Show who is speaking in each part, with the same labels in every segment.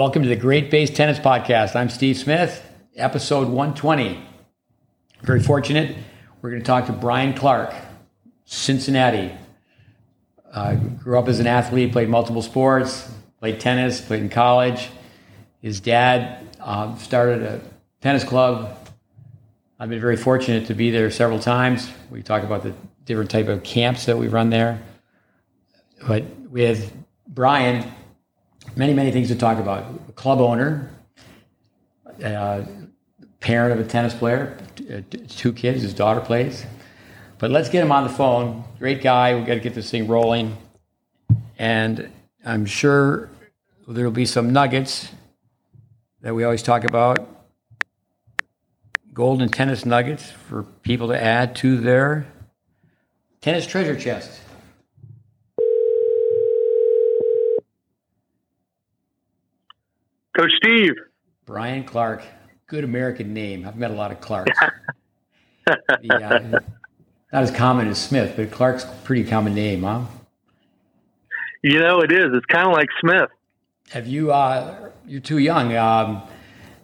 Speaker 1: Welcome to the GreatBase Tennis Podcast. I'm Steve Smith, episode 120. Very fortunate. We're going to talk to Brian Clark, Cincinnati. Uh, grew up as an athlete, played multiple sports, played tennis, played in college. His dad uh, started a tennis club. I've been very fortunate to be there several times. We talk about the different type of camps that we run there. But with Brian, many, many things to talk about. Club owner, uh, parent of a tennis player, uh, two kids, his daughter plays. But let's get him on the phone. Great guy. We've got to get this thing rolling. And I'm sure there'll be some nuggets that we always talk about golden tennis nuggets for people to add to their tennis treasure chest.
Speaker 2: Coach Steve.
Speaker 1: Brian Clark. Good American name. I've met a lot of Clarks. the, uh, not as common as Smith, but Clark's a pretty common name, huh?
Speaker 2: You know, it is. It's kind of like Smith.
Speaker 1: Have you, uh, you're too young. Um,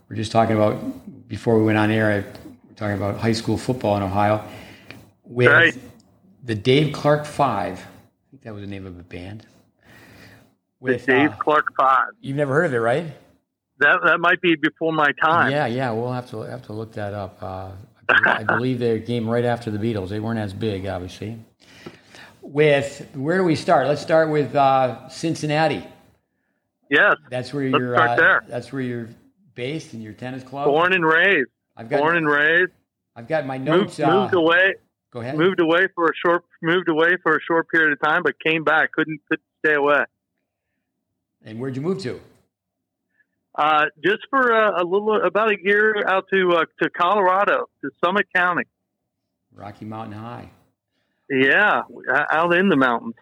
Speaker 1: we're just talking about, before we went on air, we're talking about high school football in Ohio. With
Speaker 2: Right.
Speaker 1: the Dave Clark Five. I think that was the name of a band.
Speaker 2: The Dave
Speaker 1: uh,
Speaker 2: Clark Five.
Speaker 1: you've never heard of it, right?
Speaker 2: That that might be before my time.
Speaker 1: Yeah, yeah, we'll have to have to look that up. Uh, I believe they came right after the Beatles. They weren't as big, obviously. With where do we start? Let's start with uh, Cincinnati.
Speaker 2: Yes.
Speaker 1: That's where
Speaker 2: Let's
Speaker 1: you're. uh,
Speaker 2: there.
Speaker 1: That's where you're based in your tennis club.
Speaker 2: Born and raised.
Speaker 1: I've got.
Speaker 2: Born and raised.
Speaker 1: I've got my
Speaker 2: Moved,
Speaker 1: notes. uh,
Speaker 2: moved away.
Speaker 1: Go ahead.
Speaker 2: Moved away for a short. Moved away for a short period of time, but came back. Couldn't couldn't stay away.
Speaker 1: And where'd you move to?
Speaker 2: Uh, just for a, a little, about a year out to uh, to Colorado, to Summit County.
Speaker 1: Rocky Mountain High.
Speaker 2: Yeah, out in the mountains.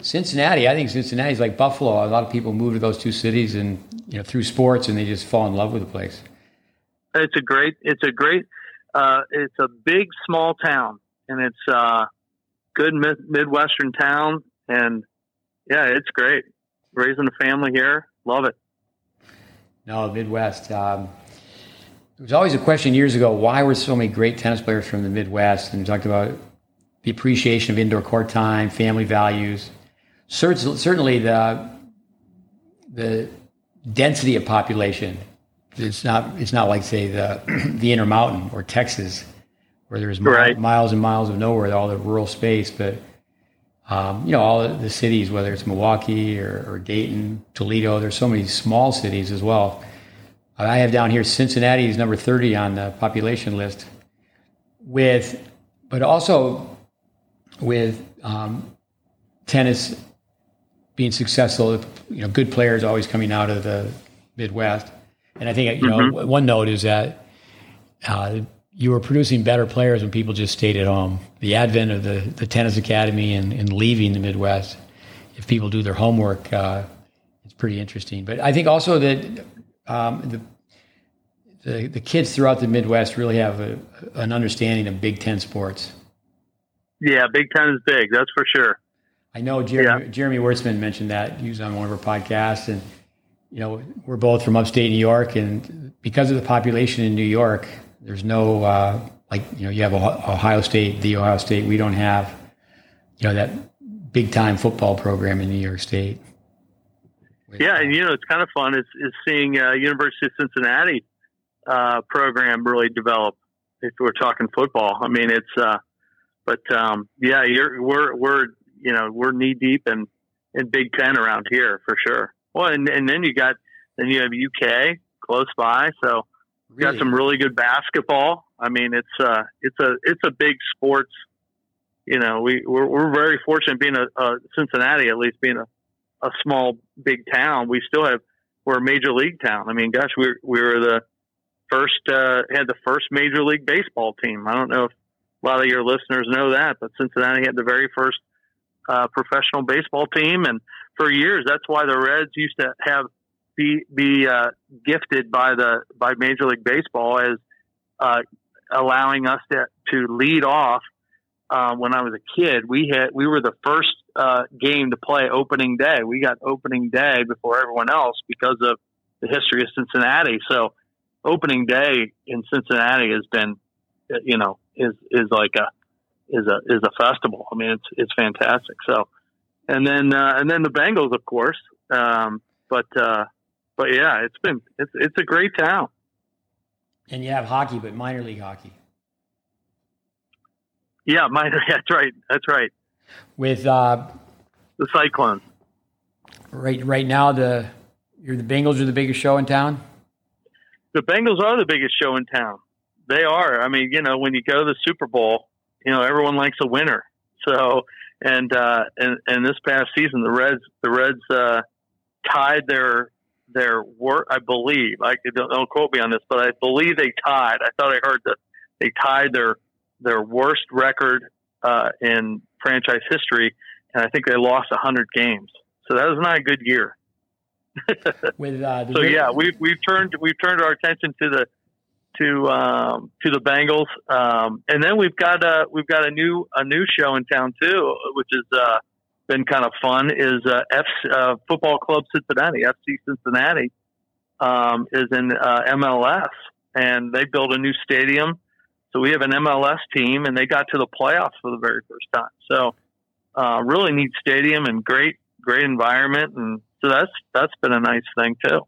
Speaker 1: Cincinnati. I think Cincinnati's like Buffalo. A lot of people move to those two cities and you know through sports, and they just fall in love with the place.
Speaker 2: It's a great. It's a great. Uh, it's a big small town, and it's a good mid- midwestern town, and yeah, it's great. Raising a family here, love it.
Speaker 1: No, Midwest. Um, there was always a question years ago: Why were so many great tennis players from the Midwest? And we talked about the appreciation of indoor court time, family values. Certainly, the the density of population. It's not. It's not like say the the Intermountain or Texas, where there's
Speaker 2: Right.
Speaker 1: miles and miles of nowhere, all the rural space. But um, you know, all the cities, whether it's Milwaukee or, or Dayton, Toledo, there's so many small cities as well. I have down here Cincinnati is number 30 on the population list, with, but also with um, tennis being successful. You know, good players always coming out of the Midwest, and I think you know one note is that uh, you were producing better players when people just stayed at home. The advent of the, the tennis academy and, and leaving the Midwest, if people do their homework, uh, it's pretty interesting. But I think also that um, the, the the kids throughout the Midwest really have a, an understanding of Big Ten sports.
Speaker 2: Yeah, Big Ten is big, that's for sure.
Speaker 1: I know Jeremy, Jeremy Wertzman mentioned that he was on one of our podcasts, and you know we're both from upstate New York, and because of the population in New York, there's no uh, like you know you have Ohio State, the Ohio State. We don't have you know that big time football program in New York State.
Speaker 2: Yeah, and you know it's kind of fun is is seeing uh, University of Cincinnati uh, program really develop. If we're talking football, I mean it's. Uh, but um, yeah, you're we're we're you know we're knee deep in in Big Ten around here for sure. Well, and and then you got then you have UK close by, so we got some really good basketball. I mean, it's uh it's a it's a big sports. You know, we we're, we're very fortunate being a, a Cincinnati at least being a a small big town. We still have we're a major league town. I mean, gosh, we we were the first uh, had the first major league baseball team. I don't know if a lot of your listeners know that, but Cincinnati had the very first uh, professional baseball team, and for years that's why the Reds used to have be be uh, gifted by the by Major League Baseball as uh, allowing us to to lead off. Uh, when I was a kid, we had we were the first uh, game to play opening day. We got opening day before everyone else because of the history of Cincinnati. So opening day in Cincinnati has been, you know, is is like a is a is a festival. I mean, it's it's fantastic. So, and then uh, and then the Bengals, of course. Um, but uh, but yeah, it's been it's it's a great town.
Speaker 1: And you have hockey, but minor league hockey.
Speaker 2: Yeah, minor. That's right. That's right.
Speaker 1: With uh,
Speaker 2: the Cyclones.
Speaker 1: Right, right now the you're the Bengals are the biggest show in town.
Speaker 2: The Bengals are the biggest show in town. They are. I mean, you know, when you go to the Super Bowl, you know everyone likes a winner. So, and uh, and and this past season, the Reds the Reds uh, tied their their work. I believe I don't, don't quote me on this, but I believe they tied. I thought I heard that they tied their their worst record uh, in franchise history, and I think they lost hundred games. So that was not a good year.
Speaker 1: With uh,
Speaker 2: so yeah, we've we've turned we've turned our attention to the to um, to the Bengals, um, and then we've got a we've got a new a new show in town too, which is. uh, been kind of fun. Is uh, F uh, Football Club Cincinnati, FC Cincinnati, um, is in uh, MLS, and they built a new stadium. So we have an MLS team, and they got to the playoffs for the very first time. So uh, really neat stadium and great great environment, and so that's that's been a nice thing too.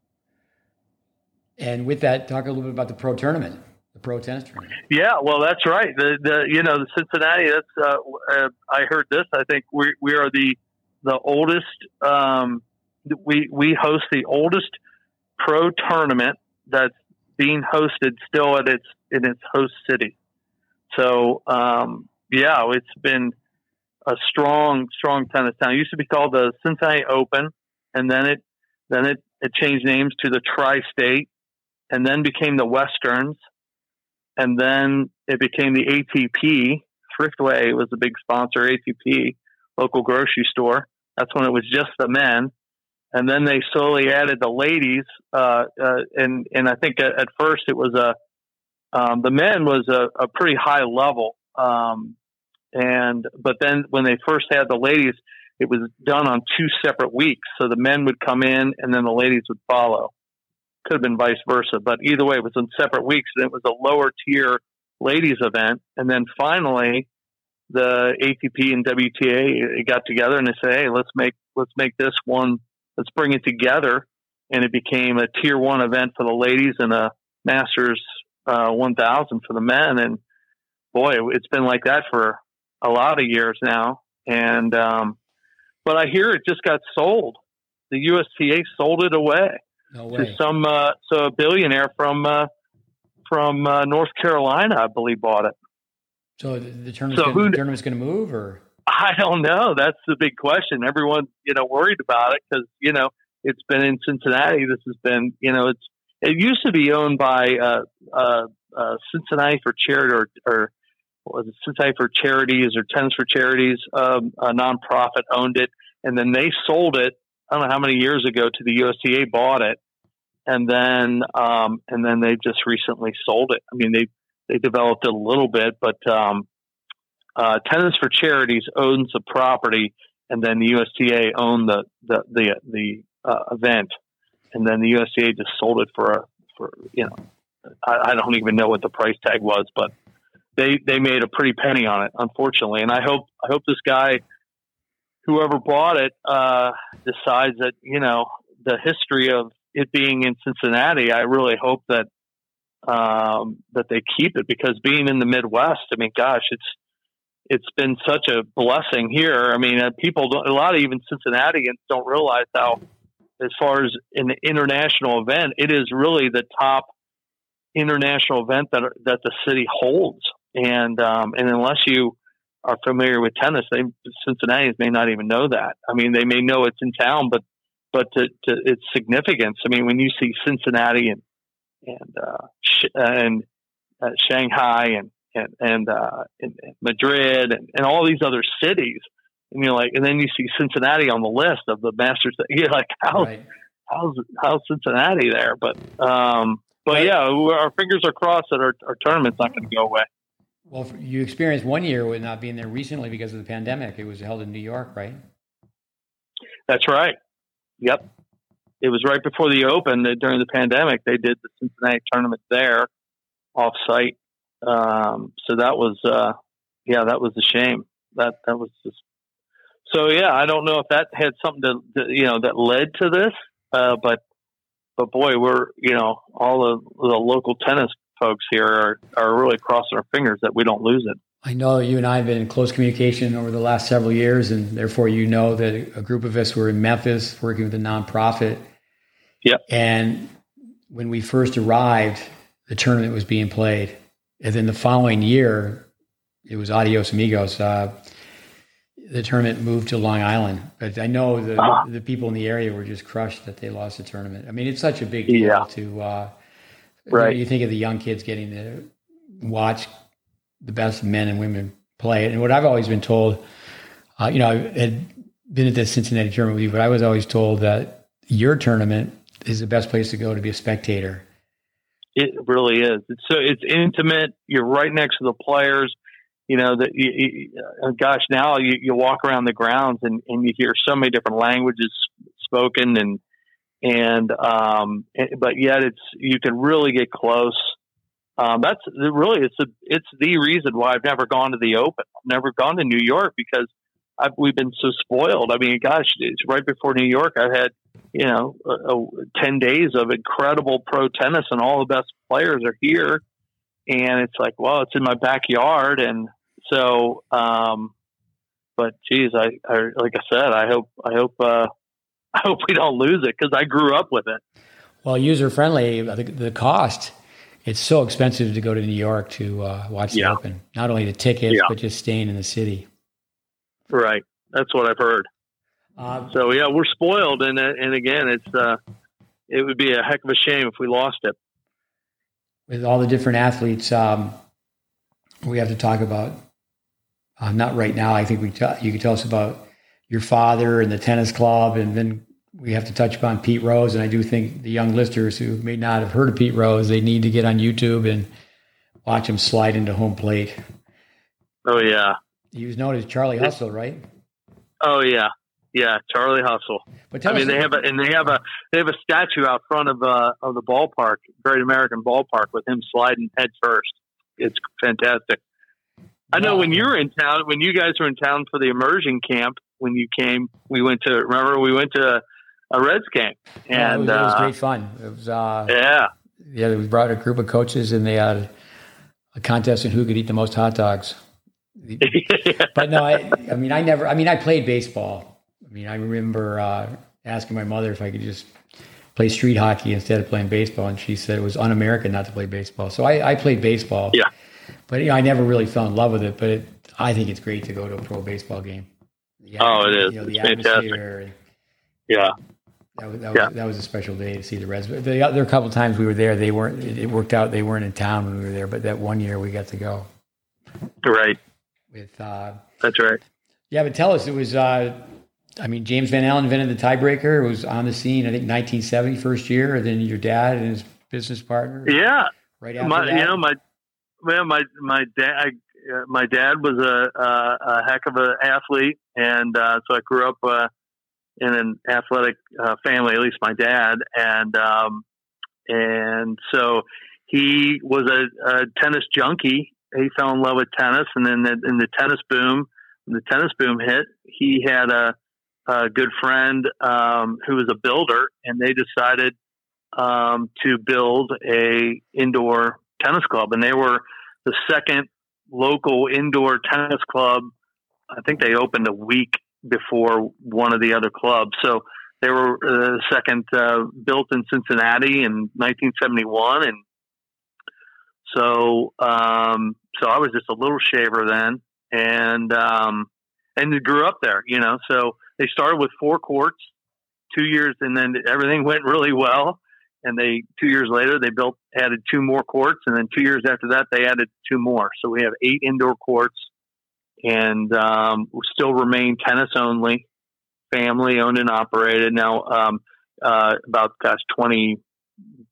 Speaker 1: And with that, talk a little bit about the pro tournament, the pro tennis tournament.
Speaker 2: Yeah, well, that's right. The, the you know the Cincinnati. That's uh, uh, I heard this. I think we we are the the oldest. Um, we we host the oldest pro tournament that's being hosted still at its in its host city. So um, yeah, it's been a strong strong tennis town. It used to be called the Cincinnati Open, and then it then it, it changed names to the Tri State, and then became the Westerns, and then it became the ATP. Thriftway was a big sponsor, ATP, local grocery store. That's when it was just the men. And then they slowly added the ladies. Uh, uh, and, and I think at, at, first it was a, um, the men was a, a pretty high level. Um, and, but then when they first had the ladies, it was done on two separate weeks. So the men would come in and then the ladies would follow could have been vice versa, but either way, it was in separate weeks, and it was a lower tier ladies event. And then finally, the ATP and WTA got together and they said, "Hey, let's make let's make this one. Let's bring it together." And it became a tier one event for the ladies and a Masters uh, 1000 for the men. And boy, it's been like that for a lot of years now. And um, but I hear it just got sold. The USTA sold it away.
Speaker 1: No
Speaker 2: to some uh, so a billionaire from uh, from uh, North Carolina, I believe, bought it.
Speaker 1: So the, the tournament's so going to move, or
Speaker 2: I don't know. That's the big question. Everyone, you know, worried about it because you know it's been in Cincinnati. This has been, you know, it's it used to be owned by uh, uh, uh, Cincinnati for Charity or, or was it Cincinnati for Charities or Tennis for Charities? Um, a nonprofit owned it, and then they sold it I don't know how many years ago to the USTA bought it, and then um, and then they just recently sold it. I mean they they developed it a little bit, but um, uh, Tennis for Charities owns the property, and then the USTA owned the the the, the uh, event, and then the USTA just sold it for a for you know I, I don't even know what the price tag was, but they they made a pretty penny on it, unfortunately. And I hope I hope this guy whoever bought it uh, decides that you know the history of it being in Cincinnati. I really hope that um, that they keep it because being in the Midwest, I mean, gosh, it's it's been such a blessing here. I mean, uh, people, a lot of even Cincinnatians don't realize how, as far as an international event, it is really the top international event that that the city holds. And um, and unless you are familiar with tennis, they Cincinnatians may not even know that. I mean, they may know it's in town, but but to, to its significance. I mean, when you see Cincinnati and and uh, sh- and uh, Shanghai and and and, uh, and, and Madrid and, and all these other cities, and you're like, and then you see Cincinnati on the list of the Masters. That You're like, how right. how's how's Cincinnati there? But um, but yeah, our fingers are crossed that our, our tournament's not going to go away.
Speaker 1: Well, you experienced one year with not being there recently because of the pandemic. It was held in New York, right?
Speaker 2: That's right. Yep. it was right before the Open during the pandemic. They did the Cincinnati tournament there, off site. Um, so that was, uh, yeah, that was a shame. That that was just. So yeah, I don't know if that had something to, to you know that led to this, uh, but but boy, we're you know all the the local tennis folks here are are really crossing our fingers that we don't lose it.
Speaker 1: I know you and I have been in close communication over the last several years, and therefore you know that a group of us were in Memphis working with a nonprofit.
Speaker 2: Yep.
Speaker 1: And when we first arrived, the tournament was being played, and then the following year, it was adios amigos. Uh, the tournament moved to Long Island, but I know the uh-huh. the people in the area were just crushed that they lost the tournament. I mean, it's such a big deal yeah. to uh,
Speaker 2: right.
Speaker 1: You, think of the young kids getting to watch the best men and women play it, and what I've always been told, uh, you know, I had been at the Cincinnati tournament with you, but I was always told that your tournament is the best place to go to be a spectator.
Speaker 2: It really is. It's so it's intimate. You're right next to the players you know that uh, gosh now you, you walk around the grounds and, and you hear so many different languages spoken and and um eh, but yet it's you can really get close. Um that's really it's a it's the reason why I've never gone to the open. I've never gone to New York because I've, we've been so spoiled. I mean gosh it's right before New York I've had you know a, a, 10 days of incredible pro tennis and all the best players are here. And it's like well it's in my backyard. And so, um, but geez, I, I, like I said, I hope, I hope, uh, I hope we don't lose it because I grew up with it.
Speaker 1: Well, user friendly, the, the, cost, it's so expensive to go to New York to uh, watch the. Open. Not only the tickets, yeah. but just staying in the city.
Speaker 2: Right. That's what I've heard. Uh, so yeah, we're spoiled, and and again, it's uh, it would be a heck of a shame if we lost it.
Speaker 1: With all the different athletes, um, we have to talk about uh, not right now. I think we t- you could tell us about your father and the tennis club, and then we have to touch upon Pete Rose. And I do think the young listeners who may not have heard of Pete Rose, they need to get on YouTube and watch him slide into home plate.
Speaker 2: Oh yeah,
Speaker 1: he was known as Charlie Hustle, right?
Speaker 2: Oh yeah, yeah, Charlie Hustle. But I mean, they have a and they have a they have a statue out front of uh of the ballpark, Great American Ballpark, with him sliding head first. It's fantastic. I know when you were in town, when you guys were in town for the immersion camp, when you came, we went to, remember, we went to a, Reds game. And yeah,
Speaker 1: it, was, uh, it, was, great fun. It was, uh,
Speaker 2: yeah.
Speaker 1: Yeah, we brought a group of coaches and they had a contest in who could eat the most hot dogs. but no, I, I mean, I never, I mean, I played baseball. I mean, I remember uh, asking my mother if I could just play street hockey instead of playing baseball. And she said it was un American not to play baseball. So I, I played baseball.
Speaker 2: Yeah
Speaker 1: but you know, I never really fell in love with it. But it, I think it's great to go to a pro baseball game.
Speaker 2: Yeah, oh, it is. You know, the it's
Speaker 1: atmosphere.
Speaker 2: Yeah.
Speaker 1: That was, that, was, that was a special day to see the Reds. But the, a couple times we were there. They weren't. It worked out. They weren't in town when we were there. But that one year we got to go.
Speaker 2: Right.
Speaker 1: With. Uh,
Speaker 2: That's right.
Speaker 1: Yeah, but tell us. It was. Uh, I mean, James Van Alen invented the tiebreaker. It was on the scene. I think 1970, first year. And then your dad and his business partner.
Speaker 2: Yeah.
Speaker 1: Right after
Speaker 2: my,
Speaker 1: that.
Speaker 2: You know, my well, my my dad uh, my dad was a, a, a heck of an athlete, and uh, so I grew up uh, in an athletic uh, family. At least my dad, and um, and so he was a, a tennis junkie. He fell in love with tennis, and then in the tennis boom, the tennis boom hit, he had a, a good friend um, who was a builder, and they decided um, to build a indoor tennis club, and they were the second local indoor tennis club. I think they opened a week before one of the other clubs. So they were uh, second uh, built in Cincinnati in 1971, and so um, so I was just a little shaver then, and um, and grew up there, you know. So they started with four courts, two years, and then everything went really well and they two years later they built added two more courts, and then two years after that they added two more. So we have eight indoor courts, and um, still remain tennis only, family owned and operated. Now, um, uh, about gosh, 20,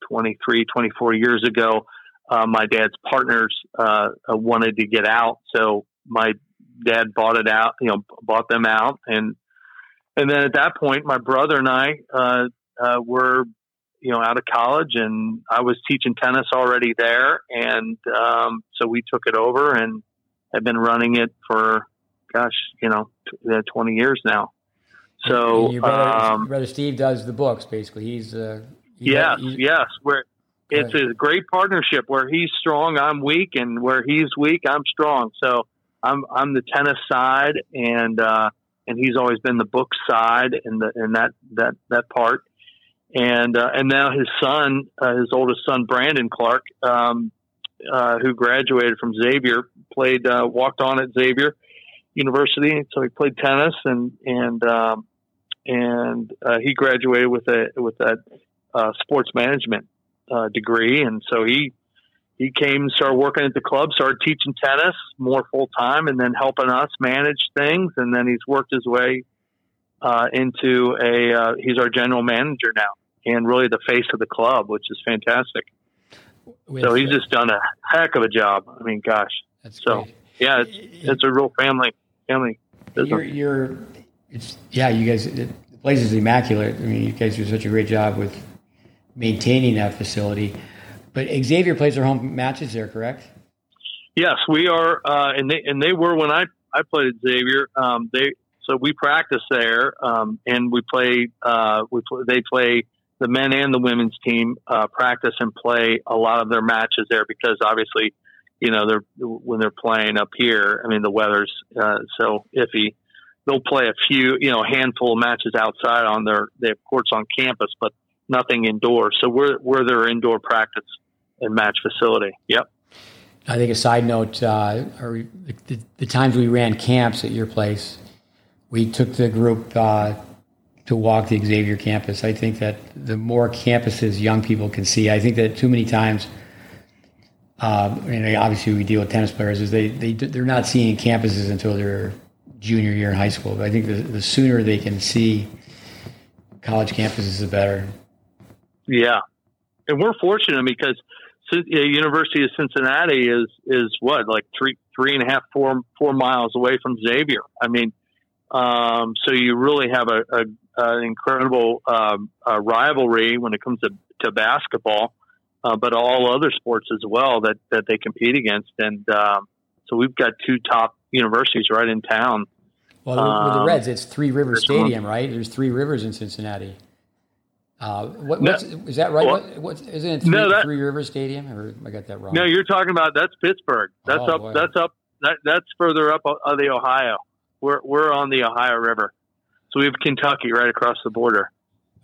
Speaker 2: 23, 24 years ago, uh, my dad's partners uh, wanted to get out, so my dad bought it out, you know, bought them out, and and then at that point, my brother and I uh, uh, were, you know, out of college, and I was teaching tennis already there, and um, so we took it over and have been running it for, gosh, you know, t- uh, twenty years now. So,
Speaker 1: your brother,
Speaker 2: um,
Speaker 1: brother Steve does the books. Basically, he's uh, he-
Speaker 2: yes,
Speaker 1: he's-
Speaker 2: yes, where it's a great partnership where he's strong, I'm weak, and where he's weak, I'm strong. So I'm I'm the tennis side, and uh, and he's always been the book side, and the and that that that part. And uh, and now his son, uh, his oldest son, Brandon Clark, um, uh, who graduated from Xavier, played uh, walked on at Xavier University, so he played tennis, and and um, and uh, he graduated with a with that uh, sports management uh, degree, and so he he came, started working at the club, started teaching tennis more full time, and then helping us manage things, and then he's worked his way into a he's our general manager now, and really the face of the club, which is fantastic.
Speaker 1: With,
Speaker 2: So he's
Speaker 1: uh,
Speaker 2: just done a heck of a job. I mean, gosh,
Speaker 1: that's
Speaker 2: so,
Speaker 1: great.
Speaker 2: yeah, it's, it's a real family family.
Speaker 1: You're, you're, it's yeah. You guys, it, the place is immaculate. I mean, you guys do such a great job with maintaining that facility. But Xavier plays their home matches there, correct?
Speaker 2: Yes, we are, uh, and they and they were when I I played at Xavier. Um, they so we practice there, um, and we play. Uh, we pl- they play the men and the women's team uh, practice and play a lot of their matches there because obviously, you know, they're when they're playing up here. I mean, the weather's uh, so iffy. They'll play a few, you know, handful of matches outside on their they have courts on campus, but nothing indoors. So we're we're their indoor practice and match facility. Yep.
Speaker 1: I think a side note, uh, the, the, the times we ran camps at your place, we took the group uh, to walk the Xavier campus. I think that the more campuses young people can see, I think that too many times, uh, and obviously we deal with tennis players, is they, they, they're not seeing campuses until their junior year in high school. But I think the, the sooner they can see college campuses, the better.
Speaker 2: Yeah, and we're fortunate because uh, University of Cincinnati is is what like three three and a half four four miles away from Xavier. I mean, um, so you really have a, a an incredible um, uh, rivalry when it comes to to basketball, uh, but all other sports as well that that they compete against. And um, so we've got two top universities right in town.
Speaker 1: Well, with the
Speaker 2: Um,
Speaker 1: Reds, it's Three Rivers
Speaker 2: this one-
Speaker 1: Stadium, right? There's three rivers in Cincinnati. Uh, what,
Speaker 2: No.
Speaker 1: what's, is that right?
Speaker 2: Well,
Speaker 1: what, what, isn't it three,
Speaker 2: no, that-
Speaker 1: three Rivers Stadium? Or I got that wrong?
Speaker 2: No, you're talking about that's Pittsburgh. That's
Speaker 1: Oh,
Speaker 2: up.
Speaker 1: boy.
Speaker 2: That's up. That, that's further up of the Ohio. We're we're on the Ohio River, so we have Kentucky right across the border.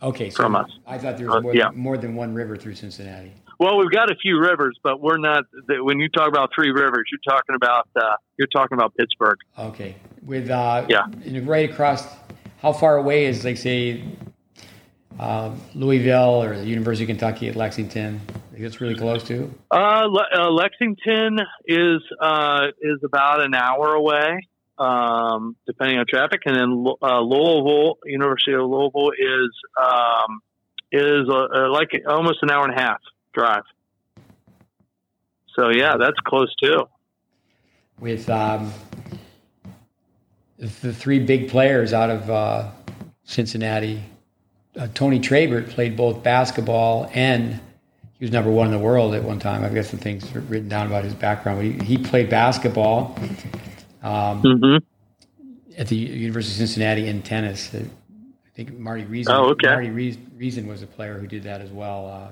Speaker 1: okay, so
Speaker 2: from us.
Speaker 1: I thought there
Speaker 2: Uh,
Speaker 1: was more,
Speaker 2: yeah.
Speaker 1: more than one river through Cincinnati.
Speaker 2: Well, we've got a few rivers, but we're not. the- When you talk about three rivers, you're talking about uh, you're talking about Pittsburgh.
Speaker 1: Okay, with uh,
Speaker 2: Yeah.
Speaker 1: right across. How far away is, like, say, uh, Louisville or the University of Kentucky at Lexington? It's really close to.
Speaker 2: Uh, Le- uh, Lexington is uh, is about an hour away, um, depending on traffic, and then uh, Louisville, University of Louisville, is um, is uh, uh, like almost an hour and a half drive. So yeah, that's close too.
Speaker 1: with um, the three big players out of uh, Cincinnati. Uh, Tony Trabert played both basketball and he was number one in the world at one time. I've got some things written down about his background. But he, he played basketball um,
Speaker 2: Mm-hmm.
Speaker 1: at the University of Cincinnati in tennis. I think Marty Riessen.
Speaker 2: Oh, okay.
Speaker 1: Marty Riessen was a player who did that as well. Uh,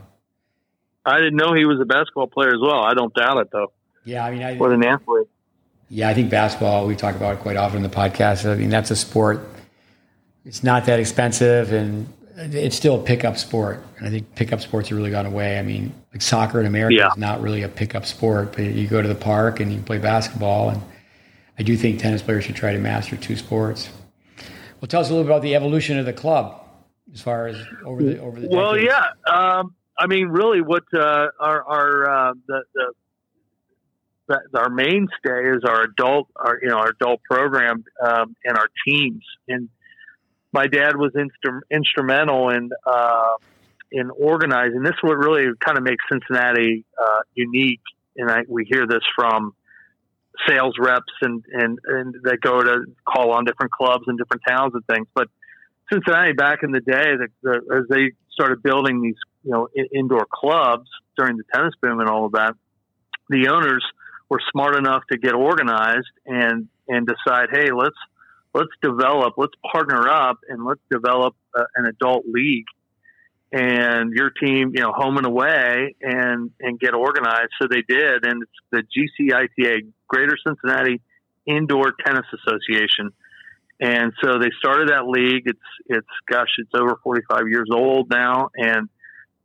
Speaker 2: I didn't know he was a basketball player as well. I don't doubt it though.
Speaker 1: yeah, I mean, I,
Speaker 2: What an athlete.
Speaker 1: Yeah, I think basketball, we talk about it quite often in the podcast. I mean, that's a sport. It's not that expensive and it's still a pickup sport. And I think pickup sports have really gone away. I mean, like soccer in America
Speaker 2: Yeah.
Speaker 1: is not really a pickup sport, but you go to the park and you play basketball. And I do think tennis players should try to master two sports. Well, tell us a little bit about the evolution of the club as far as over the over the
Speaker 2: Well, yeah. Um, I mean, really, what uh, our our uh, the, the the our mainstay is our adult our you know our adult program um, and our teams. And my dad was instru- instrumental in uh, in organizing. This is what really kind of makes Cincinnati uh, unique. And I, we hear this from sales reps and, and, and that go to call on different clubs and different towns and things. But Cincinnati back in the day, the, the, as they started building these, you know, in, indoor clubs during the tennis boom and all of that, the owners were smart enough to get organized and and decide, hey, let's let's develop, let's partner up, and let's develop uh, an adult league and your team, you know, home and away and, and get organized. So they did. And it's the GCITA, Greater Cincinnati Indoor Tennis Association. And so they started that league. It's, it's, gosh, it's over 45 years old now. And,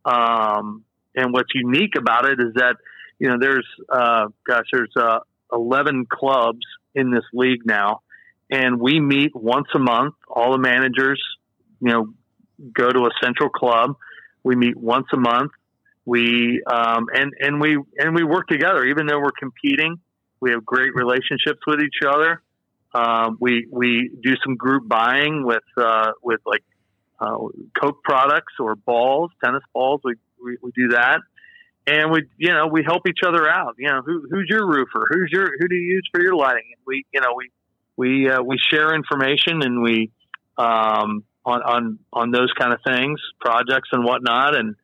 Speaker 2: um, and what's unique about it is that, you know, there's, uh, gosh, there's, uh, 11 clubs in this league now. And we meet once a month, all the managers, you know, go to a central club. We meet once a month. We um, and and we and we work together, even though we're competing. We have great relationships with each other. Um, we we do some group buying with uh, with like uh, Coke products or balls, tennis balls. We, we, we do that, and we you know we help each other out. You know who, who's your roofer? Who's your who do you use for your lighting? we you know we we uh, we share information and we um, on on on those kind of things, projects and whatnot, and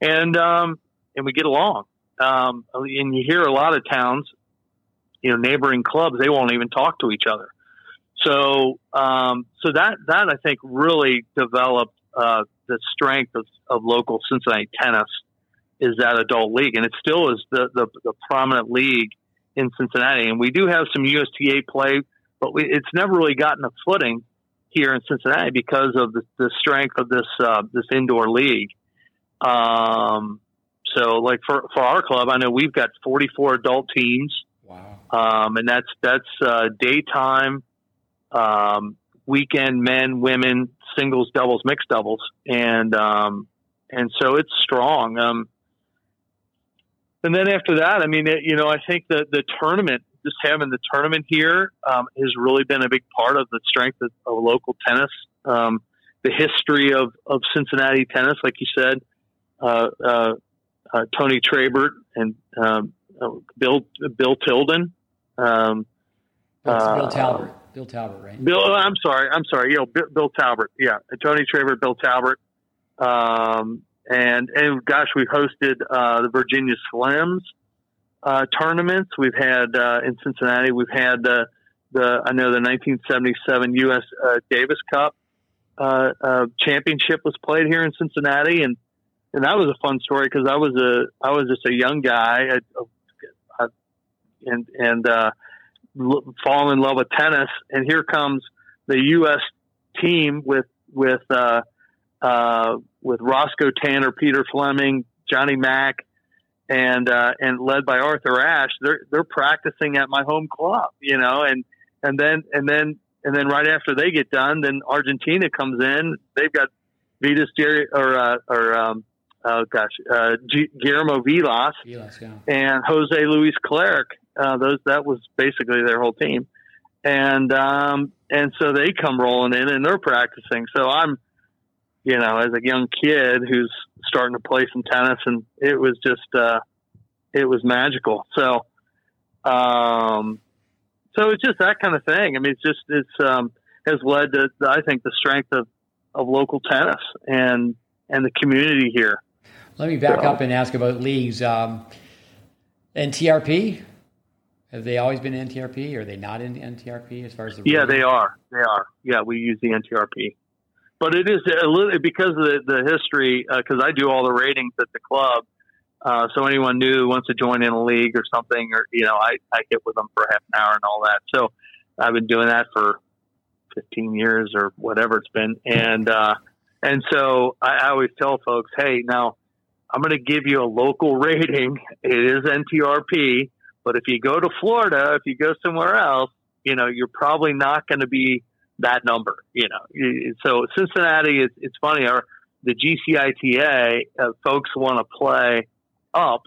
Speaker 2: and um, and we get along. Um, and you hear a lot of towns, you know, neighboring clubs, they won't even talk to each other. So um, so that that I think really developed uh, the strength of, of local Cincinnati tennis is that adult league, and it still is the, the, the prominent league in Cincinnati. And we do have some USTA play, but we, it's never really gotten a footing here in Cincinnati because of the, the strength of this uh, this indoor league. Um, so, like for for our club, I know we've got 44 adult teams. Wow. Um, and that's that's uh, daytime, um, weekend men, women, singles, doubles, mixed doubles, and um, and so it's strong. Um, and then after that, I mean, it, you know, I think the the tournament just having the tournament here um, has really been a big part of the strength of, of local tennis. Um, the history of, of Cincinnati tennis, like you said, uh, uh, uh, Tony Trabert and um, uh, Bill Bill Tilden. Um,
Speaker 1: Bill uh, Talbert. Bill Talbert, right?
Speaker 2: Bill, oh, I'm sorry. I'm sorry. You know, Bill, Bill Talbert. Yeah, Tony Trabert, Bill Talbert. Um, and and gosh, we hosted uh, the Virginia Slims uh, tournaments. We've had uh, in Cincinnati. We've had the the I know the 1977 U.S. Uh, Davis Cup uh, uh, championship was played here in Cincinnati, and and that was a fun story because I was a I was just a young guy, I, I, and and uh, fall in love with tennis, and here comes the U.S. team with with uh, uh, with Roscoe Tanner, Peter Fleming, Johnny Mac, and uh, and led by Arthur Ashe, they're they're practicing at my home club, you know, and and then and then and then right after they get done, then Argentina comes in. They've got Vitas Jerry or uh, or um, oh gosh, uh, G- Guillermo Vilas, Vilas yeah. and Jose Luis Clerc. Uh, those that was basically their whole team, and um, and so they come rolling in and they're practicing. So I'm you know, as a young kid who's starting to play some tennis, and it was just, uh, it was magical. So, um, so it's just that kind of thing. I mean, it's just it's um, has led to I think the strength of of local tennis and and the community here.
Speaker 1: Let me back so. up and ask about leagues. Um, NTRP, have they always been NTRP? Or are they not in NTRP as far as the?
Speaker 2: Yeah, they are. They are. Yeah, we use the NTRP but it is a little because of the, the history. Because uh, I do all the ratings at the club, uh, so anyone new wants to join in a league or something, or you know, I I get with them for half an hour and all that. So I've been doing that for 15 years or whatever it's been, and uh, and so I, I always tell folks, hey, now I'm going to give you a local rating. It is NTRP, but if you go to Florida, if you go somewhere else, you know, you're probably not going to be that number. You know, so Cincinnati is it's funny. Our the GCITA uh, folks want to play up,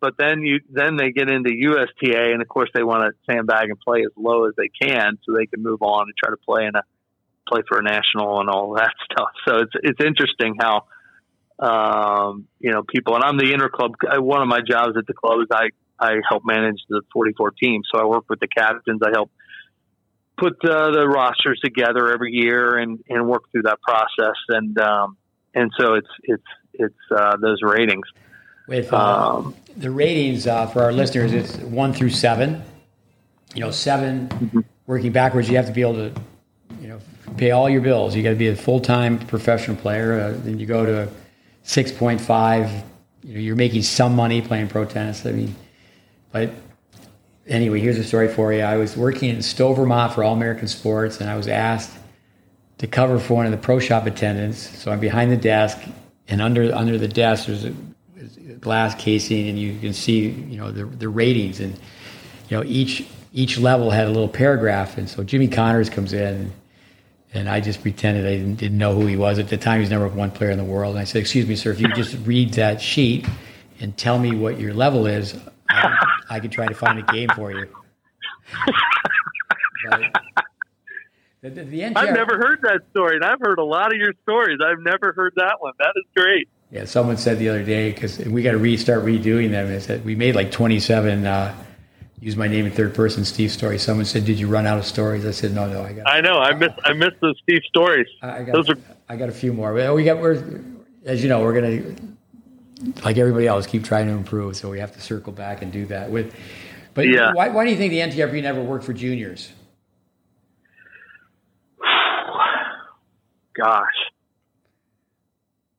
Speaker 2: but then you then they get into USTA, and of course they want to sandbag and play as low as they can so they can move on and try to play in a play for a national and all that stuff. So it's it's interesting how um, you know people and I'm the inter club. One of my jobs at the club is I I help manage the 44 teams. So I work with the captains. I help put uh, the rosters together every year and, and work through that process. And um, and so it's it's it's uh, those ratings.
Speaker 1: With uh, um, the ratings uh, for our listeners, it's one through seven. You know, 7 mm-hmm. working backwards, you have to be able to, you know, pay all your bills. You got to be a full time professional player. Uh, then you go to six point five. You know, you're making some money playing pro tennis. I mean, but anyway, here's a story for you. I was working in Stowe, Vermont for All American Sports, and I was asked to cover for one of the pro shop attendants. So I'm behind the desk, and under under the desk there's a, glass casing, and you can see you know the the ratings, and you know each each level had a little paragraph, and so Jimmy Connors comes in. And I just pretended I didn't, didn't know who he was. At the time, he was number one player in the world. And I said, Excuse me, sir, if you just read that sheet and tell me what your level is, I, I could try to find a game for you.
Speaker 2: the, the, the NTR, I've never heard that story, and I've heard a lot of your stories. I've never heard that one. That is great.
Speaker 1: Yeah, someone said the other day because we got to restart redoing them. And said we made like 27 uh, use my name in third person Steve stories. Someone said, "Did you run out of stories?" I said, "No, no, I got."
Speaker 2: I know. I miss I miss those Steve stories.
Speaker 1: I, got. Those are. I got a few more. We got. We're as you know, we're gonna like everybody else keep trying to improve. So we have to circle back and do that with. But yeah. why, why do you think the NTRP never worked for juniors?
Speaker 2: Gosh,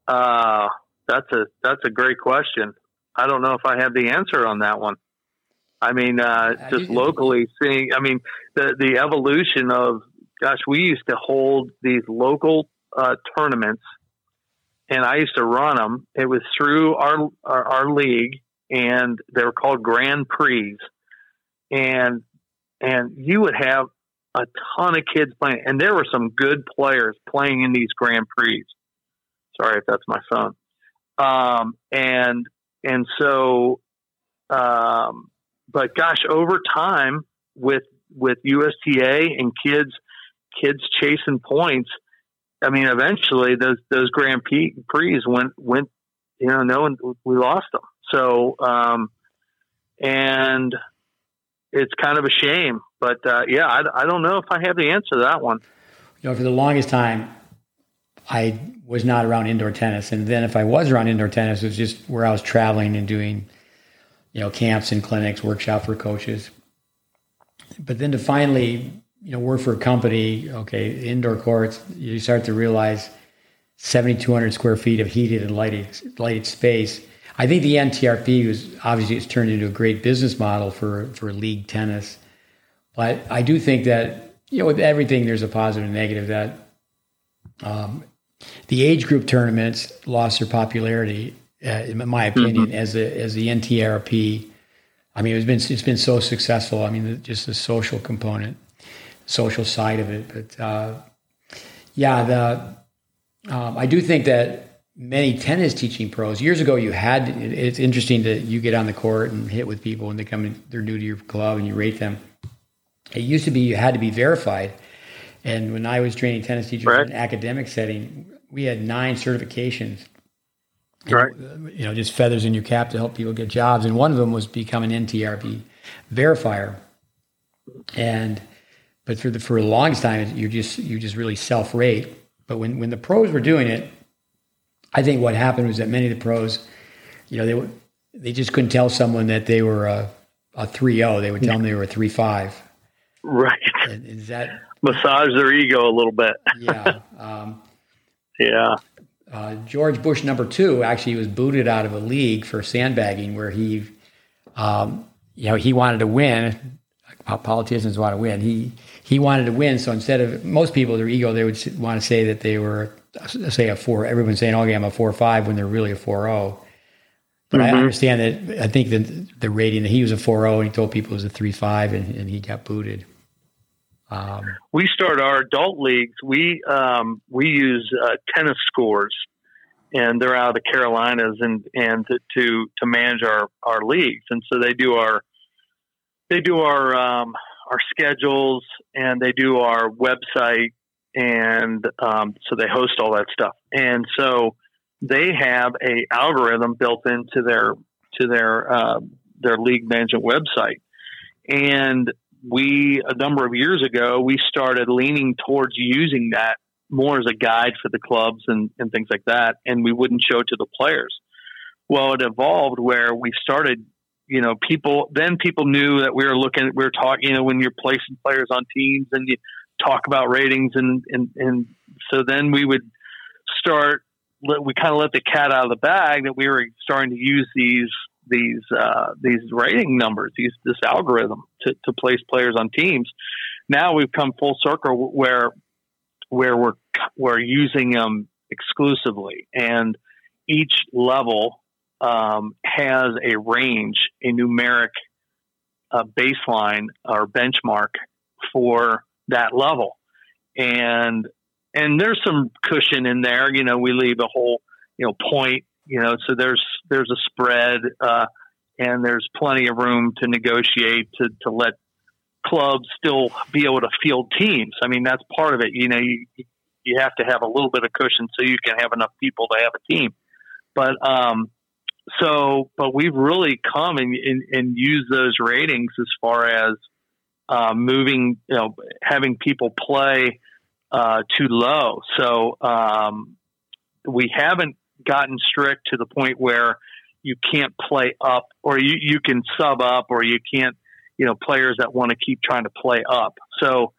Speaker 2: uh, that's a that's a great question. I don't know if I have the answer on that one. I mean, uh, just locally seeing, I mean, the, the evolution of, gosh, we used to hold these local uh, tournaments and I used to run them. It was through our, our, our league and they were called Grand Prix. And, and you would have a ton of kids playing and there were some good players playing in these Grand Prix. Sorry if that's my phone. Um, and, and so, um, but gosh, over time with with USTA and kids kids chasing points, I mean, eventually those those Grand Prix went went you know no one we lost them. So um, and it's kind of a shame, but uh, yeah, I, I don't know if I have the answer to that one.
Speaker 1: You know, for the longest time, I was not around indoor tennis, and then if I was around indoor tennis, it was just where I was traveling and doing you know, camps and clinics, workshop for coaches. But then to finally, you know, work for a company, okay, indoor courts, you start to realize 7,200 square feet of heated and lighted, lighted space. I think the NTRP was obviously it's turned into a great business model for, for league tennis. But I do think that, you know, with everything, there's a positive and negative that um, the age group tournaments lost their popularity uh, in my opinion, mm-hmm. as a as the NTRP. I mean, it's been it's been so successful. I mean, just the social component, social side of it. But uh, yeah, the um, I do think that many tennis teaching pros years ago you had. It's interesting that you get on the court and hit with people and they come in, they're new to your club and you rate them. It used to be you had to be verified. And when I was training tennis teachers right. in an academic setting, we had nine certifications
Speaker 2: right.
Speaker 1: you know, just feathers in your cap to help people get jobs. And one of them was become an NTRP verifier. And but for the for the longest time, you just you just really self rate. But when when the pros were doing it, I think what happened was that many of the pros, you know, they they just couldn't tell someone that they were a a three zero. Oh. They would tell them they were a three five.
Speaker 2: Right.
Speaker 1: And is that
Speaker 2: massage their ego a little bit?
Speaker 1: yeah. Um,
Speaker 2: yeah
Speaker 1: uh, George Bush number two actually was booted out of a league for sandbagging, where he, um, you know, he wanted to win. Politicians want to win. He he wanted to win, so instead of most people, their ego, they would want to say that they were say a four. Everyone's saying, "Okay, I'm a four five," when they're really a four zero. But mm-hmm. I understand that. I think that the rating that he was a four zero, and he told people it was a three five, and, and he got booted.
Speaker 2: Um, we start our adult leagues. We um, we use uh, tennis scores, and they're out of the Carolinas, and and to to, to manage our, our leagues. And so they do our they do our um, our schedules, and they do our website, and um, so they host all that stuff. And so they have a algorithm built into their to their uh, their league management website, and we a number of years ago we started leaning towards using that more as a guide for the clubs and, and things like that, and we wouldn't show it to the players. Well, it evolved where we started, you know, people then people knew that we were looking, we were talking, you know, when you're placing players on teams and you talk about ratings and and and so then we would start. We kind of let the cat out of the bag that we were starting to use these these uh, these rating numbers, these this algorithm to, to place players on teams. Now we've come full circle where where we're we're using them exclusively, and each level um, has a range, a numeric uh, baseline or benchmark for that level, and and there's some cushion in there. You know, we leave a whole you know point. You know, so there's there's a spread, uh, and there's plenty of room to negotiate to to let clubs still be able to field teams. I mean, that's part of it. You know, you you have to have a little bit of cushion so you can have enough people to have a team. But um, so, but we've really come and, and, and used those ratings as far as uh, moving, you know, having people play uh, too low. So um, we haven't gotten strict to the point where you can't play up or you, you can sub up or you can't you know players that want to keep trying to play up. So,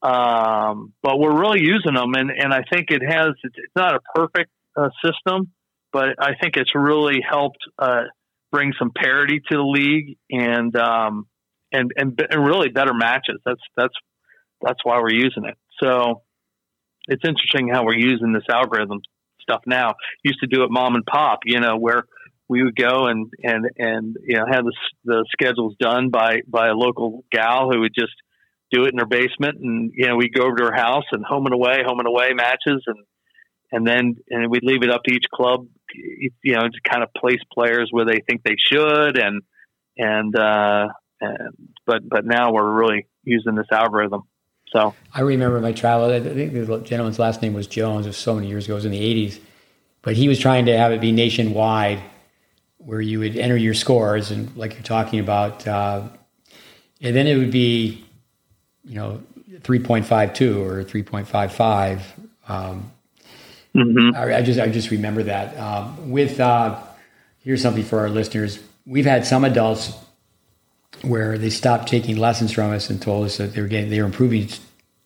Speaker 2: um, but we're really using them, and and I think it has. It's, not a perfect uh, system, but I think it's really helped uh, bring some parity to the league and um, and, and and really better matches. That's that's that's why we're using it. So it's interesting how we're using this algorithm stuff now. Used to do it mom and pop, you know, where we would go and and and you know have the, the schedules done by by a local gal who would just do it in her basement and you know we'd go over to her house and home and away home and away matches and and then and we'd leave it up to each club you know to kind of place players where they think they should and and uh and but but now we're really using this algorithm so
Speaker 1: I remember my travel I think the gentleman's last name was Jones it was so many years ago it was in the 80s but he was trying to have it be nationwide where you would enter your scores and like you're talking about, uh, and then it would be, you know, 3.52 or 3.55. Um, mm-hmm. I, I, just I just remember that. Um, with uh, here's something for our listeners. We've had some adults where they stopped taking lessons from us and told us that they were getting they were improving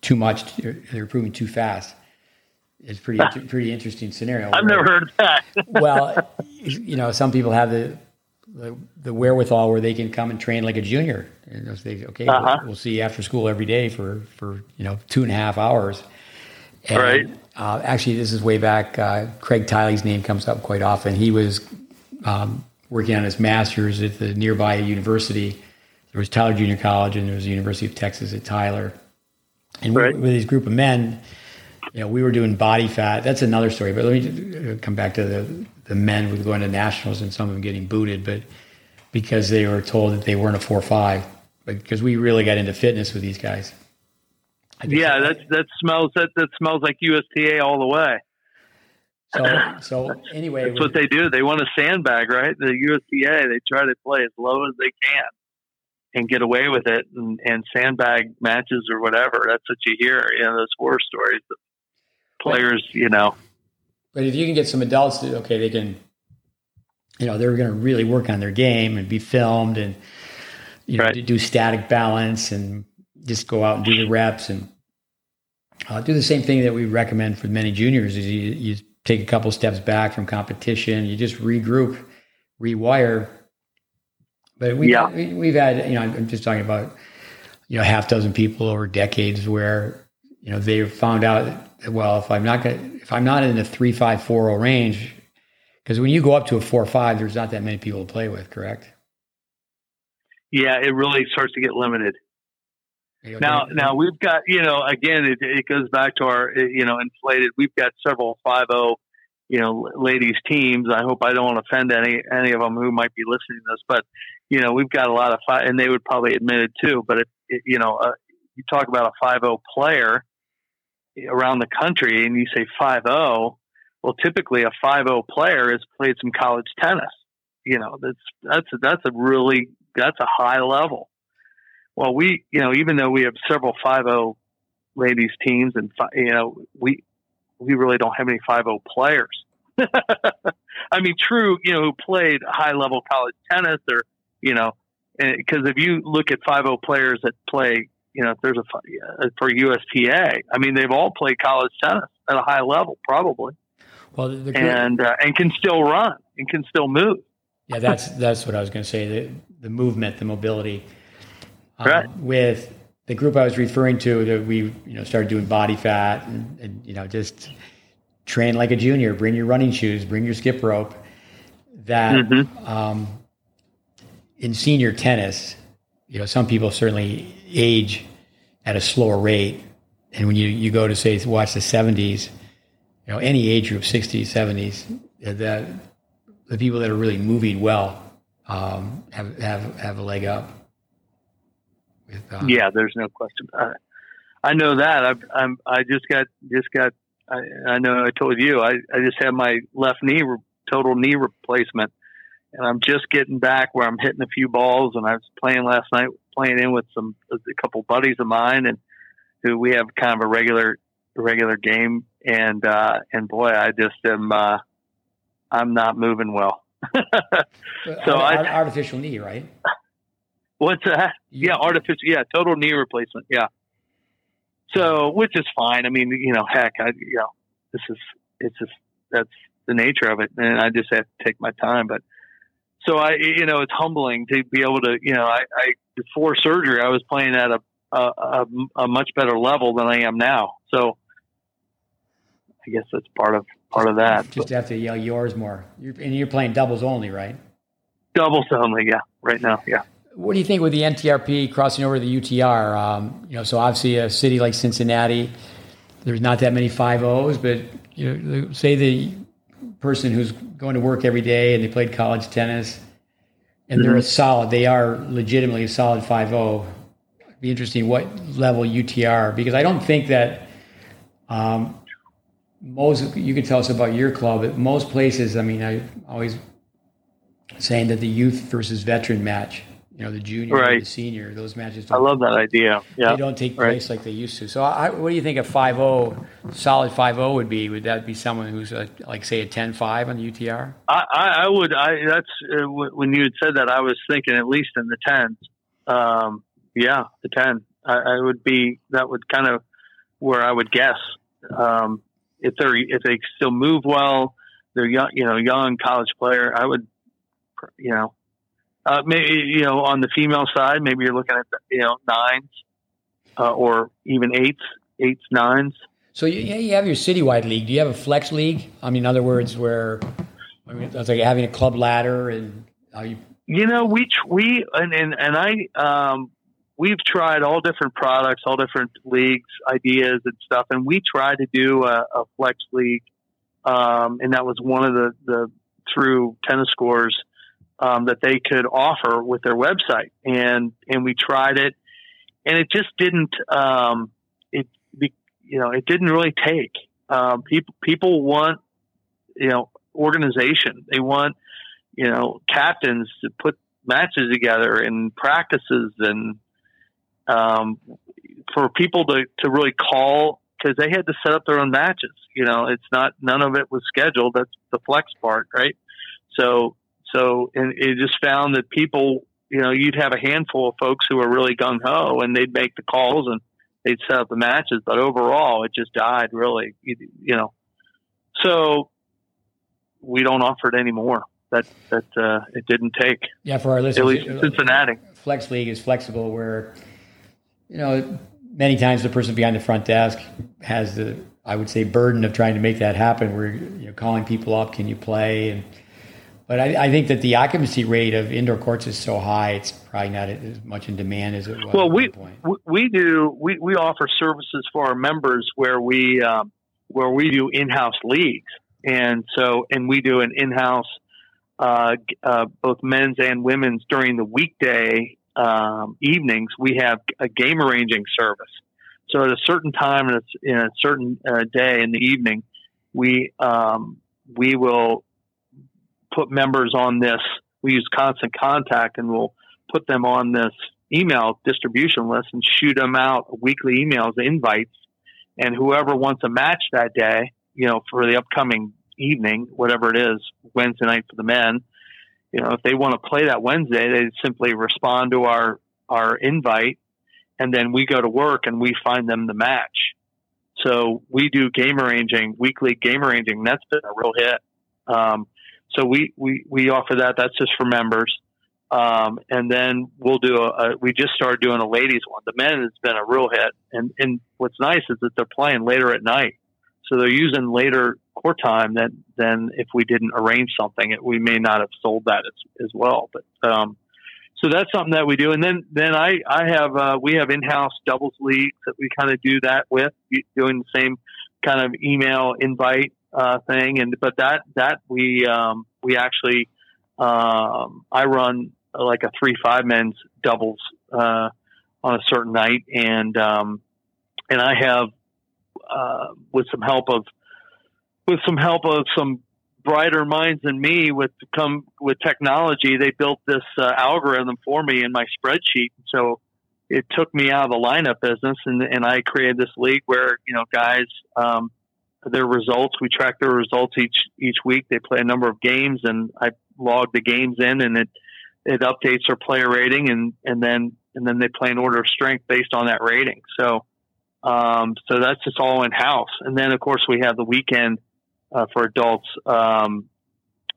Speaker 1: too much. They were improving too fast. It's pretty pretty interesting scenario.
Speaker 2: I've never heard that.
Speaker 1: well, you know, some people have the, the, the wherewithal where they can come and train like a junior. And they okay, uh-huh. we'll, we'll, see you after school every day for for you know two and a half hours.
Speaker 2: And, right.
Speaker 1: Uh, actually, this is way back. Uh, Craig Tiley's name comes up quite often. He was um, working on his master's at the nearby university. There was Tyler Junior College, and there was the University of Texas at Tyler. And right. with this group of men, you know, we were doing body fat. That's another story. But let me come back to the the men with going to nationals and some of them getting booted, but because they were told that they weren't a four five. Because we really got into fitness with these guys.
Speaker 2: Yeah, that that smells that that smells like USTA all the way.
Speaker 1: So, so anyway,
Speaker 2: that's what they do. They want a sandbag, right? The USTA they try to play as low as they can and get away with it, and, and sandbag matches or whatever. That's what you hear. You know, those war stories players, you know.
Speaker 1: But if you can get some adults to, okay, they can, you know, they're going to really work on their game and be filmed and, you know, right. do static balance and just go out and do the reps and uh, do the same thing that we recommend for many juniors is you, you take a couple steps back from competition, you just regroup, rewire. But we, yeah. we, have had, you know, I'm just talking about, you know, half dozen people over decades where, you know, they found out that well, if I'm not going, if I'm not in the three five four zero range, because when you go up to a four five, there's not that many people to play with, correct?
Speaker 2: Yeah, it really starts to get limited. Now, now we've got you know again it, it goes back to our you know inflated. We've got several five zero you know ladies teams. I hope I don't offend any any of them who might be listening to this, but you know we've got a lot of five, and they would probably admit it too. But if, if you know uh, you talk about a five zero player around the country and you say 5-0, well, typically a 5-0 player has played some college tennis. You know, that's, that's, that's a really, that's a high level. Well, we, you know, even though we have several five O ladies teams, and you know, we we really don't have any five O players. I mean, true, you know, who played high level college tennis or, you know, because if you look at 5 players that play, you know, if there's a uh, for USTA, I mean, they've all played college tennis at a high level, probably. Well, the, the and uh, and can still run and can still move.
Speaker 1: Yeah, that's that's what I was going to say. The the movement, the mobility.
Speaker 2: Um, right.
Speaker 1: With the group I was referring to, that we you know started doing body fat and, and you know just train like a junior. Bring your running shoes. Bring your skip rope. That mm-hmm. um, in senior tennis, you know, some people certainly age at a slower rate, and when you you go to say watch the seventies, you know, any age group, sixties, seventies, that the people that are really moving well um, have have have a leg up.
Speaker 2: With, um, yeah, there's no question. I, I know that. I've, I'm. I just got just got. I, I know. I told you. I I just had my left knee total knee replacement, and I'm just getting back where I'm hitting a few balls. And I was playing last night, playing in with some a couple buddies of mine, and who we have kind of a regular regular game. And uh, and boy, I just am. Uh, I'm not moving well.
Speaker 1: so I, artificial knee, right?
Speaker 2: What's that? Yeah, artificial. Yeah, total knee replacement. Yeah. So, which is fine. I mean, you know, heck, I, you know, this is, it's just, that's the nature of it. And I just have to take my time. But so I, you know, it's humbling to be able to, you know, I, I before surgery, I was playing at a, a, a, a much better level than I am now. So I guess that's part of part of that.
Speaker 1: Just have to yell yours more. You're, and you're playing doubles only, right?
Speaker 2: Doubles only, yeah. Right now, yeah.
Speaker 1: What do you think with the NTRP crossing over to the UTR? Um, you know, so obviously a city like Cincinnati, there's not that many five O's, but you know, say the person who's going to work every day and they played college tennis and mm-hmm. they're a solid, they are legitimately a solid five O. It'd Be interesting what level UTR because I don't think that um, most you could tell us about your club. But most places, I mean, I always saying that the youth versus veteran match, you know, the junior right. the senior, those matches.
Speaker 2: I love that idea. Yeah,
Speaker 1: they don't take place right. like they used to. So, I, what do you think a 5-0, solid 5-0 would be? Would that be someone who's a, like say a 10-5 on the UTR?
Speaker 2: I, I would. I that's uh, when you had said that. I was thinking at least in the tens. Um, yeah, the ten. I, I, would be. That would kind of where I would guess. Um, if they're if they still move well, they're young, you know, young college player. I would, you know, uh, maybe you know on the female side, maybe you're looking at you know nines uh, or even eights, eights, nines.
Speaker 1: So you, you have your citywide league. Do you have a flex league? I mean, in other words, where I mean, it's like having a club ladder and how you.
Speaker 2: You know, we we and and, and I um, we've tried all different products, all different leagues, ideas and stuff, and we tried to do a, a flex league, um, and that was one of the the through tennis scores um, that they could offer with their website, and and we tried it, and it just didn't um, it you know it didn't really take. Um, people people want you know organization. They want you know captains to put matches together and practices and um, for people to, to really call because they had to set up their own matches. You know, it's not none of it was scheduled. That's the flex part, right? So so and it just found that people, you know, you'd have a handful of folks who were really gung ho and they'd make the calls and they'd set up the matches, but overall it just died really, you, you know. So we don't offer it anymore. That that uh, it didn't take.
Speaker 1: Yeah, for our listeners,
Speaker 2: at least Cincinnati.
Speaker 1: Flex League is flexible where you know, many times the person behind the front desk has the, I would say, burden of trying to make that happen. We're you know, calling people up, can you play? And but I, I, think that the occupancy rate of indoor courts is so high, it's probably not as much in demand as it was.
Speaker 2: Well, we we do we, we offer services for our members where we um, where we do in-house leagues, and so and we do an in-house uh, uh, both men's and women's during the weekday um, evenings, we have a game arranging service. So at a certain time and in a certain uh, day in the evening, we um, we will put members on this. We use constant contact, and we'll put them on this email distribution list and shoot them out weekly emails, invites, and whoever wants a match that day, you know, for the upcoming evening, whatever it is, Wednesday night for the men, you know, if they want to play that Wednesday, they simply respond to our our invite, and then we go to work and we find them the match. So we do game arranging, weekly game arranging. That's been a real hit. Um, so we, we, we offer that. That's just for members. Um, and then we'll do a, a, we just started doing a ladies one. The men has been a real hit. And, and what's nice is that they're playing later at night. So they're using later court time than, than if we didn't arrange something. It, we may not have sold that as, as well. But, um, so that's something that we do. And then, then I, I have, uh, we have in-house doubles leagues that we kind of do that with doing the same kind of email invite, uh, thing. And, but that, that we, um, we actually, um, I run like a three, five men's doubles, uh, on a certain night. And, um, and I have, uh, with some help of, with some help of some brighter minds than me with come with technology. They built this uh, algorithm for me in my spreadsheet. So it took me out of the lineup business, and and I created this league where you know guys. Um, their results. We track their results each each week. They play a number of games, and I log the games in, and it it updates their player rating, and and then and then they play an order of strength based on that rating. So um, so that's just all in house. And then of course we have the weekend uh, for adults. Um,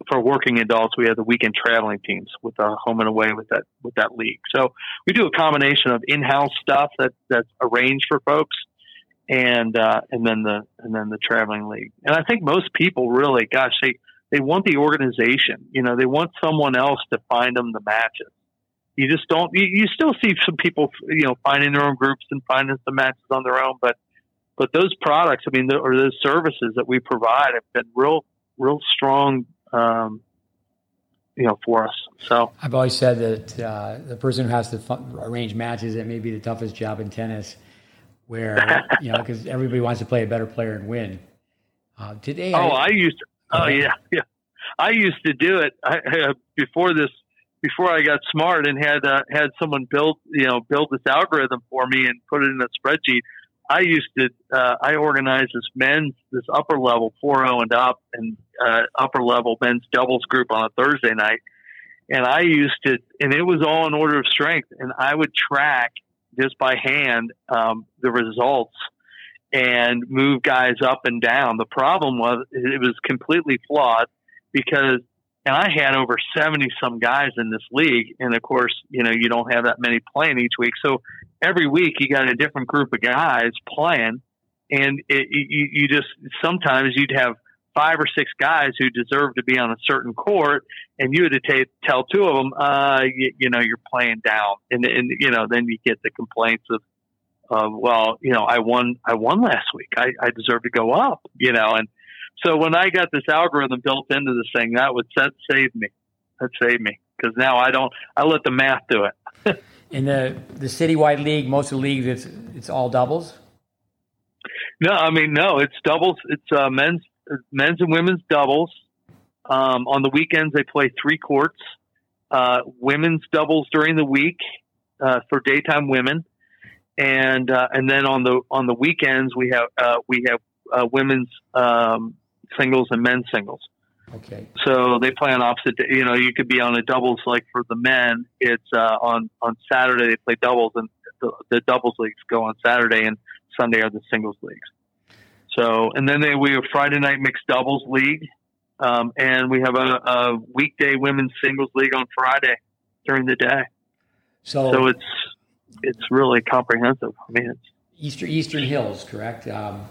Speaker 2: for working adults, we have the weekend traveling teams with the home and away with that with that league. So we do a combination of in-house stuff that that's arranged for folks, and uh, and then the and then the traveling league. And I think most people really, gosh, they they want the organization. You know, they want someone else to find them the matches. You just don't. You, you still see some people, you know, finding their own groups and finding some matches on their own, but but those products, I mean, the, or those services that we provide have been real, real strong, um, you know, for us. So
Speaker 1: I've always said that uh, the person who has to arrange matches, it may be the toughest job in tennis, where you know, because everybody wants to play a better player and win.
Speaker 2: Uh, today, oh, I, I used, to, oh yeah, yeah, I used to do it I, uh, before this before I got smart and had uh, had someone build you know build this algorithm for me and put it in a spreadsheet. I used to, uh, I organized this men's, this upper level 4-0 and up and, uh, upper level men's doubles group on a Thursday night. And I used to, and it was all in order of strength. And I would track just by hand, um, the results and move guys up and down. The problem was it was completely flawed because and I had over 70 some guys in this league. And of course, you know, you don't have that many playing each week. So every week you got a different group of guys playing. And it, you, you just, sometimes you'd have five or six guys who deserve to be on a certain court. And you had to t- tell two of them, uh, you, you know, you're playing down. And, and, you know, then you get the complaints of, of, well, you know, I won, I won last week. I, I deserve to go up, you know, and, so when I got this algorithm built into this thing, that would that saved me. That saved me because now I don't. I let the math do it.
Speaker 1: In the the citywide league, most of the leagues, it's it's all doubles.
Speaker 2: No, I mean no, it's doubles. It's uh, men's men's and women's doubles. Um, on the weekends, they play three courts. Uh, women's doubles during the week uh, for daytime women, and uh, and then on the on the weekends we have uh, we have uh, women's um, singles and men's singles.
Speaker 1: Okay.
Speaker 2: So they play on opposite. You know, you could be on a doubles like for the men. It's uh, on on Saturday they play doubles, and the, the, doubles leagues go on Saturday, and Sunday are the singles leagues. So, and then they, we have Friday night mixed doubles league, um, and we have a, a, weekday women's singles league on Friday during the day. So, so it's it's really comprehensive. I mean, it's
Speaker 1: Easter Eastern Hills, correct? Um,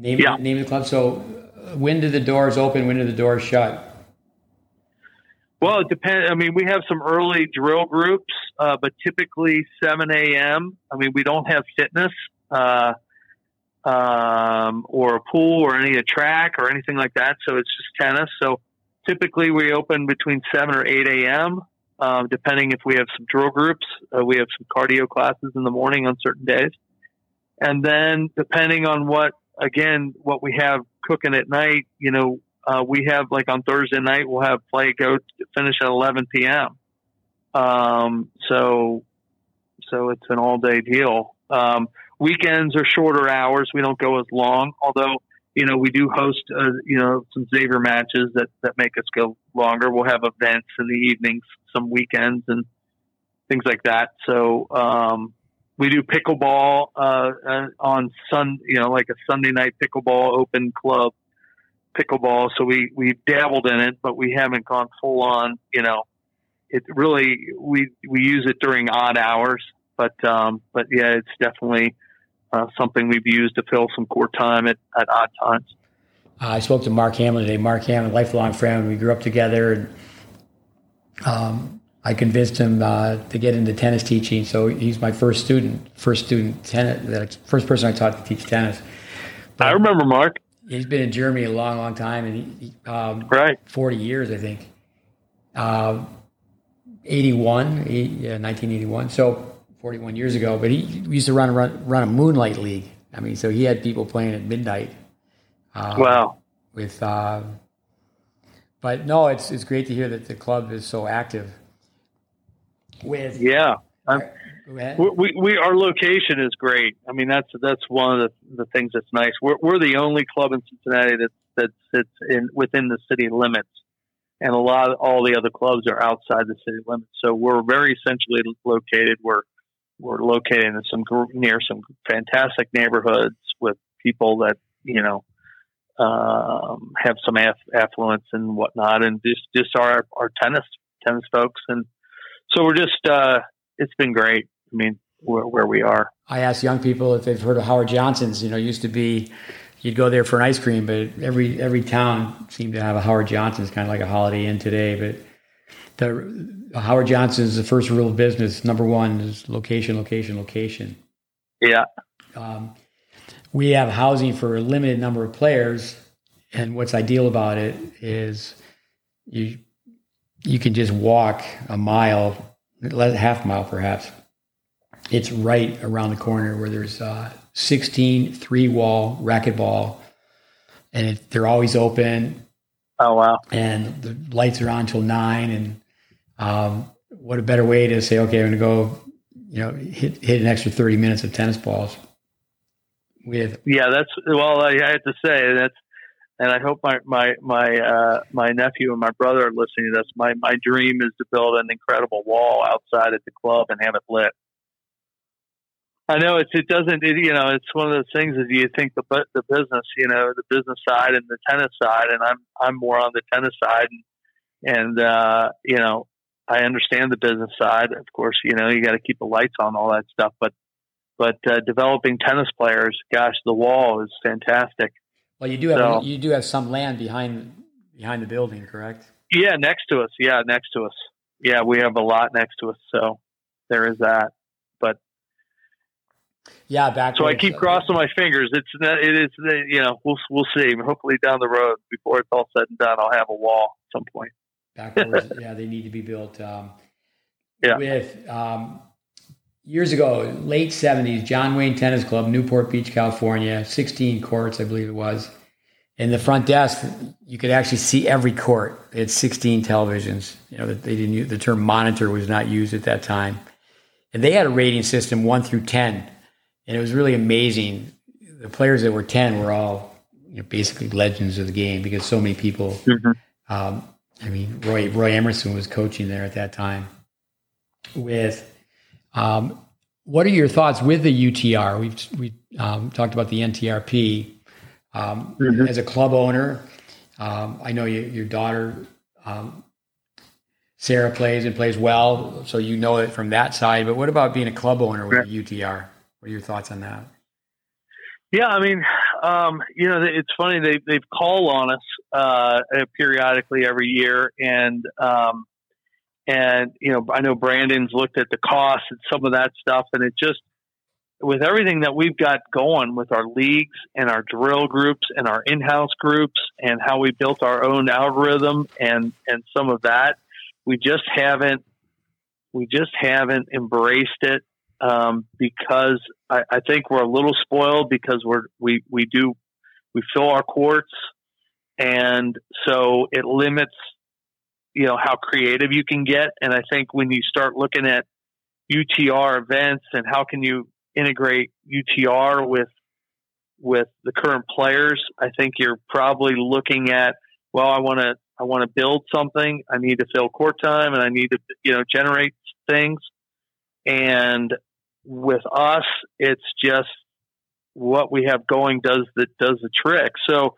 Speaker 1: Name, yeah. name of the club. So when do the doors open? When do the doors shut?
Speaker 2: Well, it depends. I mean, we have some early drill groups, uh, but typically 7 a.m. I mean, we don't have fitness uh, um, or a pool or any a track or anything like that. So it's just tennis. So typically we open between 7 or 8 a.m. Uh, depending if we have some drill groups. Uh, we have some cardio classes in the morning on certain days. And then depending on what again, what we have cooking at night, you know, uh, we have like on Thursday night, we'll have play go finish at 11 p.m. Um, so, so it's an all day deal. Um, weekends are shorter hours. We don't go as long, although you know we do host uh, you know some Xavier matches that that make us go longer. We'll have events in the evenings, some weekends, and things like that. So um, we do pickleball uh, uh, on Sun, you know, like a Sunday night pickleball open club pickleball. So we we've dabbled in it, but we haven't gone full on. You know, it really we we use it during odd hours, but um, but yeah, it's definitely uh, something we've used to fill some court time at, at odd times.
Speaker 1: Uh, I spoke to Mark Hamlin today. Mark Hamlin, lifelong friend. We grew up together, and um, I convinced him uh, to get into tennis teaching. So he's my first student, first student tennis, first person I taught to teach tennis.
Speaker 2: But I remember Mark.
Speaker 1: He's been in Germany a long, long time, and he, um,
Speaker 2: right,
Speaker 1: forty years, I think. Uh, 81, yeah, 1981. So 41 years ago. But he used to run run, run a moonlight league. I mean, so he had people playing at midnight.
Speaker 2: Uh, wow.
Speaker 1: With, uh, but no, it's it's great to hear that the club is so active. With
Speaker 2: yeah, we, we our location is great. I mean, that's that's one of the, the things that's nice. We're we're the only club in Cincinnati that that sits in within the city limits and a lot of all the other clubs are outside the city limits. So we're very centrally located. We're we're located in some near some fantastic neighborhoods with people that you know um, have some aff- affluence and whatnot, and just just our our tennis tennis folks, and so we're just uh, it's been great. I mean, where, where we are.
Speaker 1: I ask young people if they've heard of Howard Johnson's. You know, used to be you'd go there for an ice cream, but every every town seemed to have a Howard Johnson's, kind of like a Holiday Inn today. But the Howard Johnson's the first rule of business. Number one is location, location, location.
Speaker 2: Yeah.
Speaker 1: Um, we have housing for a limited number of players, and what's ideal about it is you you can just walk a mile, half a mile perhaps. It's right around the corner where there's uh, 16 three wall racquetball, and it, they're always open.
Speaker 2: Oh wow!
Speaker 1: And the lights are on till nine. And um, what a better way to say, okay, I'm going to go, you know, hit hit an extra 30 minutes of tennis balls. With
Speaker 2: yeah, that's well, I have to say that's, and I hope my my my uh, my nephew and my brother are listening to this. My my dream is to build an incredible wall outside at the club and have it lit. I know it's it doesn't it, you know it's one of those things is you think the the business you know the business side and the tennis side and I'm I'm more on the tennis side and and uh, you know I understand the business side of course you know you got to keep the lights on all that stuff but but uh, developing tennis players gosh the wall is fantastic.
Speaker 1: Well, you do have so, you do have some land behind behind the building, correct?
Speaker 2: Yeah, next to us. Yeah, next to us. Yeah, we have a lot next to us, so there is that.
Speaker 1: But yeah, back.
Speaker 2: So I keep crossing my fingers. It's it is you know we'll we'll see. Hopefully down the road before it's all said and done, I'll have a wall at some point.
Speaker 1: Backwards, yeah, they need to be built. Um,
Speaker 2: yeah.
Speaker 1: With um, years ago, late seventies, John Wayne Tennis Club, Newport Beach, California, sixteen courts, I believe it was. In the front desk, you could actually see every court. They had sixteen televisions. You know, they didn't use, the term monitor was not used at that time, and they had a rating system one through ten and it was really amazing. The players that were ten were all you know, basically legends of the game because so many people. Mm-hmm. Um, I mean, Roy Roy Emerson was coaching there at that time. With, um, what are your thoughts with the UTR? We've we um, talked about the NTRP um, mm-hmm. as a club owner. Um, I know you, your daughter um, Sarah plays and plays well, so you know it from that side. But what about being a club owner with yeah. UTR? What are your thoughts on that?
Speaker 2: Yeah, I mean, um, you know, it's funny they they've called on us uh, periodically every year, and um, and you know, I know Brandon's looked at the costs and some of that stuff, and it just with everything that we've got going with our leagues and our drill groups and our in-house groups and how we built our own algorithm and and some of that, we just haven't we just haven't embraced it um, because I, I, think we're a little spoiled because we're we we do we fill our courts, and so it limits you know how creative you can get. And I think when you start looking at UTR events and how can you integrate UTR with with the current players, I think you're probably looking at well, I want to I want to build something. I need to fill court time and I need to you know generate things. And with us, it's just what we have going does the does the trick. So,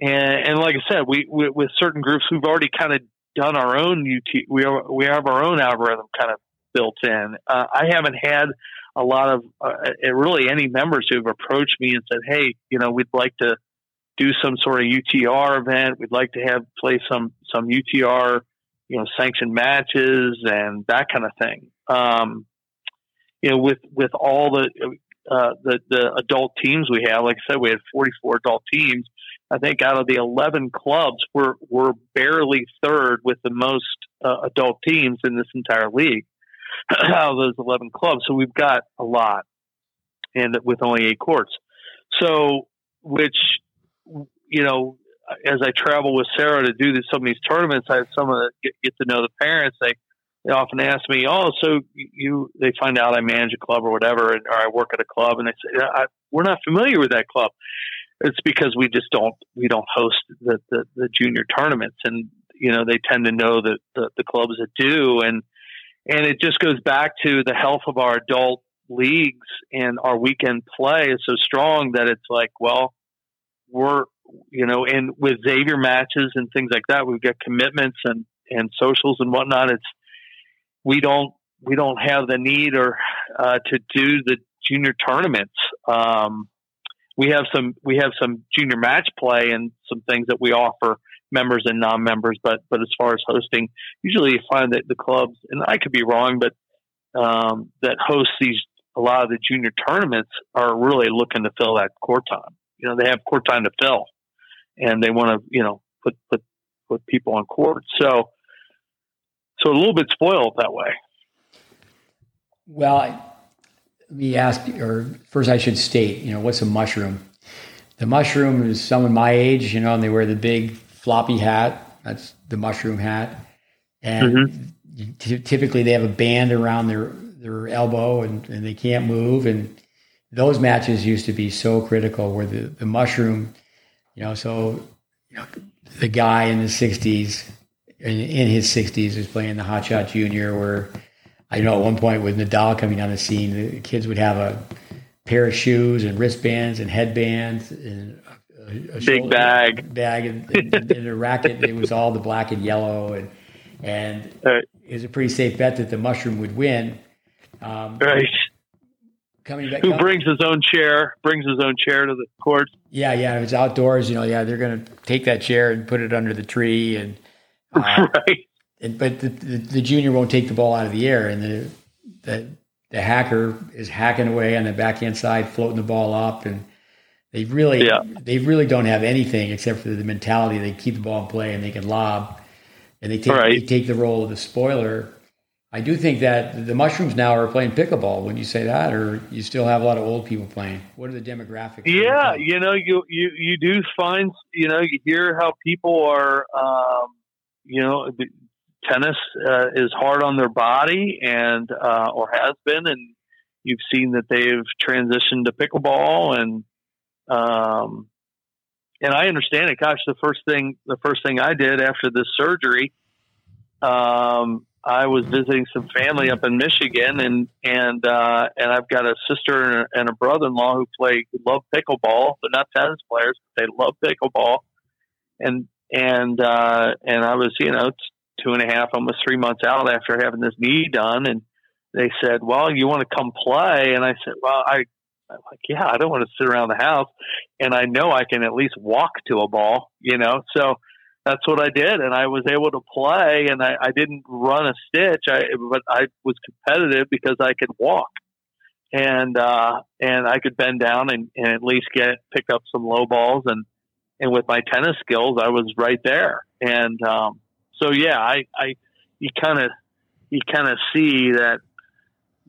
Speaker 2: and, and like I said, we, we with certain groups we've already kind of done our own UT. We are, we have our own algorithm kind of built in. Uh, I haven't had a lot of uh, really any members who have approached me and said, "Hey, you know, we'd like to do some sort of UTR event. We'd like to have play some some UTR, you know, sanctioned matches and that kind of thing." Um, you know, with with all the uh, the the adult teams we have, like I said, we had 44 adult teams. I think out of the 11 clubs, we're we're barely third with the most uh, adult teams in this entire league. out of those 11 clubs, so we've got a lot, and with only eight courts. So, which you know, as I travel with Sarah to do this, some of these tournaments, I have some of the, get, get to know the parents. They they often ask me, "Oh, so you?" They find out I manage a club or whatever, or I work at a club, and they say, "We're not familiar with that club." It's because we just don't we don't host the the, the junior tournaments, and you know they tend to know the, the the clubs that do, and and it just goes back to the health of our adult leagues and our weekend play is so strong that it's like, well, we're you know, and with Xavier matches and things like that, we've got commitments and and socials and whatnot. It's we don't we don't have the need or uh, to do the junior tournaments. Um, we have some we have some junior match play and some things that we offer members and non-members. But but as far as hosting, usually you find that the clubs and I could be wrong, but um, that host these a lot of the junior tournaments are really looking to fill that court time. You know, they have court time to fill, and they want to you know put put put people on court. So so a little bit spoiled that way.
Speaker 1: Well, let me ask, or first I should state, you know, what's a mushroom? The mushroom is someone my age, you know, and they wear the big floppy hat. That's the mushroom hat, and mm-hmm. t- typically they have a band around their their elbow, and, and they can't move. And those matches used to be so critical, where the the mushroom, you know, so you know, the guy in the '60s in, in his 60s was playing the Hot Shot Junior, where I know at one point with Nadal coming on the scene, the kids would have a pair of shoes and wristbands and headbands and
Speaker 2: a, a big bag
Speaker 1: bag and, and, and, a racket. it was all the black and yellow, and and right. it was a pretty safe bet that the mushroom would win.
Speaker 2: Um, right. Coming back, who brings his own chair? Brings his own chair to the court.
Speaker 1: Yeah, yeah. If it's outdoors, you know, yeah, they're going to take that chair and put it under the tree, and uh, right. And, but the, the, the, junior won't take the ball out of the air, and the, the the hacker is hacking away on the backhand side, floating the ball up, and they really yeah. they really don't have anything except for the mentality. They keep the ball in play and they can lob, and they take right. they take the role of the spoiler. I do think that the mushrooms now are playing pickleball. When you say that, or you still have a lot of old people playing. What are the demographics?
Speaker 2: Yeah, you know, you you you do find you know you hear how people are. Um, you know, tennis uh, is hard on their body and uh, or has been, and you've seen that they've transitioned to pickleball and um, and I understand it. Gosh, the first thing the first thing I did after this surgery, um, I was visiting some family up in Michigan, and and uh, and I've got a sister and a brother-in-law who play love pickleball. They're not tennis players, but they love pickleball, and and uh, and I was you know two and a half, almost three months out after having this knee done, and they said, "Well, you want to come play?" And I said, "Well, I." I'm like, yeah, I don't want to sit around the house, and I know I can at least walk to a ball, you know. So that's what I did, and I was able to play, and I, I didn't run a stitch, I, but I was competitive because I could walk, and uh, and I could bend down and, and at least get pick up some low balls, and and with my tennis skills, I was right there. And um, so, yeah, I, I you kind of you kind of see that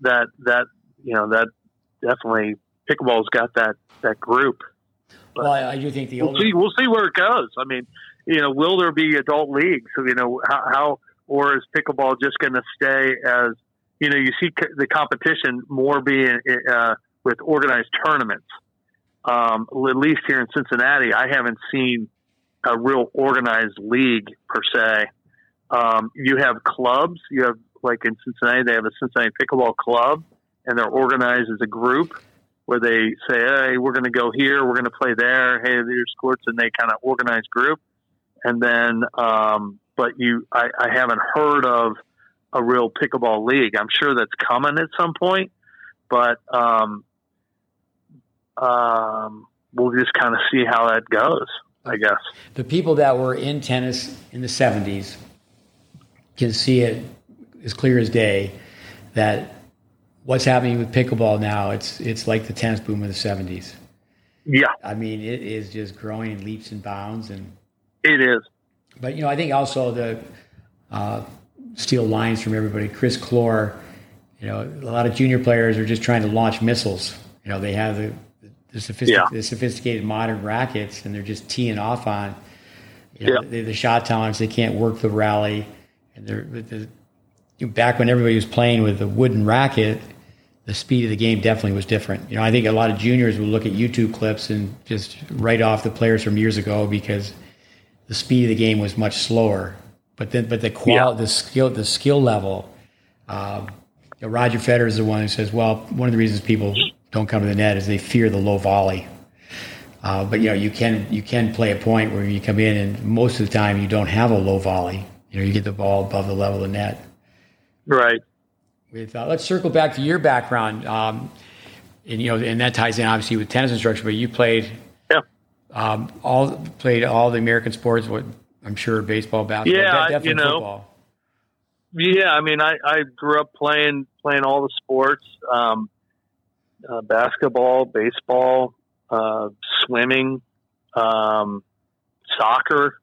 Speaker 2: that that you know that definitely pickleball's got that that group.
Speaker 1: But well, I, I do think the
Speaker 2: we'll see we'll see where it goes. I mean, you know, will there be adult leagues? You know, how, how or is pickleball just going to stay as you know, you see the competition more being uh, with organized tournaments. Um, at least here in Cincinnati, I haven't seen a real organized league per se. Um, you have clubs. You have like in Cincinnati, they have a Cincinnati pickleball club, and they're organized as a group where they say, "Hey, we're going to go here. We're going to play there. Hey, there's courts," and they kind of organize group. And then, um, but you, I, I haven't heard of a real pickleball league. I'm sure that's coming at some point, but um, um, we'll just kind of see how that goes. I guess.
Speaker 1: The people that were in tennis in the '70s can see it as clear as day that what's happening with pickleball now it's it's like the tennis boom of the 70s
Speaker 2: yeah.
Speaker 1: I mean it is just growing in leaps and bounds and
Speaker 2: it is.
Speaker 1: But you know i think also the uh, steal lines from everybody chris clore you know a lot of junior players are just trying to launch missiles. You know they have the the, sophistic- yeah. the sophisticated modern rackets and they're just teeing off on you know, yeah. the, the shot times they can't work the rally and they're the, back when everybody was playing with the wooden racket, the speed of the game definitely was different. You know, I think a lot of juniors will look at YouTube clips and just write off the players from years ago because the speed of the game was much slower. But then, but the quality, yeah. the skill, the skill level. Um, you know, Roger Federer is the one who says, "Well, one of the reasons people don't come to the net is they fear the low volley." Uh, but you know, you can you can play a point where you come in, and most of the time you don't have a low volley. You know, you get the ball above the level of the net.
Speaker 2: Right.
Speaker 1: With uh, let's circle back to your background, um, and you know, and that ties in obviously with tennis instruction. But you played,
Speaker 2: yeah,
Speaker 1: um, all played all the American sports. What I'm sure baseball, basketball,
Speaker 2: yeah,
Speaker 1: definitely
Speaker 2: you know,
Speaker 1: football.
Speaker 2: Yeah, I mean, I, I grew up playing playing all the sports, um, uh, basketball, baseball, uh, swimming, um, soccer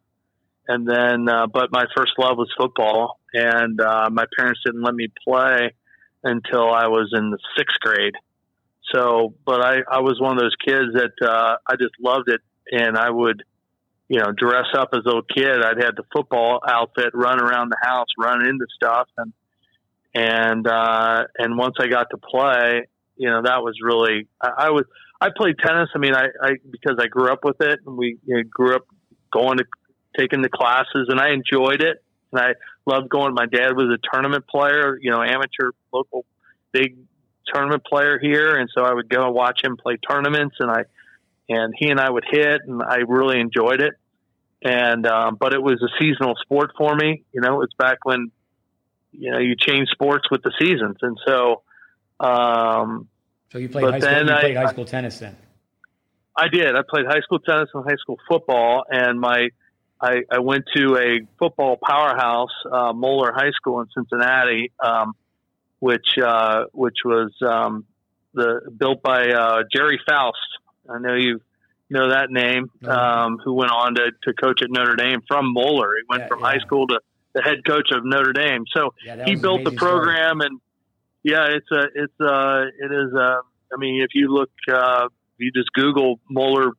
Speaker 2: and then uh, but my first love was football, and uh, my parents didn't let me play until I was in the sixth grade. So, but I I was one of those kids that uh, I just loved it, and I would, you know, dress up as a little kid. I'd had the football outfit, run around the house, run into stuff, and and uh, and once I got to play, you know, that was really I, I was I played tennis. I mean, I, I because I grew up with it, and we you know, grew up going to taking the classes, and I enjoyed it. And I loved going. My dad was a tournament player, you know, amateur, local, big tournament player here, and so I would go and watch him play tournaments, and I and he and I would hit, and I really enjoyed it. And um, but it was a seasonal sport for me. You know, it's back when you know you change sports with the seasons, and so. Um,
Speaker 1: so you played, high school, you played I, high school tennis then.
Speaker 2: I did. I played high school tennis and high school football, and my I, I went to a football powerhouse, uh, Moeller High School in Cincinnati, um, which uh, which was um, the built by uh, Gerry Faust. I know you know that name. Um, who went on to, to coach at Notre Dame from Moeller. He went yeah, from yeah. high school to the head coach of Notre Dame. So yeah, he built the program, story. and yeah, it's a it's a it is a. I mean, if you look, uh, you just Google Moeller,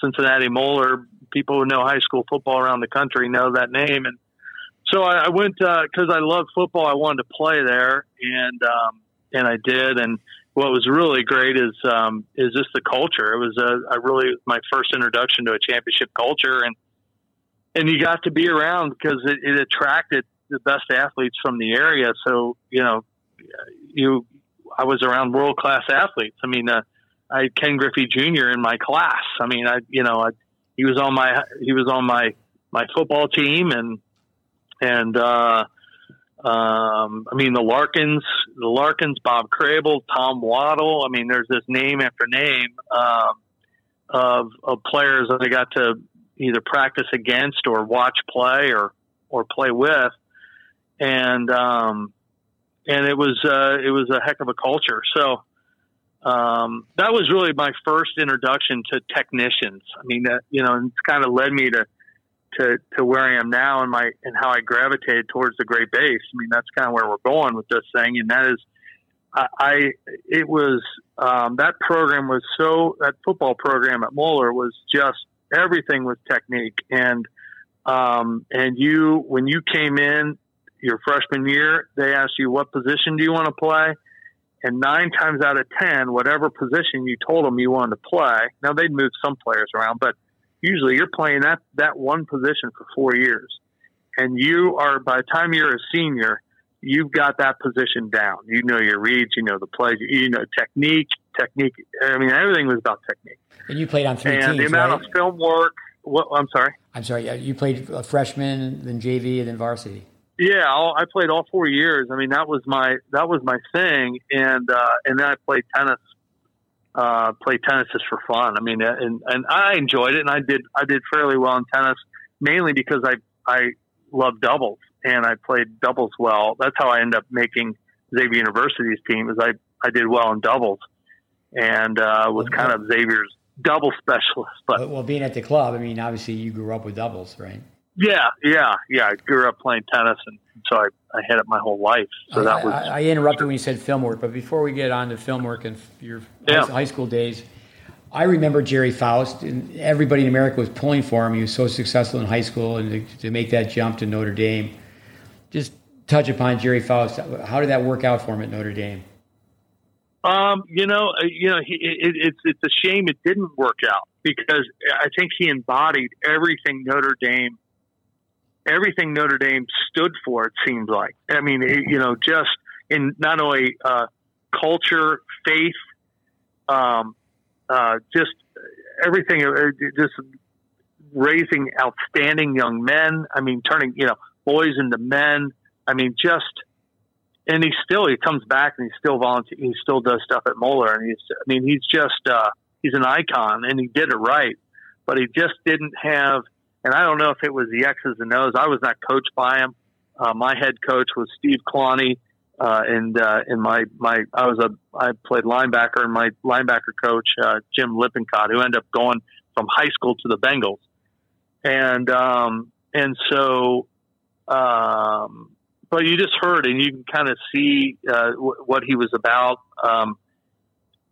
Speaker 2: Cincinnati Moeller people who know high school football around the country know that name. And so I, I went uh, because uh, I love football. I wanted to play there, and um, and I did. And what was really great is um, is just the culture. It was a, a really my first introduction to a championship culture, and and you got to be around because it, it attracted the best athletes from the area. So you know, you I was around world class athletes. I mean, uh, I had Ken Griffey Jr. in my class. I mean, I you know I he was on my he was on my my football team and and uh, um, I mean the Larkins, the Larkins, Bob Crable, Tom Waddle. I mean, there's this name after name um, of of players that I got to either practice against or watch play or or play with, and um, and it was uh, it was a heck of a culture. So um, that was really my first introduction to technicians. I mean, that, you know, it's kind of led me to, to, to where I am now and my, and how I gravitated towards the GreatBase. I mean, that's kind of where we're going with this thing. And that is, I, I it was, um, that program was so, that football program at Moeller was just, everything was technique. And, um, and you, when you came in, your freshman year, they ask you what position do you want to play, and nine times out of ten, whatever position you told them you wanted to play. Now they'd move some players around, but usually you're playing that that one position for four years, and you are by the time you're a senior, you've got that position down. You know your reads, you know the plays, you know technique, technique. I mean, everything was about technique.
Speaker 1: And you played on three
Speaker 2: and
Speaker 1: teams,
Speaker 2: the amount
Speaker 1: right?
Speaker 2: of film work. What, I'm sorry.
Speaker 1: I'm sorry. yeah, You played a freshman, then JV, and then varsity.
Speaker 2: Yeah, I played all four years. I mean, that was my that was my thing, and uh, and then I played tennis. Uh, played tennis just for fun. I mean, and and I enjoyed it, and I did I did fairly well in tennis, mainly because I I love doubles and I played doubles well. That's how I ended up making Xavier University's team. Is I I did well in doubles, and uh, was kind of Xavier's double specialist. But
Speaker 1: Well, well, being at the club, I mean, obviously you grew up with doubles, right?
Speaker 2: Yeah, yeah, yeah. I grew up playing tennis, and so I, I had it my whole life. So that
Speaker 1: I,
Speaker 2: was
Speaker 1: I, I interrupted when you said film work, but before we get on to film work and your
Speaker 2: Yeah.
Speaker 1: high school days, I remember Gerry Faust, and everybody in America was pulling for him. He was so successful in high school, and to, to make that jump to Notre Dame. Just touch upon Gerry Faust. How did that work out for him at Notre Dame?
Speaker 2: Um, you know, uh, you know, he, it, it's it's a shame it didn't work out because I think he embodied everything Notre Dame, everything Notre Dame stood for. It seems like. I mean, it, you know, just in not only uh, culture, faith, um, uh, just everything. uh, Just raising outstanding young men. I mean, turning you know boys into men. I mean, just and he still he comes back and he still volunteer he still does stuff at Moeller and he's I mean he's just uh he's an icon and he did it right but he just didn't have and I don't know if it was the X's and O's. I was not coached by him. Uh, my head coach was Steve Klonne uh, and uh, and my my I was a I played linebacker and my linebacker coach uh, Jim Lippincott who ended up going from high school to the Bengals. And um and so um but you just heard and you can kind of see uh, what he was about. Um,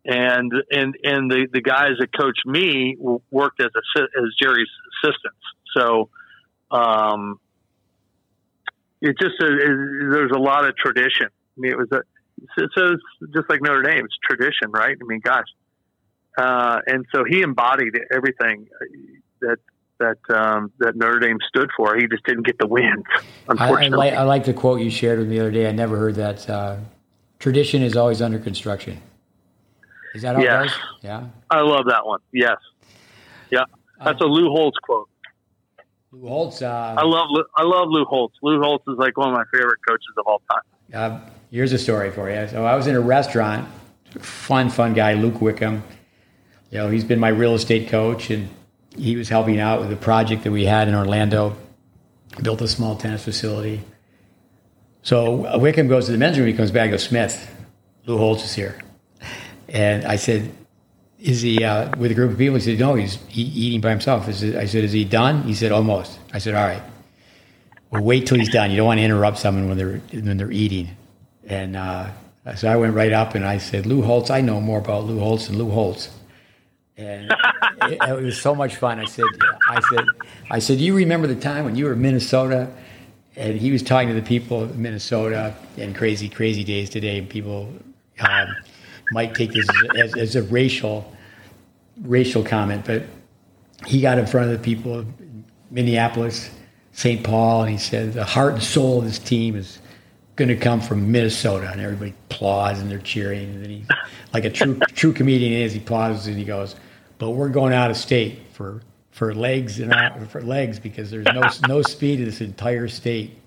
Speaker 2: and and and the, the guys that coached me worked as a, as Gerry's assistants. So um, it just uh, it, there's a lot of tradition. I mean, it was a so it's just like Notre Dame. It's tradition, right? I mean, gosh. Uh, and so he embodied everything that that um, that Notre Dame stood for. He just didn't get the wins,
Speaker 1: I, I,
Speaker 2: unfortunately.
Speaker 1: like, I like the quote you shared with me the other day. I never heard that. Uh, Tradition is always under construction. Is that how
Speaker 2: Yeah.
Speaker 1: it goes? Yeah.
Speaker 2: I love that one. Yes. Yeah. That's a Lou Holtz quote.
Speaker 1: Lou Holtz. Uh,
Speaker 2: I love Lou, I love Lou Holtz. Lou Holtz is like one of my favorite coaches of all time.
Speaker 1: Uh, here's a story for you. So I was in a restaurant. Fun, fun guy, Luke Wickham. You know, he's been my real estate coach, and he was helping out with a project that we had in Orlando. Built a small tennis facility. So uh, Wickham goes to the men's room. He comes back. and goes, Smith, Lou Holtz is here, and I said, "Is he uh, with a group of people?" He said, "No, he's e- eating by himself." I said, I said, "Is he done?" He said, "Almost." I said, "All right." Well, wait till he's done. You don't want to interrupt someone when they're when they're eating. And uh, so I went right up and I said, Lou Holtz, I know more about Lou Holtz than Lou Holtz. And it, it was so much fun. I said, I said, I said, you remember the time when you were in Minnesota? And he was talking to the people of Minnesota and crazy, crazy days today. And people um, might take this as, as a racial, racial comment, but he got in front of the people of Minneapolis, St. Paul, and he said the heart and soul of this team is going to come from Minnesota, and everybody applauds and they're cheering. And then he, like a true true comedian is, he pauses and he goes, "But we're going out of state for for legs and uh, for legs because there's no no speed in this entire state."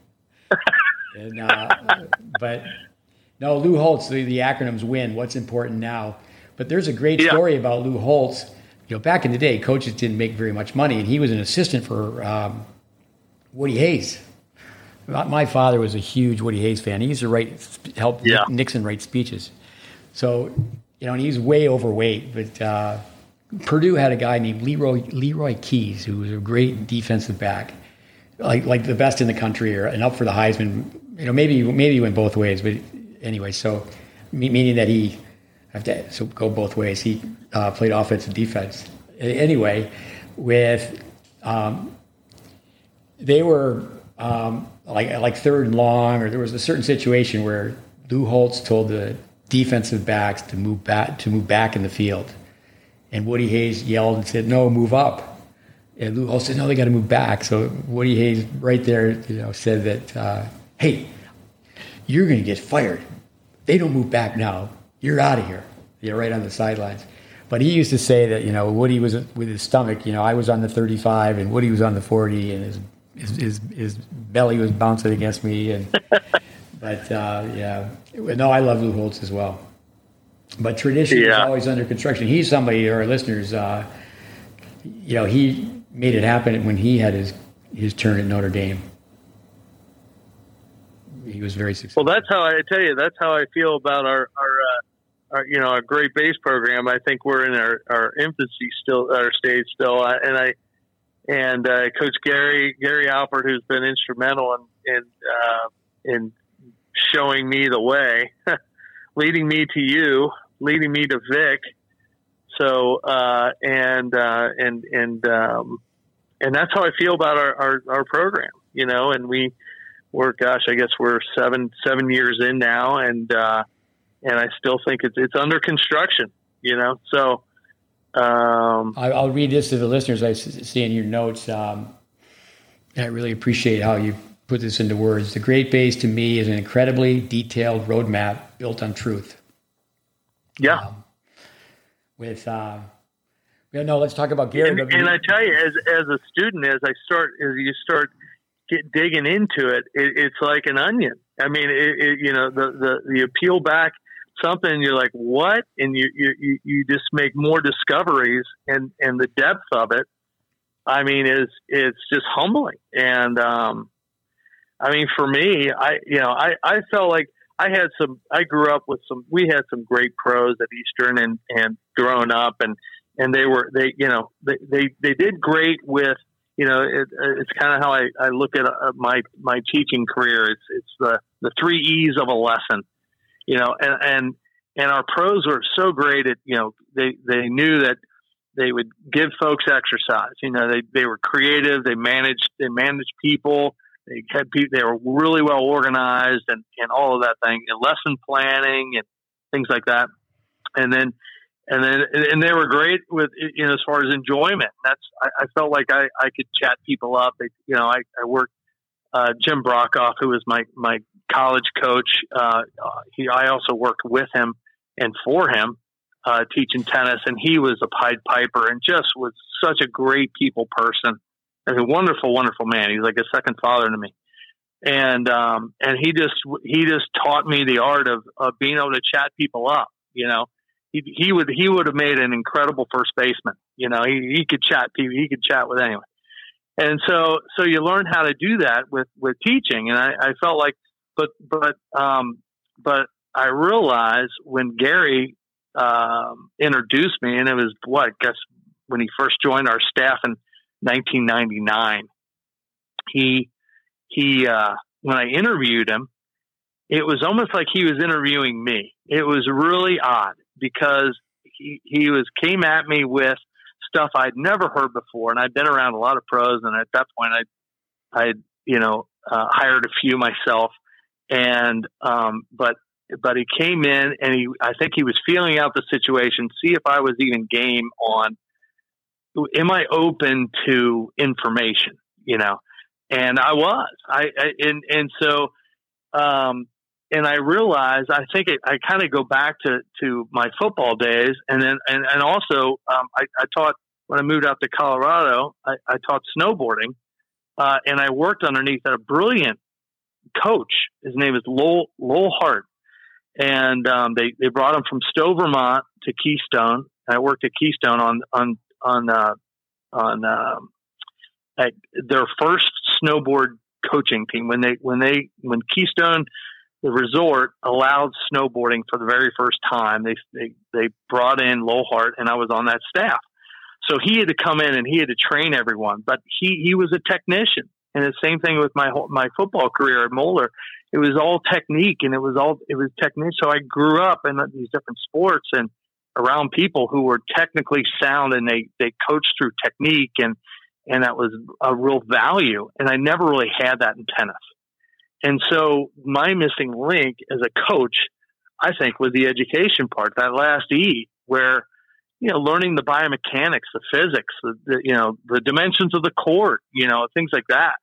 Speaker 1: And uh, but no, Lou Holtz, the, the acronyms win. What's important now? But there's a great
Speaker 2: Yeah.
Speaker 1: story about Lou Holtz. You know, back in the day, coaches didn't make very much money, and he was an assistant for um, Woody Hayes. My father was a huge Woody Hayes fan. He used to write, help
Speaker 2: Yeah.
Speaker 1: Nixon write speeches. So, you know, and he was way overweight. But uh, Purdue had a guy named Leroy Leroy Keyes, who was a great defensive back, like like the best in the country, or and up for the Heisman. You know, maybe maybe he went both ways, but anyway. So, meaning that he have to so go both ways. He uh, played offense and defense. Anyway, with um, they were um, like like third and long, or there was a certain situation where Lou Holtz told the defensive backs to move back to move back in the field, and Woody Hayes yelled and said, "No, move up." And Lou Holtz said, "No, they got to move back." So Woody Hayes, right there, you know, said that, uh, "Hey, you're going to get fired. They don't move back now. You're out of here. You're right on the sidelines." But he used to say that you know Woody was with his stomach. You know, I was on the 35 and Woody was on the 40, and his his his, his belly was bouncing against me. And but uh, yeah, no, I love Lou Holtz as well. But tradition yeah. is always under construction. He's somebody, our listeners, uh, you know, he made it happen when he had his his turn at Notre Dame. He was very successful.
Speaker 2: Well, that's how I tell you. That's how I feel about our our, uh, our you know our GreatBase program. I think we're in our, our infancy still, our stage still, and I and uh, Coach Gary Gary Alpert, who's been instrumental in in, uh, in showing me the way, leading me to you, leading me to Vic. So uh, and uh, and and um, and that's how I feel about our, our, our program, you know. And we we're gosh, I guess we're seven seven years in now, and uh, and I still think it's it's under construction, you know. So um,
Speaker 1: I, will read this to the listeners. I see in your notes. Um, I really appreciate how you put this into words. The GreatBase to me is an incredibly detailed roadmap built on truth.
Speaker 2: Yeah. Um,
Speaker 1: with uh, yeah, no, let's talk about Gary.
Speaker 2: And, and, I tell you, as as a student, as I start, as you start get digging into it, it it's like an onion. I mean, it, it, you know, the the you peel back something, you're like, what? And you you you just make more discoveries, and and the depth of it. I mean, is it's just humbling. And um, I mean, for me, I you know, I I felt like I had some. I grew up with some. We had some great pros at Eastern, and and growing up, and and they were they you know they they, they did great with you know it, it's kind of how I, I look at uh, my my teaching career. It's it's the the three E's of a lesson, you know, and and and our pros were so great at you know they they knew that they would give folks exercise. You know, they they were creative. They managed they managed people. They had people. They were really well organized and and all of that thing and lesson planning and things like that. And then and then and they were great with you know as far as enjoyment. That's I, I felt like I, I could chat people up. They, you know, I, I worked uh, Jim Brockoff, who was my my college coach. Uh, he I also worked with him and for him uh, teaching tennis, and he was a Pied Piper and just was such a great people person and a wonderful, wonderful man. He's like a second father to me. And um, and he just he just taught me the art of, of being able to chat people up, you know he, he would he would have made an incredible first baseman. You know, he, he could chat he could chat with anyone. And so so you learn how to do that with with teaching. And I, I felt like, but but um, but I realized when Gary um, introduced me, and it was what I guess when he first joined our staff in 1999. He he uh, when I interviewed him, it was almost like he was interviewing me. It was really odd because he, he was came at me with stuff I'd never heard before, and I'd been around a lot of pros, and at that point, I, I, you know, uh, hired a few myself, and um, but but he came in and he, I think he was feeling out the situation, see if I was even game on, am I open to information, you know, and I was, I, I and and so um, and I realized I think it, I kind of go back to, to my football days, and then and, and also um, I, I, taught when I moved out to Colorado. I, I taught snowboarding, uh, and I worked underneath a brilliant coach. His name is Lowell, Lowell Hart, and um, they they brought him from Stowe, Vermont, to Keystone. I worked at Keystone on on on uh, on um, their first snowboard coaching team when they when they when Keystone the resort allowed snowboarding for the very first time. They they, they brought in Lowell Hart, and I was on that staff. So he had to come in and he had to train everyone. But he he was a technician, and the same thing with my my football career at Moeller. It was all technique, and it was all it was technique. So I grew up in these different sports and around people who were technically sound, and they they coached through technique, and and that was a real value. And I never really had that in tennis And so my missing link as a coach, I think, was the education part, that last E, where you know, learning the biomechanics, the physics, the, the, you know, the dimensions of the court, you know, things like that.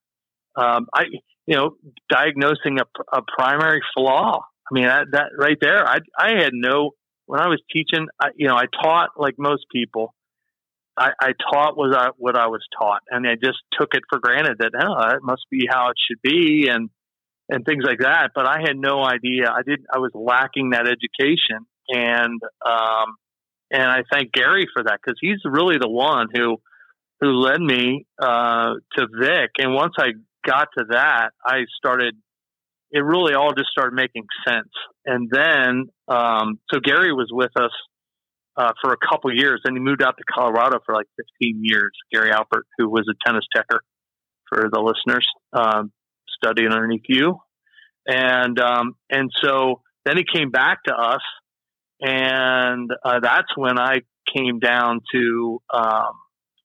Speaker 2: Um, I, you know, diagnosing a, a primary flaw. I mean, that, that right there, I, I had no, when I was teaching, I, you know, I taught like most people. I, I taught what I, what I was taught, and I just took it for granted that oh, that must be how it should be, and and things like that. But I had no idea. I did. I was lacking that education, and um, and I thank Gary for that because he's really the one who who led me uh, to Vic. And once I got to that, I started. It really all just started making sense. And then, um, so Gary was with us uh, for a couple years, and he moved out to Colorado for like 15 years. Gary Alpert, who was a tennis techer for the listeners, um, studying underneath you, and um, and so then he came back to us and uh, that's when I came down to um,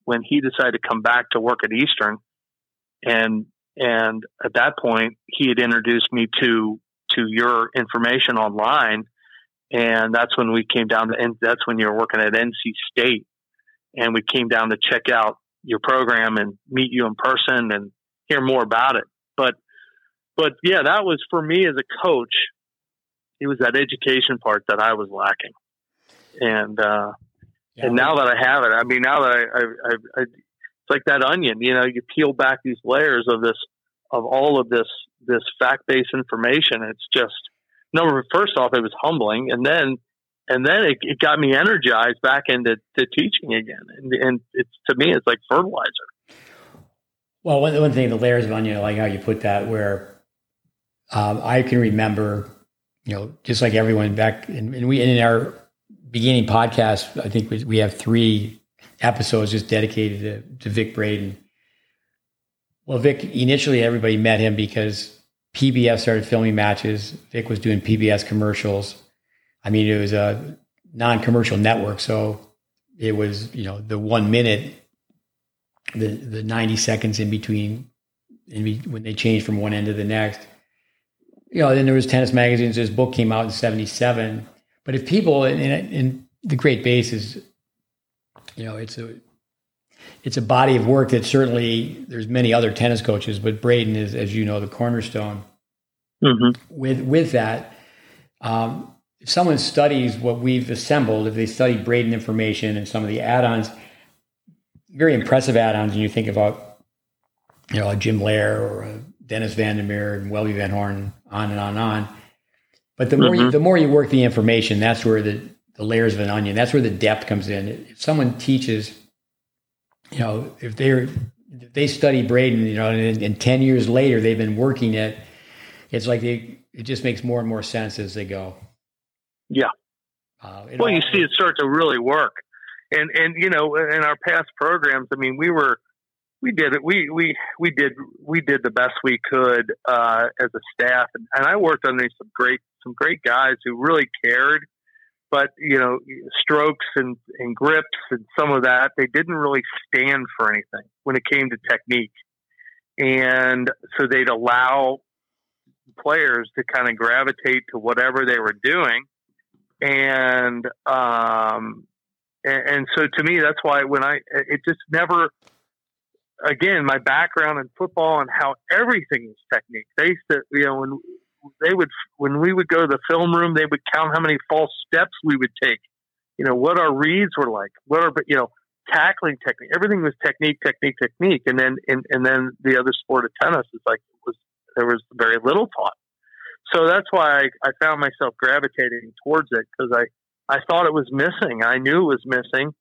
Speaker 2: when he decided to come back to work at Eastern, and and at that point he had introduced me to to your information online, and that's when we came down to and that's when you were working at NC State, and we came down to check out your program and meet you in person and hear more about it. But but yeah, that was for me as a coach it was that education part that I was lacking. And uh, yeah, and now that I have it, I mean, now that I, I, I, it's like that onion. You know, you peel back these layers of this, of all of this, this fact based information. It's just number. First off, it was humbling, and then and then it, it got me energized back into to teaching again. And, and it's to me, it's like fertilizer.
Speaker 1: Well, one, one thing, the layers of onion, like how you put that, where um, I can remember you know, just like everyone back, and, we in our beginning podcast, I think we, we have three episodes just dedicated to, to Vic Braden. Well, Vic initially everybody met him because PBS started filming matches. Vic was doing PBS commercials. I mean, it was a non-commercial network, so it was you know the one minute, the the ninety seconds in between, in be, when they changed from one end to the next you know, then there was Tennis Magazines. His book came out in '77. But if people in, in the GreatBase is, you know, it's a it's a body of work that certainly there's many other tennis coaches, but Braden is, as you know, the cornerstone. Mm-hmm. With with that, um, if someone studies what we've assembled, if they study Braden information and some of the add-ons, very impressive add-ons, and you think about, you know, a Jim Loehr or a Dennis Van der Meer and Welby Van Horn, on and on and on. But the more mm-hmm. you, the more you work the information, that's where the, the layers of an onion, that's where the depth comes in. If someone teaches, you know, if they're if they study Braden, you know, and, and ten years later they've been working it, it's like they it just makes more and more sense as they go.
Speaker 2: Yeah. Uh, well, all, you see it start to really work, and and you know, in our past programs, I mean, we were we did it. We we we did we did the best we could uh, as a staff, and, and I worked under some great some great guys who really cared. But you know, strokes and, and grips and some of that, they didn't really stand for anything when it came to technique, and so they'd allow players to kind of gravitate to whatever they were doing, and um, and, and so to me, that's why when I it just never again, my background in football and how everything is technique. They used to, you know, when they would, when we would go to the film room, they would count how many false steps we would take. You know, what our reads were like, what are, you know, tackling technique. Everything was technique, technique, technique. And then, and, and then the other sport of tennis is like, was, there was very little taught. So that's why I, I found myself gravitating towards it because I, I thought it was missing. I knew it was missing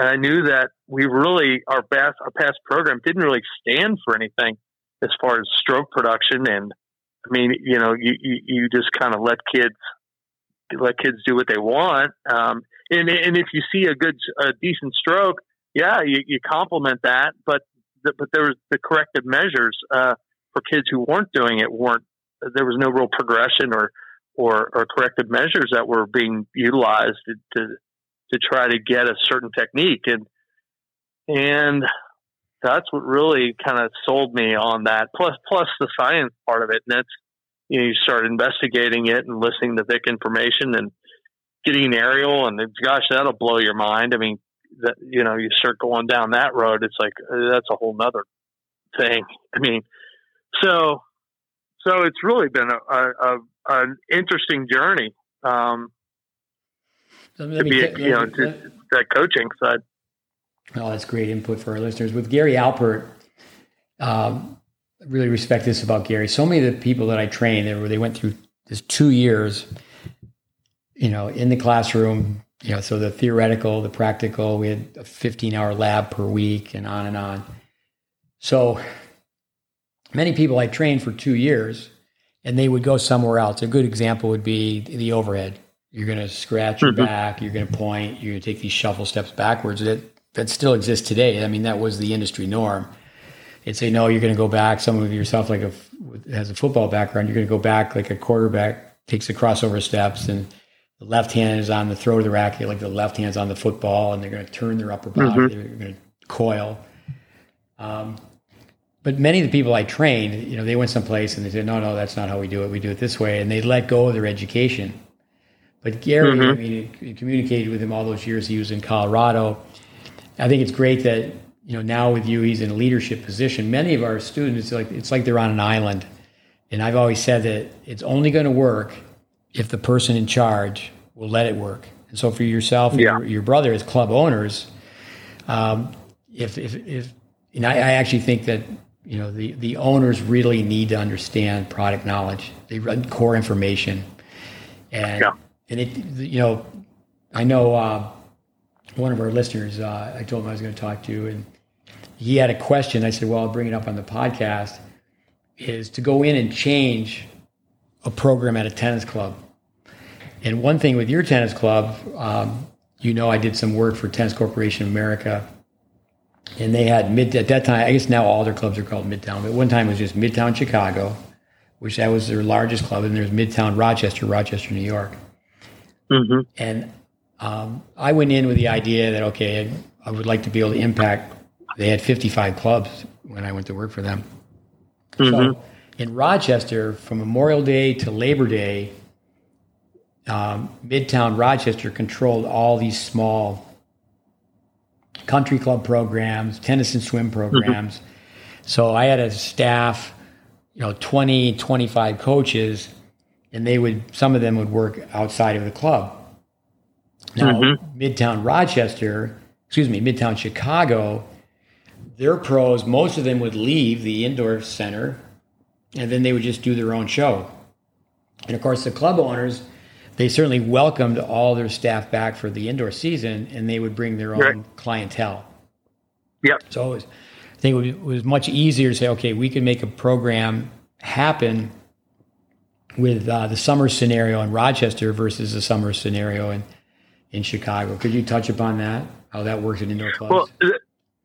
Speaker 2: and I knew that we really our past our past program didn't really stand for anything as far as stroke production. And I mean, you know, you you, you just kind of let kids let kids do what they want. Um, and and if you see a good a decent stroke, yeah, you, you compliment that. But the, but there was the corrective measures uh, for kids who weren't doing it weren't there was no real progression or or, or corrective measures that were being utilized to, to to try to get a certain technique and and that's what really kind of sold me on that plus plus the science part of it and that's you know, you start investigating it and listening to Vic information and getting Ariel and gosh, that'll blow your mind. I mean, that, you know, you start going down that road, it's like, uh, that's a whole nother thing. I mean, so, so it's really been a, a, a an interesting journey. Um, to be, you know, to, that coaching side.
Speaker 1: Oh, that's great input for our listeners. With Gary Alpert, um, I really respect this about Gary. So many of the people that I trained, they, were, they went through this two years, you know, in the classroom, you know, so the theoretical, the practical, we had a 15 hour lab per week and on and on. So many people I trained for two years and they would go somewhere else. A good example would be the overhead. You're going to scratch your back, you're going to point, you're going to take these shuffle steps backwards. That that still exists today. I mean, that was the industry norm. And say, no, you're going to go back. Someone of yourself, like a has a football background, you're going to go back like a quarterback takes the crossover steps, and the left hand is on the throw of the racket, like the left hand's on the football, and they're going to turn their upper body, mm-hmm. they're going to coil. Um, but many of the people I trained, you know, they went someplace and they said, no, no, that's not how we do it. We do it this way. And they let go of their education. But Gary, mm-hmm. I mean, you communicated with him all those years he was in Colorado. I think it's great that, you know, now with you, he's in a leadership position. Many of our students, like it's like they're on an island. And I've always said that it's only going to work if the person in charge will let it work. And so for yourself yeah. your, your, brother as club owners, um, if, if, if, and I, I actually think that you know the, the owners really need to understand product knowledge they run core information and yeah. And it you know i know uh, one of our listeners uh, i told him i was going to talk to you, and he had a question i said well i'll bring it up on the podcast is to go in and change a program at a tennis club and one thing with your tennis club um, you know i did some work for tennis corporation of america and they had mid at that time. I guess now all their clubs are called Midtown, but one time it was just Midtown Chicago, which that was their largest club, and there's Midtown Rochester, Rochester, New York. Mm-hmm. And um, I went in with the idea that okay, I would like to be able to impact. They had 55 clubs when I went to work for them. Mm-hmm. So in Rochester, from Memorial Day to Labor Day, um, Midtown Rochester controlled all these small country club programs, tennis and swim programs. Mm-hmm. So I had a staff, you know, 20, 25 coaches, and they would, some of them would work outside of the club. Now, mm-hmm. Midtown Rochester, excuse me, Midtown Chicago, their pros, most of them would leave the indoor center and then they would just do their own show. And of course, the club owners, they certainly welcomed all their staff back for the indoor season, and they would bring their own right. clientele.
Speaker 2: Yep.
Speaker 1: So was, I think it was much easier to say, okay, we can make a program happen with uh, the summer scenario in Rochester versus the summer scenario in in Chicago. Could you touch upon that? How that works in indoor clubs?
Speaker 2: Well,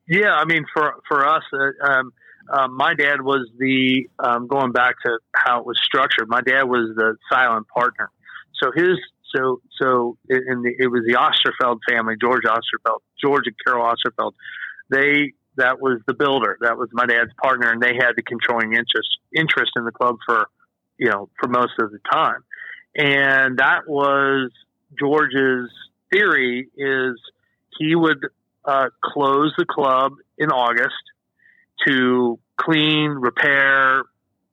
Speaker 2: yeah, I mean, for for us, uh, um, uh, my dad was the um, going back to how it was structured. My dad was the silent partner so his so so in the, it was the Osterfeld family, George Osterfeld, George and Carol Osterfeld. They that was the builder. That was my dad's partner, and they had the controlling interest interest in the club for you know for most of the time. And that was George's theory is he would uh, close the club in August to clean, repair,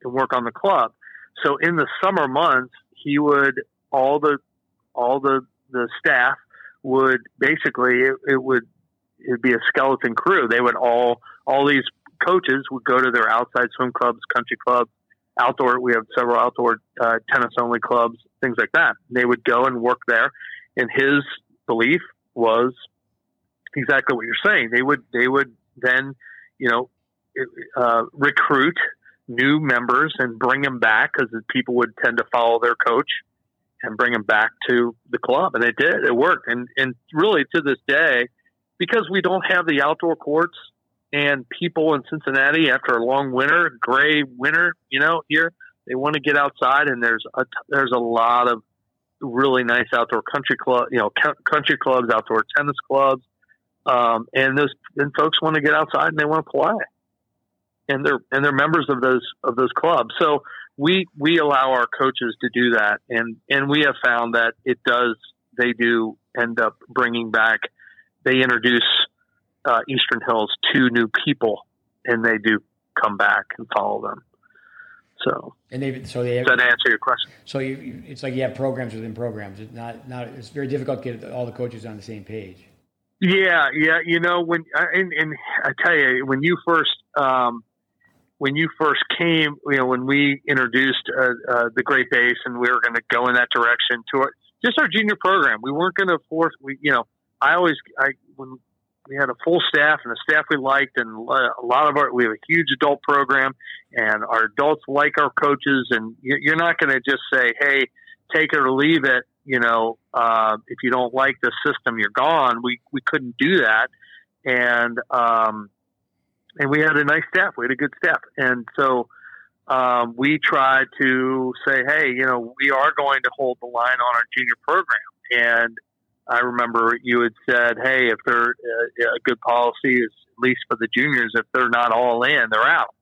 Speaker 2: and work on the club. So in the summer months, he would all the all the the staff would basically it, it would it'd be a skeleton crew. They would all all these coaches would go to their outside swim clubs, country clubs, outdoor. We have several outdoor uh, tennis only clubs, things like that. They would go and work there, and his belief was exactly what you're saying. They would they would then you know uh, recruit new members and bring them back because people would tend to follow their coach and bring them back to the club. And they did. It worked. And and really to this day, because we don't have the outdoor courts and people in Cincinnati after a long winter, gray winter, you know, here they want to get outside and there's a there's a lot of really nice outdoor country club, you know, country clubs, outdoor tennis clubs. Um, and those and folks want to get outside and they want to play. And they're and they're members of those of those clubs. So we we allow our coaches to do that, and and we have found that it does. They do end up bringing back. They introduce uh, Eastern Hills to new people, and they do come back and follow them. So
Speaker 1: and they so they
Speaker 2: have, does that answer your question?
Speaker 1: So you, it's like you have programs within programs. It's not not it's very difficult to get all the coaches on the same page.
Speaker 2: Yeah, yeah. You know when and, and I tell you when you first um, when you first came, you know when we introduced uh, uh, the GreatBase and we were going to go in that direction to our, just our junior program. We weren't going to force. We you know I always I when we had a full staff and a staff we liked, and a lot of our we have a huge adult program, and our adults like our coaches, and you're not going to just say, "Hey, take it or leave it." You know, uh, if you don't like the system, you're gone. We we couldn't do that, and um, and we had a nice staff. We had a good staff, and so. Um, we tried to say, hey, you know, we are going to hold the line on our junior program. And I remember you had said, "Hey, if they're uh, a good policy is at least for the juniors, if they're not all in, they're out."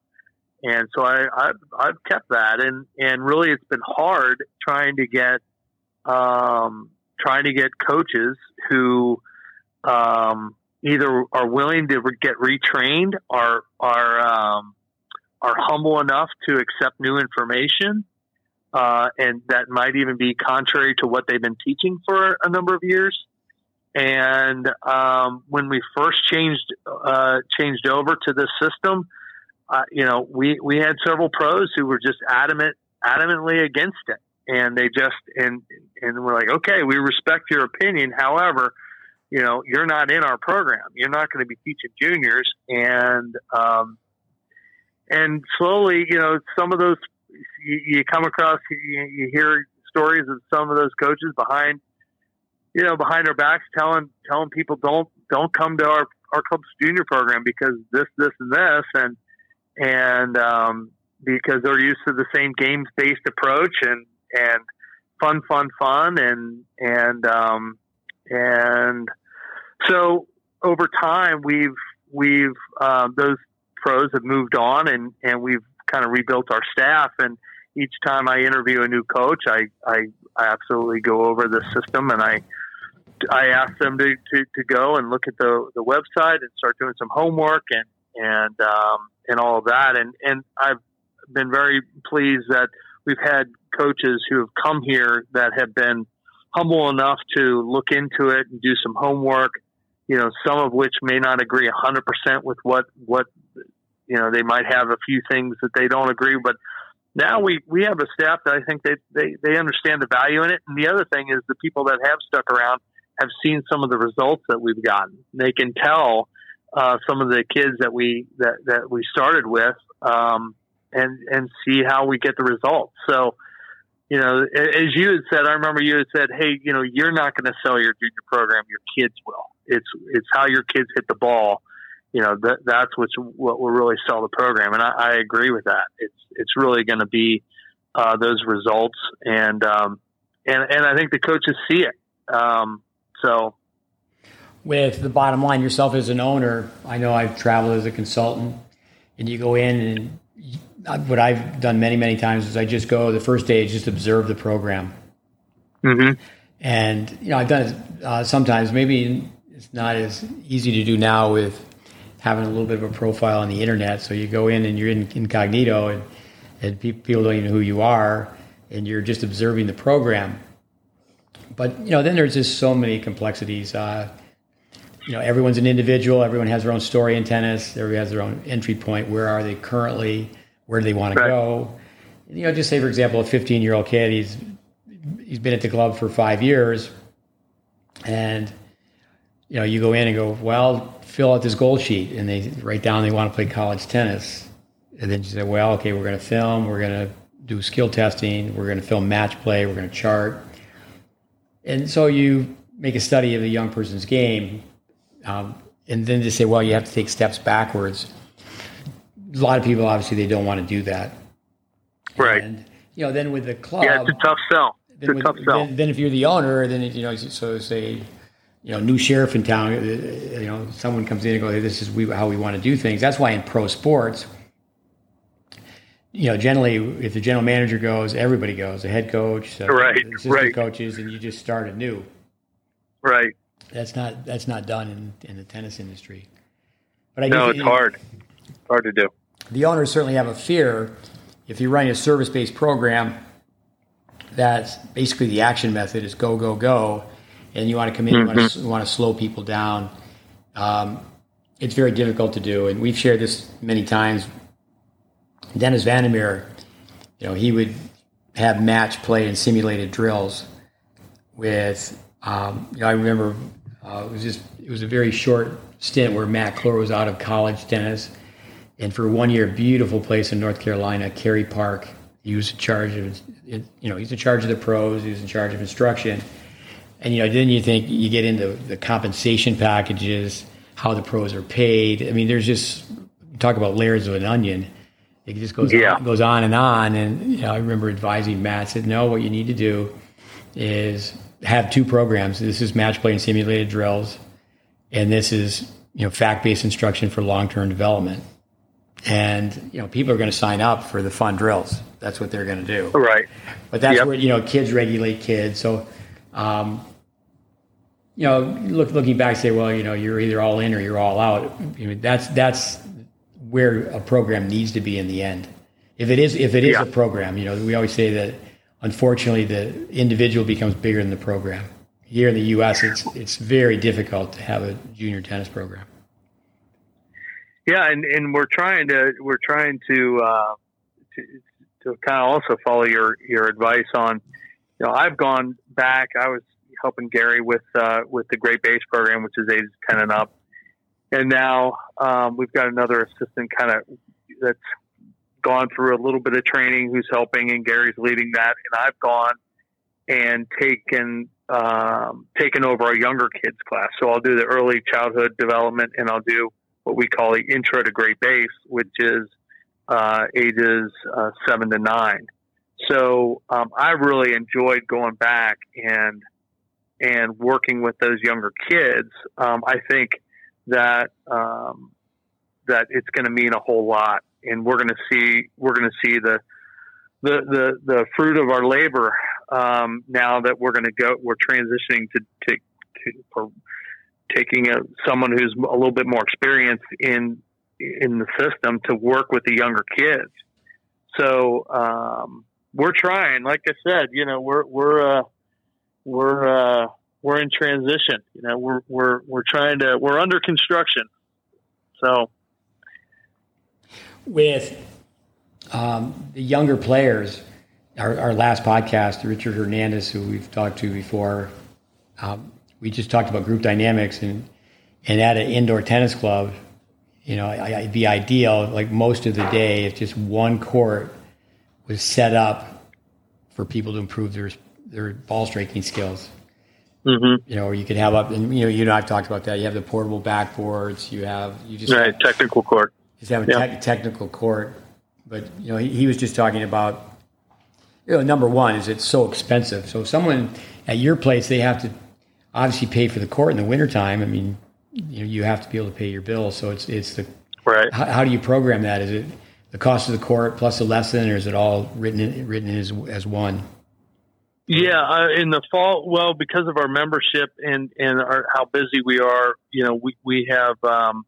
Speaker 2: And so I, I've, I've kept that, and and really, it's been hard trying to get um, trying to get coaches who um, either are willing to get retrained, are are um, are humble enough to accept new information, uh, and that might even be contrary to what they've been teaching for a number of years. And um, when we first changed uh, changed over to this system, uh, you know, we we had several pros who were just adamant adamantly against it, and they just and and we're like, okay, we respect your opinion. However, you know, you're not in our program. You're not going to be teaching juniors, and um, and slowly, you know, some of those you, you come across, you, you hear stories of some of those coaches behind, you know, behind our backs telling telling people don't don't come to our our club's junior program because this this and this and and um, because they're used to the same games based approach and and fun fun fun and and um, and so over time we've we've uh, those pros have moved on and and we've kind of rebuilt our staff. And each time I interview a new coach, I, I, I absolutely go over the system and I, I ask them to, to, to go and look at the, the website and start doing some homework and, and, um, and all of that. And, and I've been very pleased that we've had coaches who have come here that have been humble enough to look into it and do some homework, you know, some of which may not agree 100% with what, what you know they might have a few things that they don't agree, but now we we have a staff that I think they they they understand the value in it. And the other thing is the people that have stuck around have seen some of the results that we've gotten. They can tell uh, some of the kids that we that that we started with, um, and and see how we get the results. So you know, as you had said, I remember you had said, "Hey, you know, you're not going to sell your junior program; your kids will. It's it's how your kids hit the ball you know that that's what's what will really sell the program, and I, I agree with that. It's it's really going to be uh, those results, and um, and and I think the coaches see it. Um, so,
Speaker 1: with the bottom line, yourself as an owner, I know I've traveled as a consultant, and you go in and what I've done many many times is I just go the first day just observe the program,
Speaker 2: mm-hmm.
Speaker 1: and you know I've done it uh, sometimes. Maybe it's not as easy to do now with having a little bit of a profile on the internet. So you go in and you're in incognito, and, and people don't even know who you are, and you're just observing the program. But you know, then there's just so many complexities. Uh, you know, everyone's an individual. Everyone has their own story in tennis. Everyone has their own entry point. Where are they currently? Where do they want to go? You know, just say for example, a 15 year old kid. He's he's been at the club for five years, and you know, you go in and go, well, fill out this goal sheet, and they write down they want to play college tennis, and then you say, well, okay, we're going to film, we're going to do skill testing, we're going to film match play, we're going to chart, and so you make a study of the young person's game, um, and then they say, well, you have to take steps backwards. A lot of people obviously they don't want to do that,
Speaker 2: right?
Speaker 1: And you know, then with the club,
Speaker 2: yeah, it's a tough sell. It's a
Speaker 1: with,
Speaker 2: tough sell.
Speaker 1: Then, then if you're the owner, then you know, so say you know, new sheriff in town, uh, you know, someone comes in and goes, hey, this is we, how we want to do things. That's why in pro sports, you know, generally, if the general manager goes, everybody goes. The head coach, the
Speaker 2: right,
Speaker 1: assistant
Speaker 2: right.
Speaker 1: coaches, and you just start anew.
Speaker 2: Right.
Speaker 1: That's not that's not done in, in the tennis industry. But I
Speaker 2: no, it's hard. It's hard to do.
Speaker 1: The owners certainly have a fear if you're running a service based program. That's basically the action method is go go go, and you want to come in, mm-hmm. you, want to, you want to slow people down. Um, it's very difficult to do, and we've shared this many times Dennis Van der Meer, you know, he would have match play and simulated drills with, um, you know, I remember uh, it was just, it was a very short stint where Matt Clore was out of college tennis. And for one year, beautiful place in North Carolina, Cary Park. He was in charge of, you know, he's in charge of the pros. He was in charge of instruction. And, you know, then you think you get into the compensation packages, how the pros are paid. I mean, there's just, talk about layers of an onion it just goes yeah. on, goes on and on. And you know, I remember advising Matt said, "No, what you need to do is have two programs. This is match play and simulated drills, and this is you know fact based instruction for long term development." And you know, people are going to sign up for the fun drills. That's what they're going to do.
Speaker 2: Right.
Speaker 1: But that's yep. where you know kids regulate kids. So. Um, you know, look, looking back, say, well, you know, you're either all in or you're all out. You know, that's that's where a program needs to be in the end. If it is, if it is yeah. a program, you know, we always say that unfortunately the individual becomes bigger than the program. Here in the U.S., it's it's very difficult to have a junior tennis program.
Speaker 2: Yeah, and, and we're trying to we're trying to, uh, to to kind of also follow your your advice on. You know, I've gone back. I was helping Gary with uh, with the GreatBase program, which is ages ten and up, and now um, we've got another assistant kind of that's gone through a little bit of training who's helping, and Gary's leading that. And I've gone and taken um, taken over our younger kids class. So I'll do the early childhood development, and I'll do what we call the intro to GreatBase, which is uh, ages uh, seven to nine. So um, I really enjoyed going back and and working with those younger kids. Um, I think that um, that it's going to mean a whole lot, and we're going to see we're going to see the the the the fruit of our labor um, now that we're going to go we're transitioning to to, to taking a, someone who's a little bit more experienced in in the system to work with the younger kids. So um, we're trying. Like I said, you know, we're we're uh, we're uh, we're in transition. You know, we're we're we're trying to we're under construction. So
Speaker 1: with um, the younger players, our, our, last podcast, Richard Hernandez, who we've talked to before, um, we just talked about group dynamics and and at an indoor tennis club, you know, it'd be ideal. Like most of the day, if just one court was set up for people to improve their their ball striking skills
Speaker 2: Mm-hmm.
Speaker 1: You know, or you could have up, and you know, you and I've talked about that. You have the portable backboards. You have you just
Speaker 2: right have, technical court.
Speaker 1: Just have a te- technical court, but you know, he, he was just talking about. You know, number one is it's so expensive. So someone at your place, they have to obviously pay for the court in the wintertime. I mean, you know, you have to be able to pay your bills. So it's it's the
Speaker 2: right.
Speaker 1: How, how do you program that? Is it the cost of the court plus a lesson, or is it all written in, written in as as one?
Speaker 2: Yeah, uh, in the fall, well, because of our membership and and our, how busy we are, you know, we we have um,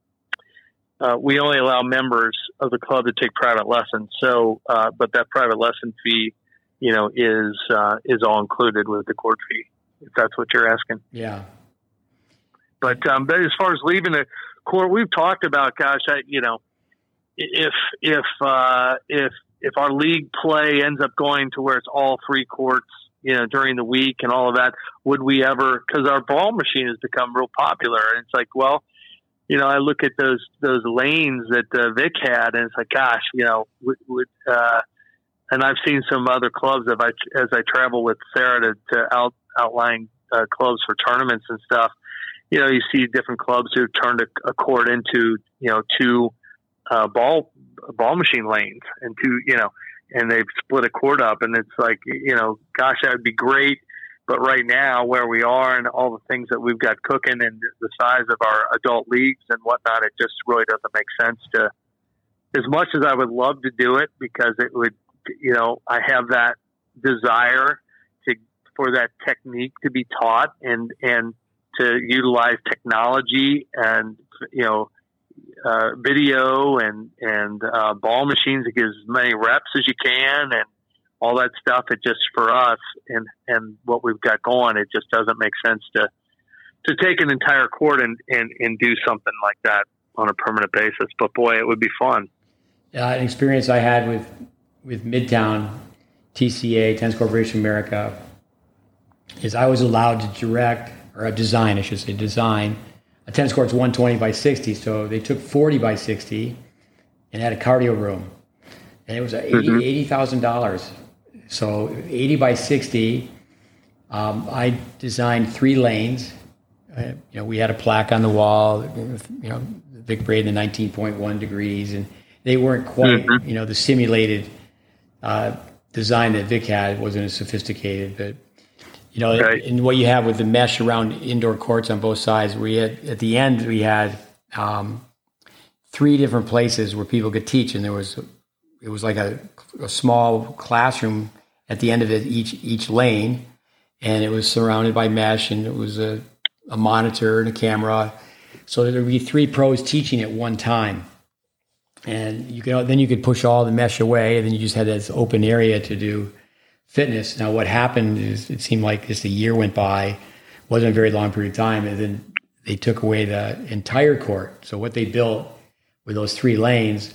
Speaker 2: uh, we only allow members of the club to take private lessons. So, uh, but that private lesson fee, you know, is uh, is all included with the court fee. If that's what you're asking.
Speaker 1: Yeah.
Speaker 2: But um, but as far as leaving the court, we've talked about, gosh, I, you know, if if uh, if if our league play ends up going to where it's all three courts you know, during the week and all of that, would we ever, cause our ball machine has become real popular. And it's like, well, you know, I look at those, those lanes that uh, Vic had and it's like, gosh, you know, would, would uh, and I've seen some other clubs as I, as I travel with Sarah to, to out, outlying uh, clubs for tournaments and stuff. You know, you see different clubs who turned a, a court into, you know, two uh, ball ball machine lanes and two, you know, and they've split a court up and it's like you know gosh that would be great. But right now where we are and all the things that we've got cooking and the size of our adult leagues and whatnot it just really doesn't make sense to as much as I would love to do it because it would, you know, I have that desire to for that technique to be taught and and to utilize technology and you know uh, video and and uh, ball machines to get as many reps as you can and all that stuff. It just for us and and what we've got going, it just doesn't make sense to to take an entire court and and, and do something like that on a permanent basis. But boy, it would be fun.
Speaker 1: Uh, an experience I had with with Midtown TCA Tennis Corporation America is I was allowed to direct or design, I should say, design a tennis court's 120 by 60. So they took 40 by 60 and had a cardio room, and it was $80,000. $80, so 80 by 60. Um, I designed three lanes. Uh, you know, we had a plaque on the wall. You know, Vic Braden, the 19.1 degrees, and they weren't quite. Mm-hmm. You know, the simulated uh, design that Vic had wasn't as sophisticated, but you know, right. and what you have with the mesh around indoor courts on both sides, we had at the end we had um, three different places where people could teach, and there was it was like a, a small classroom at the end of it each each lane, and it was surrounded by mesh, and it was a, a monitor and a camera, so there would be three pros teaching at one time, and you could then you could push all the mesh away, and then you just had this open area to do fitness. Now, what happened is it seemed like just a year went by, wasn't a very long period of time, and then they took away the entire court. So what they built with those three lanes,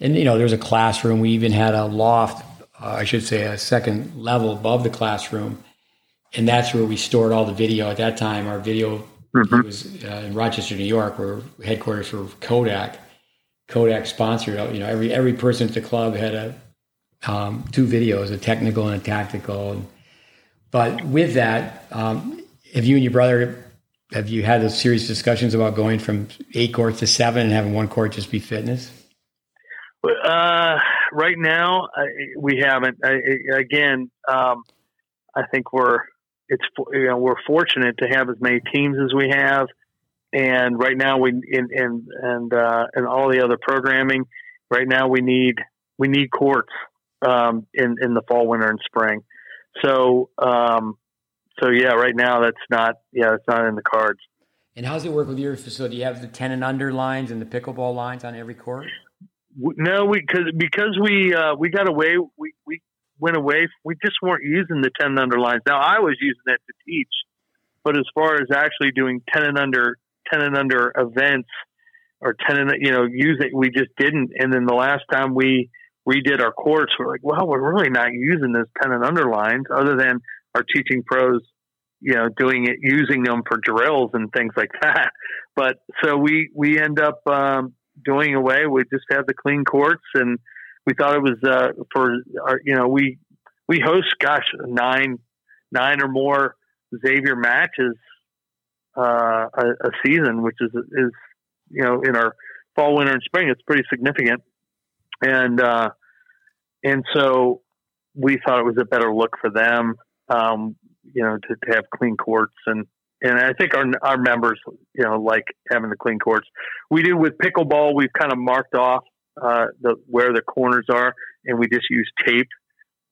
Speaker 1: and you know, there was a classroom. We even had a loft, uh, I should say, a second level above the classroom, and that's where we stored all the video. At that time, our video mm-hmm. was uh, in Rochester, New York, where headquarters for Kodak. Kodak sponsored. You know, every every person at the club had a um, two videos, a technical and a tactical. But with that, um, have you and your brother have you had those serious discussions about going from eight courts to seven and having one court just be fitness?
Speaker 2: Uh, right now, I, we haven't. I, again, um, I think we're it's you know we're fortunate to have as many teams as we have, and right now we in and and uh, and all the other programming. Right now, we need we need courts um, in in the fall, winter, and spring. So um, so yeah, right now that's not yeah it's not in the cards.
Speaker 1: And how's it work with your facility? You have the ten and under lines and the pickleball lines on every court.
Speaker 2: No, we because because we uh, we got away we we went away. We just weren't using the ten and under lines. Now I was using that to teach, but as far as actually doing ten and under ten and under events or ten and you know use it, we just didn't. And then the last time we redid our course, we're like, well, we're really not using those ten and underlines other than our teaching pros, you know, doing it, using them for drills and things like that. But so we, we end up, um, doing away. We just have the clean courts and we thought it was, uh, for our, you know, we, we host, gosh, nine, nine or more Xavier matches, uh, a, a season, which is, is, you know, in our fall, winter, and spring, it's pretty significant and uh, and so we thought it was a better look for them, um, you know, to, to have clean courts and and I think our our members, you know, like having the clean courts. We do with pickleball. We've kind of marked off uh, the where the corners are, and we just use tape,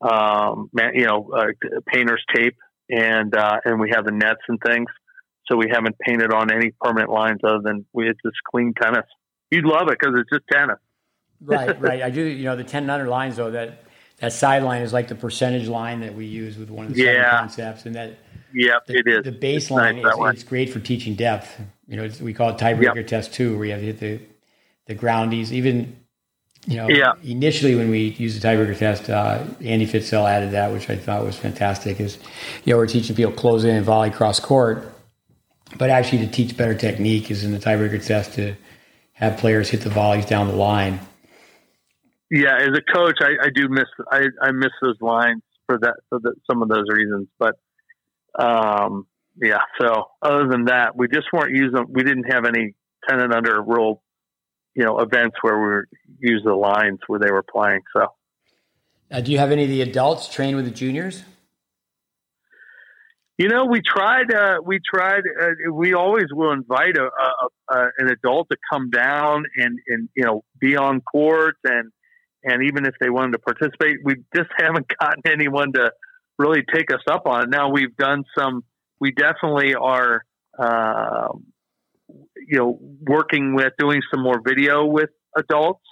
Speaker 2: um, you know, uh, painter's tape, and uh, and we have the nets and things. So we haven't painted on any permanent lines other than we it's just clean tennis. You'd love it because it's just tennis.
Speaker 1: Right, right. I do. You know, the ten under lines though that that sideline is like the percentage line that we use with one of the yeah. concepts, and that
Speaker 2: yeah, it is
Speaker 1: the baseline. It's, nice, is, it's great for teaching depth. You know, we call it tiebreaker yep. test two, where you have to hit the the groundies. Even you know, yeah. initially when we used the tiebreaker test, uh, Andy Fitzell added that, which I thought was fantastic. Is you know we're teaching people close in and volley cross court, but actually to teach better technique is in the tiebreaker test to have players hit the volleys down the line
Speaker 2: yeah, as a coach, I, I do miss I, I miss those lines for that for the, some of those reasons. But um, yeah, so other than that, we just weren't using. We didn't have any ten and under rule, you know, events where we were use the lines where they were playing. So,
Speaker 1: uh, do you have any of the adults train with the juniors?
Speaker 2: You know, we tried. Uh, we tried. Uh, we always will invite a, a, a, an adult to come down and and you know be on court and and even if they wanted to participate, we just haven't gotten anyone to really take us up on it. Now we've done some. We definitely are. Uh, you know, working with doing some more video with adults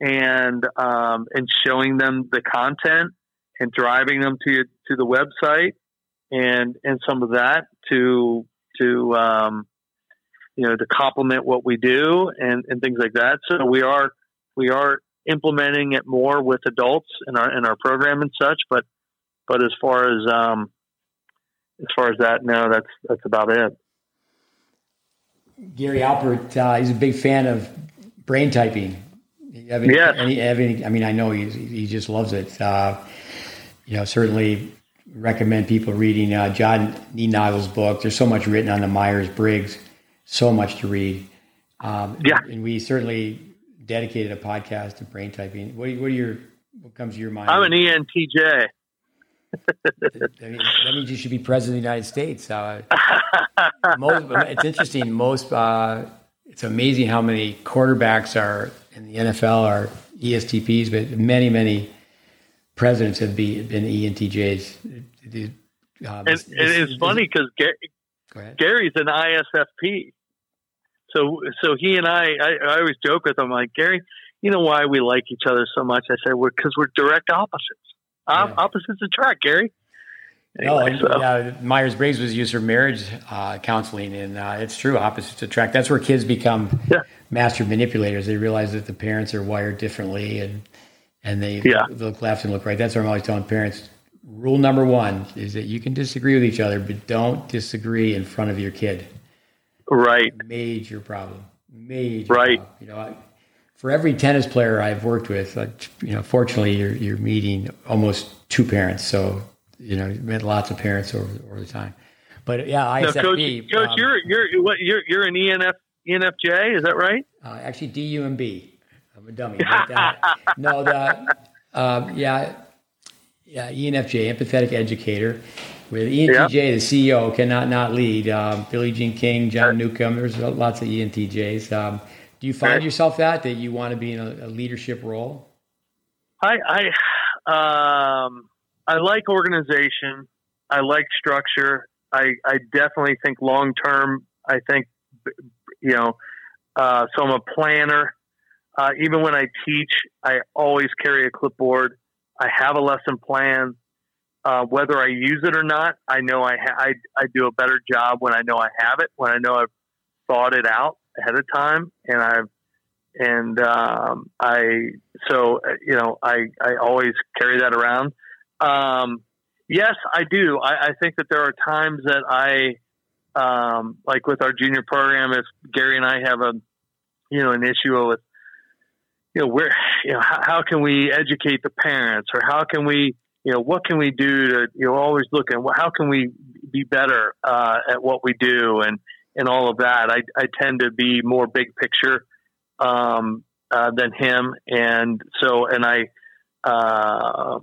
Speaker 2: and um, and showing them the content and driving them to to the website and and some of that to to um, you know to complement what we do and and things like that. So we are we are implementing it more with adults in our in our program and such. But but as far as um, as far as that, no, that's that's about it.
Speaker 1: Gary Alpert, uh, he's a big fan of brain typing. Any,
Speaker 2: yes.
Speaker 1: Any, any, I mean, I know he, he just loves it. Uh, you know, certainly recommend people reading uh, John Niednagel's book. There's so much written on the Myers Briggs, so much to read. Um,
Speaker 2: yeah.
Speaker 1: And we certainly dedicated a podcast to brain typing. What, what are your, what comes to your mind?
Speaker 2: I'm an ENTJ.
Speaker 1: that, means, you should be president of the United States. Uh, most, it's interesting. Most, uh, it's amazing how many quarterbacks are in the NFL are ESTPs, but many, many presidents have be, been ENTJs.
Speaker 2: Um, and, it's, funny because Gary, Gary's an ISFP. So, so he and I, I, I always joke with him like, Gary, you know why we like each other so much? I say, well, because we're direct opposites. Yeah. Opposites attract, Gary.
Speaker 1: Anyway, no, so. yeah, Myers Briggs was used for marriage uh, counseling, and uh, it's true. Opposites attract. That's where kids become yeah. master manipulators. They realize that the parents are wired differently, and and they yeah. look left and look right. That's what I'm always telling parents. Rule number one is that you can disagree with each other, but don't disagree in front of your kid.
Speaker 2: Right.
Speaker 1: Major problem. Major.
Speaker 2: Right.
Speaker 1: Problem. You know, I, for every tennis player I've worked with, uh, you know, fortunately, you're, you're meeting almost two parents. So, you know, you've met lots of parents over, over the time. But yeah, ISFP.
Speaker 2: No, Coach, Coach um, you're you're what you're you're an ENF ENFJ, is that right?
Speaker 1: Uh, actually, DUMB. I'm a dummy. But, uh, no, the uh, yeah, yeah, ENFJ, empathetic educator. With ENTJ, the CEO cannot not lead. Um, Billie Jean King, John Newcombe. There's lots of ENTJs. Um, do you find yourself that that you want to be in a, a leadership role?
Speaker 2: I I um, I like organization. I like structure. I I definitely think long term. I think you know. Uh, so I'm a planner. Uh, even when I teach, I always carry a clipboard. I have a lesson plan. Uh, whether I use it or not, I know I, ha- I I do a better job when I know I have it, when I know I've thought it out ahead of time, and I've and um, I so uh, you know I I always carry that around. Um, yes, I do. I, I think that there are times that I um, like with our junior program, if Gary and I have a you know an issue with you know, where, you know, how, how, can we educate the parents or how can we, you know, what can we do to, you know, always look at how can we be better uh, at what we do and, and all of that. I, I tend to be more big picture um, uh, than him. And so, and I, uh,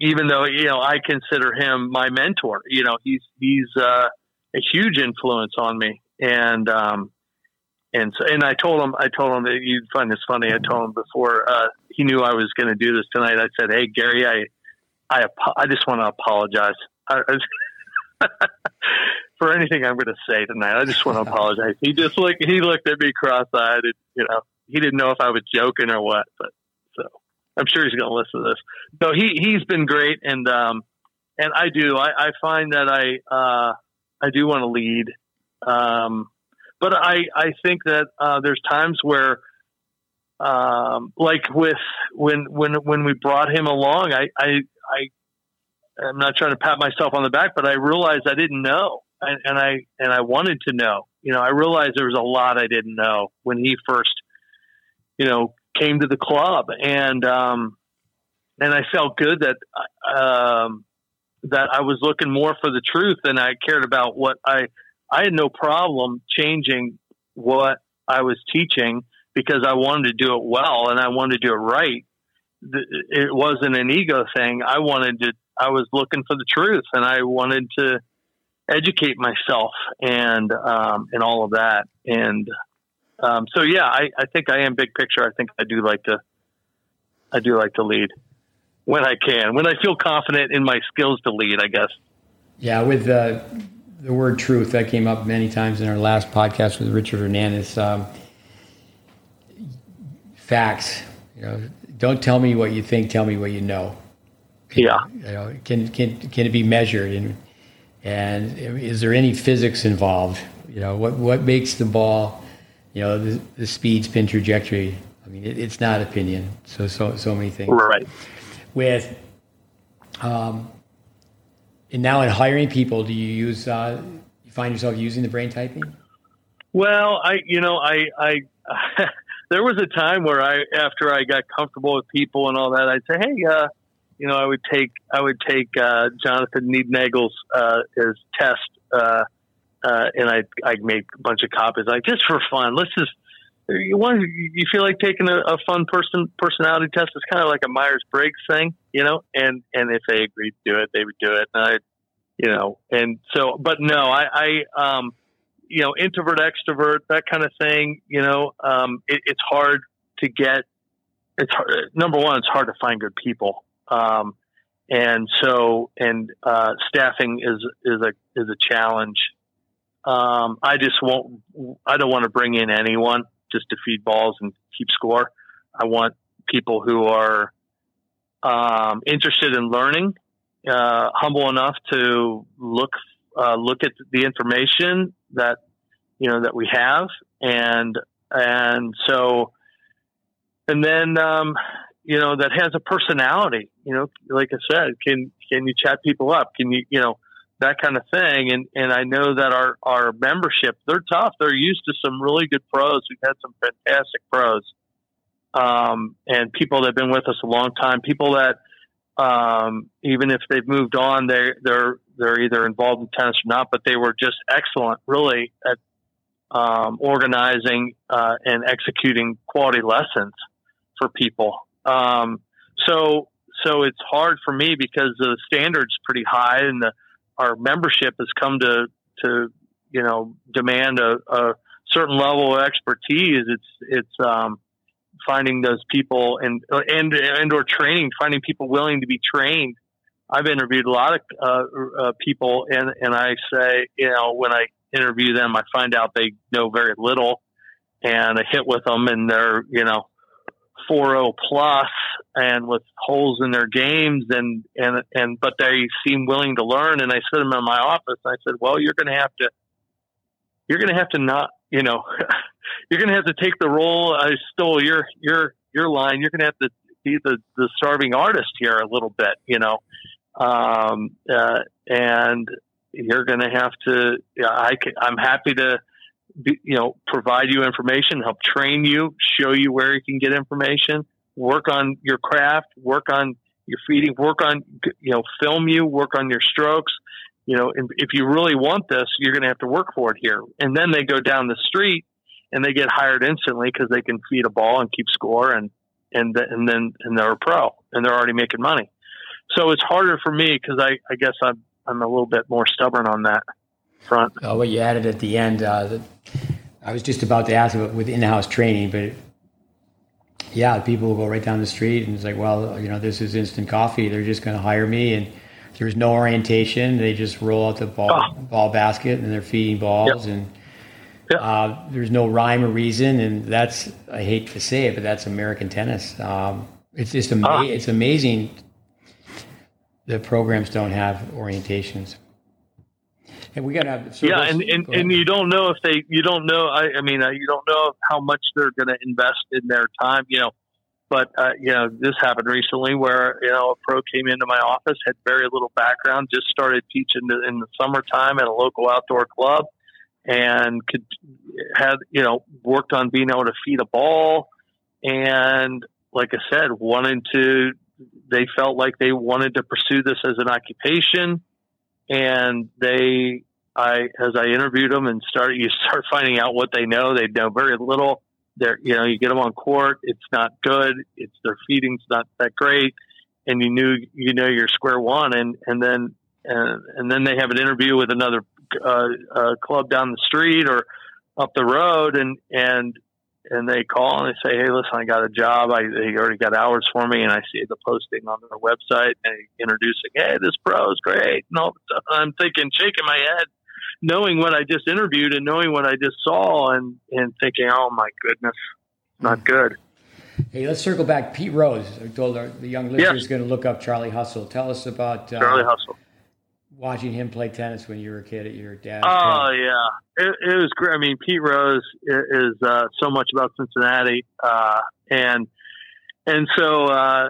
Speaker 2: even though, you know, I consider him my mentor, you know, he's, he's uh, a huge influence on me. And, um, and so, and I told him, I told him that you'd find this funny. I told him before uh, he knew I was going to do this tonight. I said, "Hey, Gary, I, I, I just want to apologize I, I, for anything I'm going to say tonight. I just want to apologize." He just looked, he looked at me cross-eyed. And, you know, he didn't know if I was joking or what. But so I'm sure he's going to listen to this. So he he's been great, and um, and I do. I, I find that I uh, I do want to lead. Um, but I, I think that uh, there's times where, um, like with when when when we brought him along, I, I I I'm not trying to pat myself on the back, but I realized I didn't know, and, and I and I wanted to know. You know, I realized there was a lot I didn't know when he first, you know, came to the club, and um, and I felt good that um, that I was looking more for the truth than I cared about what I I had no problem changing what I was teaching because I wanted to do it well and I wanted to do it right. It wasn't an ego thing. I wanted to, I was looking for the truth and I wanted to, educate myself and um, and all of that. And um, so yeah, I, I think I am big picture. I think I do like to I do like to lead when I can, when I feel confident in my skills to lead. I guess.
Speaker 1: Yeah, with the the word truth that came up many times in our last podcast with Richard Hernandez. Um, facts, you know, don't tell me what you think. Tell me what you know.
Speaker 2: Yeah.
Speaker 1: You know, can can can it be measured and and is there any physics involved? You know, what what makes the ball, you know, the, the speed, spin, trajectory. I mean, it, it's not opinion. So so so many things.
Speaker 2: Right.
Speaker 1: With um, and now in hiring people, do you use uh, you find yourself using the brain typing?
Speaker 2: Well, I you know I I there was a time where I after I got comfortable with people and all that, I'd say, hey, uh, you know, I would take I would take uh, Jonathan Niednagel's uh, his test, uh, uh, and I I'd make a bunch of copies like just for fun. Let's just you want you feel like taking a, a fun person personality test. It's kind of like a Myers Briggs thing, you know. And and if they agreed to do it, they would do it. And I, you know, and so, but no, I I um, you know, introvert extrovert that kind of thing. You know, um, it, it's hard to get. It's hard, number one. It's hard to find good people um, and so, and uh, staffing is is a is a challenge. Um, I just won't. I don't want to bring in anyone just to feed balls and keep score. I want people who are um, interested in learning, uh, humble enough to look uh, look at the information that you know that we have, and and so, and then um, you know, that has a personality, you know, like I said, can, can you chat people up? Can you, you know, that kind of thing. And, and I know that our, our membership, they're tough. They're used to some really good pros. We've had some fantastic pros. Um, and people that have been with us a long time, people that, um, even if they've moved on, they, they're, they're either involved in tennis or not, but they were just excellent, really, at um, organizing uh, and executing quality lessons for people. Um, so so it's hard for me because the standard's pretty high, and the, our membership has come to to you know demand a, a certain level of expertise. It's it's um, finding those people and and and or training, finding people willing to be trained. I've interviewed a lot of uh, uh, people, and and I say, you know, when I interview them, I find out they know very little, and I hit with them, and they're you know 4-0 plus and with holes in their games and, and, and, but they seem willing to learn. And I sit them in my office. And I said, well, you're going to have to, you're going to have to not, you know, you're going to have to take the role. I stole your, your, your line. You're going to have to be the, the starving artist here a little bit, you know? Um, uh, and you're going to have to, I can, I'm happy to, you know, provide you information, help train you, show you where you can get information, work on your craft, work on your feeding, work on, you know, film you, work on your strokes. You know, if you really want this, you're going to have to work for it here. And then they go down the street and they get hired instantly because they can feed a ball and keep score and, and, and then, and they're a pro and they're already making money. So it's harder for me because I, I guess I'm, I'm a little bit more stubborn on that front.
Speaker 1: Oh, what you added at the end, uh, the, I was just about to ask about with in-house training, but yeah, people will go right down the street and it's like, well, you know, this is instant coffee. They're just going to hire me, and there's no orientation. They just roll out the ball oh. ball basket and they're feeding balls, yep. and yep. Uh, there's no rhyme or reason. And that's I hate to say it, but that's American tennis. Um, it's just ama- ah. it's amazing. The programs don't have orientations. And we got to have
Speaker 2: yeah, and and, and you don't know if they you don't know. I, I mean, uh, you don't know how much they're going to invest in their time. You know, but uh, you know, this happened recently where you know a pro came into my office, had very little background, just started teaching in the summertime at a local outdoor club, and could had you know worked on being able to feed a ball, and like I said, wanted to. They felt like they wanted to pursue this as an occupation, and they I as I interviewed them and started, you start finding out what they know. They know very little. They're you know you get them on court, it's not good. It's their feeding's not that great, and you knew you know you're square one, and and then and, and then they have an interview with another uh, a club down the street or up the road, and and and they call and they say, "Hey, listen, I got a job. I they already got hours for me, and I see the posting on their website and introducing, hey, this pro is great." And all I'm thinking, shaking my head, knowing what I just interviewed and knowing what I just saw, and and thinking, "Oh my goodness, not good."
Speaker 1: Hey, let's circle back. Pete Rose. I told our, the young listeners yes. going to look up Charlie Hustle. Tell us about
Speaker 2: uh, Charlie Hustle
Speaker 1: watching him play tennis when you were a kid at your dad's.
Speaker 2: Oh yeah, it, it, was great. I mean, Pete Rose is uh, so much about Cincinnati, uh, and and so uh,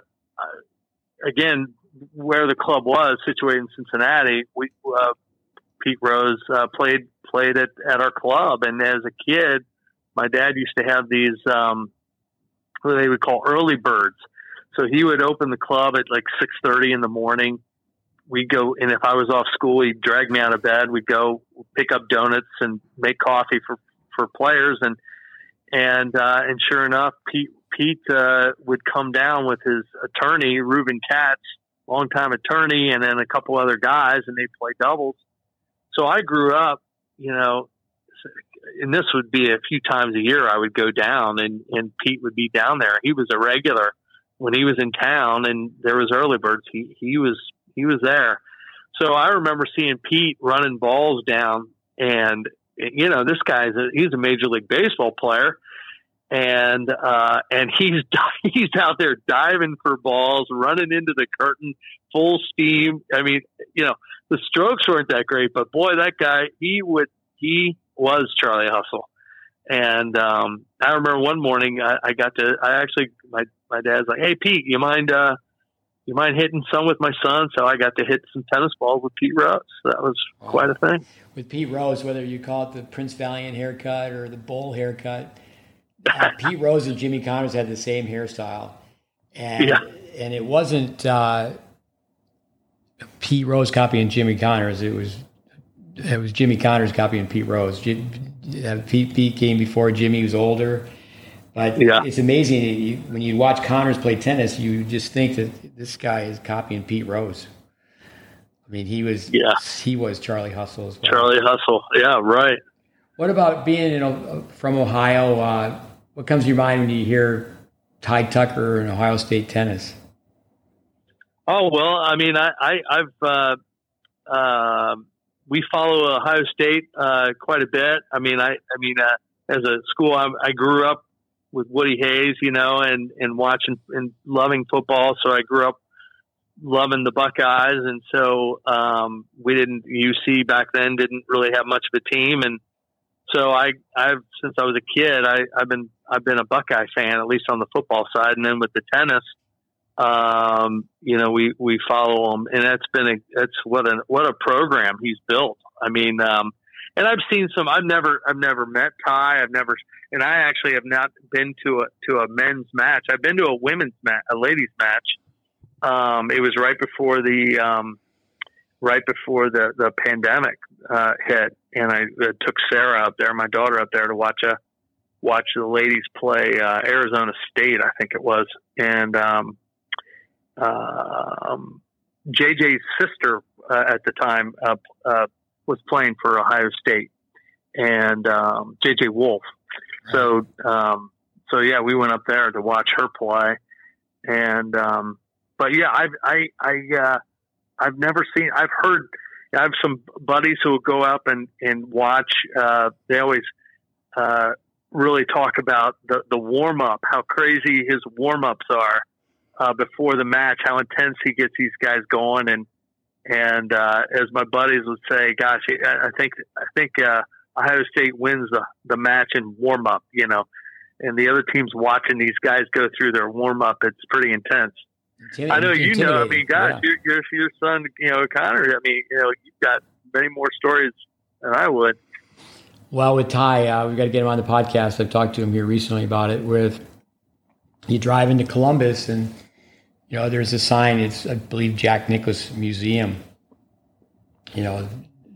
Speaker 2: again, where the club was situated in Cincinnati, we uh, Pete Rose uh, played played at at our club, and as a kid, my dad used to have these um, what they would call early birds. So he would open the club at like six thirty in the morning we go, and if I was off school, he'd drag me out of bed. We'd go pick up donuts and make coffee for, for players. And, and, uh, and sure enough, Pete, Pete, uh, would come down with his attorney, Reuven Katz, longtime attorney, and then a couple other guys, and they'd play doubles. So I grew up, you know, and this would be a few times a year I would go down and, and Pete would be down there. He was a regular when he was in town and there was early birds. He, he was he was there. So I remember seeing Pete running balls down, and you know this guy's a, he's a major league baseball player, and uh, and he's he's out there diving for balls, running into the curtain full steam. I mean, you know the strokes weren't that great, but boy, that guy he would he was Charlie Hustle. And um, I remember one morning I, I got to I actually my my dad's like, hey Pete, you mind uh, you mind hitting some with my son? So I got to hit some tennis balls with Pete Rose. That was oh. quite a thing.
Speaker 1: With Pete Rose, whether you call it the Prince Valiant haircut or the bull haircut, uh, Pete Rose and Jimmy Connors had the same hairstyle, and yeah. and it wasn't uh, Pete Rose copying Jimmy Connors. It was it was Jimmy Connors copying Pete Rose. Uh, Pete, Pete came before Jimmy was older but yeah. it's amazing you, when you watch Connors play tennis, you just think that this guy is copying Pete Rose. I mean, he was yeah. he was Charlie Hustle as well.
Speaker 2: Charlie Hustle, yeah, right.
Speaker 1: What about being you know from Ohio? Uh, what comes to your mind when you hear Ty Tucker and Ohio State tennis?
Speaker 2: Oh well, I mean, I, I have uh, uh, we follow Ohio State uh, quite a bit. I mean, I I mean, uh, as a school, I, I grew up with Woody Hayes, you know, and and watching and loving football. So I grew up loving the Buckeyes, and so um, we didn't UC back then didn't really have much of a team, and so I I've since I was a kid I I've been I've been a Buckeye fan at least on the football side, and then with the tennis. Um, you know, we, we follow him and that's been a, that's what a, what a program he's built. I mean, um, and I've seen some. I've never, I've never met Ty. I've never, and I actually have not been to a to a men's match. I've been to a women's match, a ladies match. Um, it was right before the, um, right before the the pandemic uh, hit, and I uh, took Sarah up there, my daughter up there, to watch a watch the ladies play uh, Arizona State, I think it was, and um, um, JJ's sister uh, at the time uh, uh, was playing for Ohio State and um, JJ Wolf. So, um, so yeah, we went up there to watch her play, and um, but yeah, I've I I uh, I've never seen. I've heard. I have some buddies who will go up and and watch. Uh, they always uh, really talk about the the warm up, how crazy his warm ups are uh, before the match, how intense he gets these guys going, and and uh, as my buddies would say, "Gosh, I think I think uh, Ohio State wins the the match in warm up." You know, and the other team's watching these guys go through their warm up. It's pretty intense. I know you know. I mean, gosh, yeah. your, your son, you know, Connor. I mean, you know, you've got many more stories than I would.
Speaker 1: Well, with Ty, uh, we've got to get him on the podcast. I've talked to him here recently about it. With you drive into Columbus and you know, there's a sign. It's I believe Jack Nicklaus Museum. You know,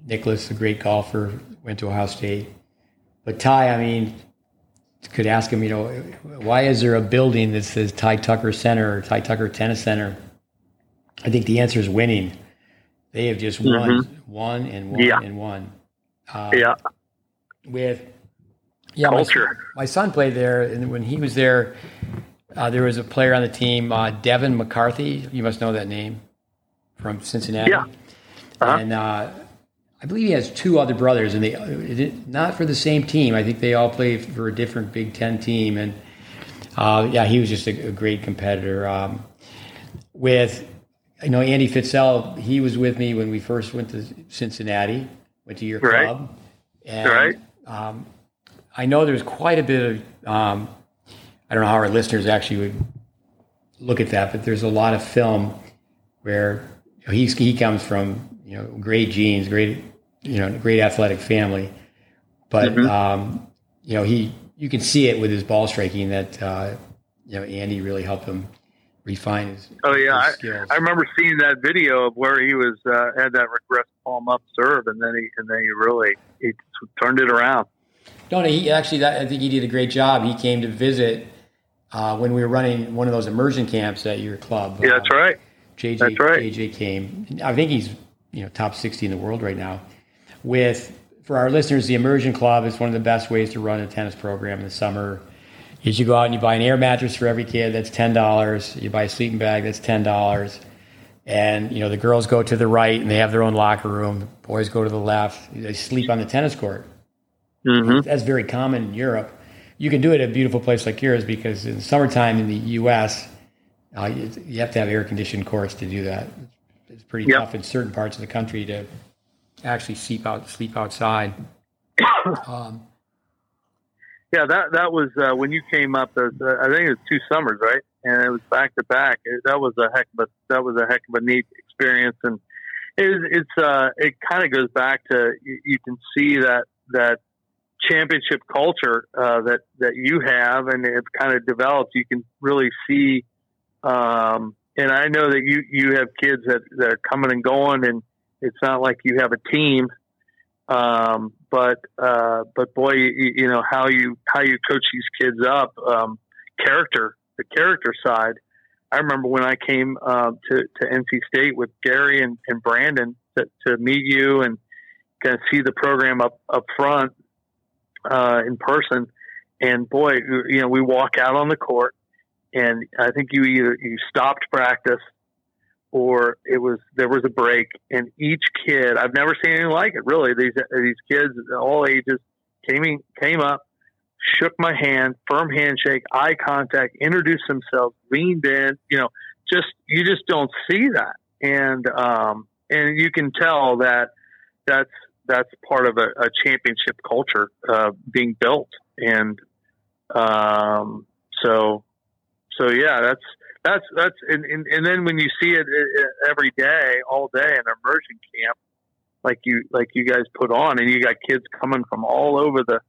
Speaker 1: Nicklaus, the great golfer, went to Ohio State. But Ty, I mean, could ask him, you know, why is there a building that says Ty Tucker Center or Ty Tucker Tennis Center? I think the answer is winning. They have just won, mm-hmm. won and won yeah. and won.
Speaker 2: Uh, yeah.
Speaker 1: With yeah,
Speaker 2: culture.
Speaker 1: My, my, son played there, and when he was there, uh, there was a player on the team, uh, Devin McCarthy. You must know that name from Cincinnati.
Speaker 2: Yeah. Uh-huh.
Speaker 1: And uh, I believe he has two other brothers, and they not for the same team. I think they all play for a different Big Ten team. And uh, yeah, he was just a, a great competitor. Um, with you know Andy Fitzell, he was with me when we first went to Cincinnati, went to your
Speaker 2: right.
Speaker 1: club, and
Speaker 2: right.
Speaker 1: um, I know there's quite a bit of um, I don't know how our listeners actually would look at that, but there's a lot of film where you know, he he comes from you know great genes, great you know great athletic family, but mm-hmm. um, you know he you can see it with his ball striking that uh, you know Andy really helped him refine his.
Speaker 2: Oh yeah,
Speaker 1: his skills.
Speaker 2: I, I remember seeing that video of where he was uh, had that regress palm up serve, and then he and then he really he turned it around.
Speaker 1: No, no, he actually that, I think he did a great job. He came to visit uh, when we were running one of those immersion camps at your club.
Speaker 2: Yeah, that's
Speaker 1: uh,
Speaker 2: right.
Speaker 1: JJ,
Speaker 2: that's right.
Speaker 1: JJ came. I think he's you know top sixty in the world right now. With for our listeners, the immersion club is one of the best ways to run a tennis program in the summer. Is you go out and you buy an air mattress for every kid. That's ten dollars. You buy a sleeping bag. That's ten dollars. And you know the girls go to the right and they have their own locker room. The boys go to the left. They sleep on the tennis court.
Speaker 2: Mm-hmm.
Speaker 1: That's very common in Europe you can do it at a beautiful place like yours because in summertime in the U.S., uh, you, you, have to have air conditioned courts to do that. It's pretty yep. tough in certain parts of the country to actually sleep out sleep outside. Um,
Speaker 2: yeah, that that was uh, when you came up. uh, I think it was two summers, right? And it was back to back. That was a heck of a that was a heck of a neat experience, and it, it's uh, it kind of goes back to you, you can see that that championship culture uh, that that you have and have kind of developed, you can really see. Um, and I know that you you have kids that that are coming and going, and it's not like you have a team. Um, but uh, but boy, you, you, know how you how you coach these kids up, um, character, the character side. I remember when I came uh, to to NC State with Gary and, and Brandon to, to meet you and kind of see the program up up front uh, in person. And boy, you know, we walk out on the court, and I think you either you stopped practice or it was there was a break, and each kid I've never seen anything like it. Really, these these kids, all ages, came in, came up, shook my hand, firm handshake, eye contact, introduced themselves, leaned in. You know, just you just don't see that, and um, and you can tell that that's that's part of a, a championship culture uh, being built, and um, so so yeah, that's that's that's and, and, and then when you see it every day, all day in immersion camp, like you like you guys put on, and you got kids coming from all over the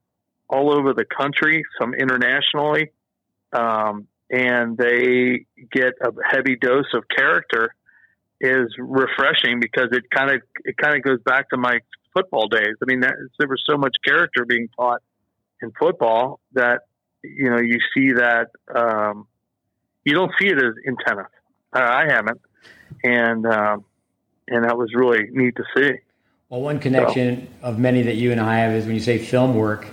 Speaker 2: all over the country, some internationally, um, and they get a heavy dose of character is refreshing because it kind of it kind of goes back to my football days. I mean, that, there was so much character being taught in football that you know you see that um, you don't see it as in tennis. I haven't, and um, and that was really neat to see.
Speaker 1: Well, one connection so. of many that you and I have is when you say film work.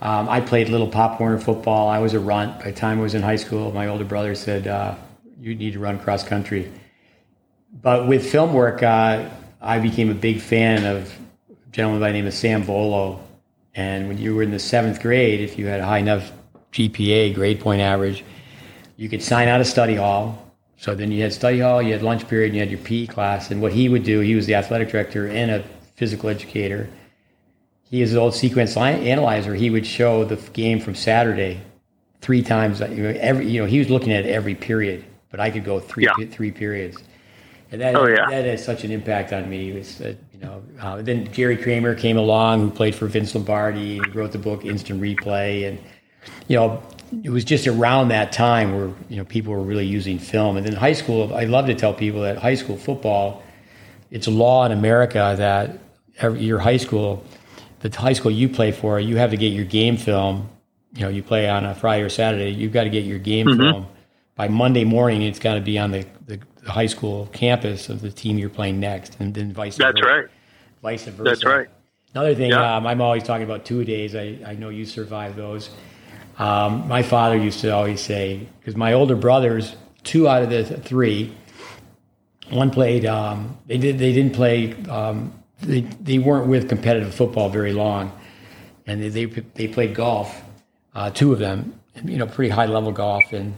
Speaker 1: Um, I played little popcorn football. I was a runt. By the time I was in high school, my older brother said, uh, "You need to run cross country." But with film work, uh, I became a big fan of gentleman by the name of Sam Volo. And when you were in the seventh grade, if you had a high enough GPA, grade point average, you could sign out of study hall. So then you had study hall, you had lunch period, and you had your PE class. And what he would do, he was the athletic director and a physical educator. He is an old sequence analyzer. He would show the game from Saturday three times. Every you know he was looking at every period, but I could go three yeah. three periods. And that,
Speaker 2: oh, yeah.
Speaker 1: that had such an impact on me. It was, uh, you know, uh, then Jerry Kramer came along, who played for Vince Lombardi, and wrote the book Instant Replay, and you know, it was just around that time where you know people were really using film. And then high school, I love to tell people that high school football, it's a law in America that every, your high school, the high school you play for, you have to get your game film. You know, you play on a Friday or Saturday, you've got to get your game mm-hmm. film by Monday morning. It's got to be on the, the high school campus of the team you're playing next, and then vice versa.
Speaker 2: That's
Speaker 1: versa.
Speaker 2: right.
Speaker 1: Vice versa.
Speaker 2: That's right.
Speaker 1: Another thing,
Speaker 2: Yeah.
Speaker 1: um, I'm always talking about two days. I, I know you survived those. Um, my father used to always say, because my older brothers, two out of the three, one played. Um, they did. They didn't play. Um, they they weren't with competitive football very long, and they they, they played golf. Uh, two of them, you know, pretty high level golf. And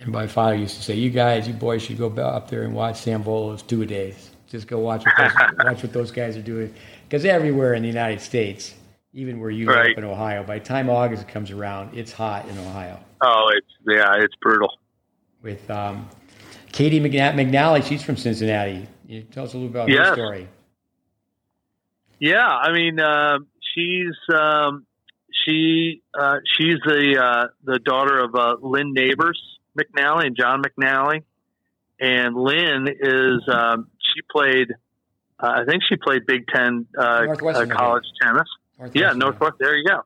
Speaker 1: and my father used to say, "You guys, you boys should go up there and watch Sam Volo's two a days. Just go watch what those, watch what those guys are doing." Because everywhere in the United States, even where you live
Speaker 2: Right.
Speaker 1: up in Ohio, by the time August comes around, it's hot in Ohio
Speaker 2: Oh, it's yeah, it's brutal.
Speaker 1: with um, Caty McNa- McNally. She's from Cincinnati. You tell us a little about her story.
Speaker 2: Yeah, I mean, uh, she's um, she uh, she's the uh, the daughter of uh, Lynn Nabors McNally and John McNally, and Lynn is um, she played. Uh, I think she played Big Ten uh, uh, college tennis. Yeah. Northwest. There you go.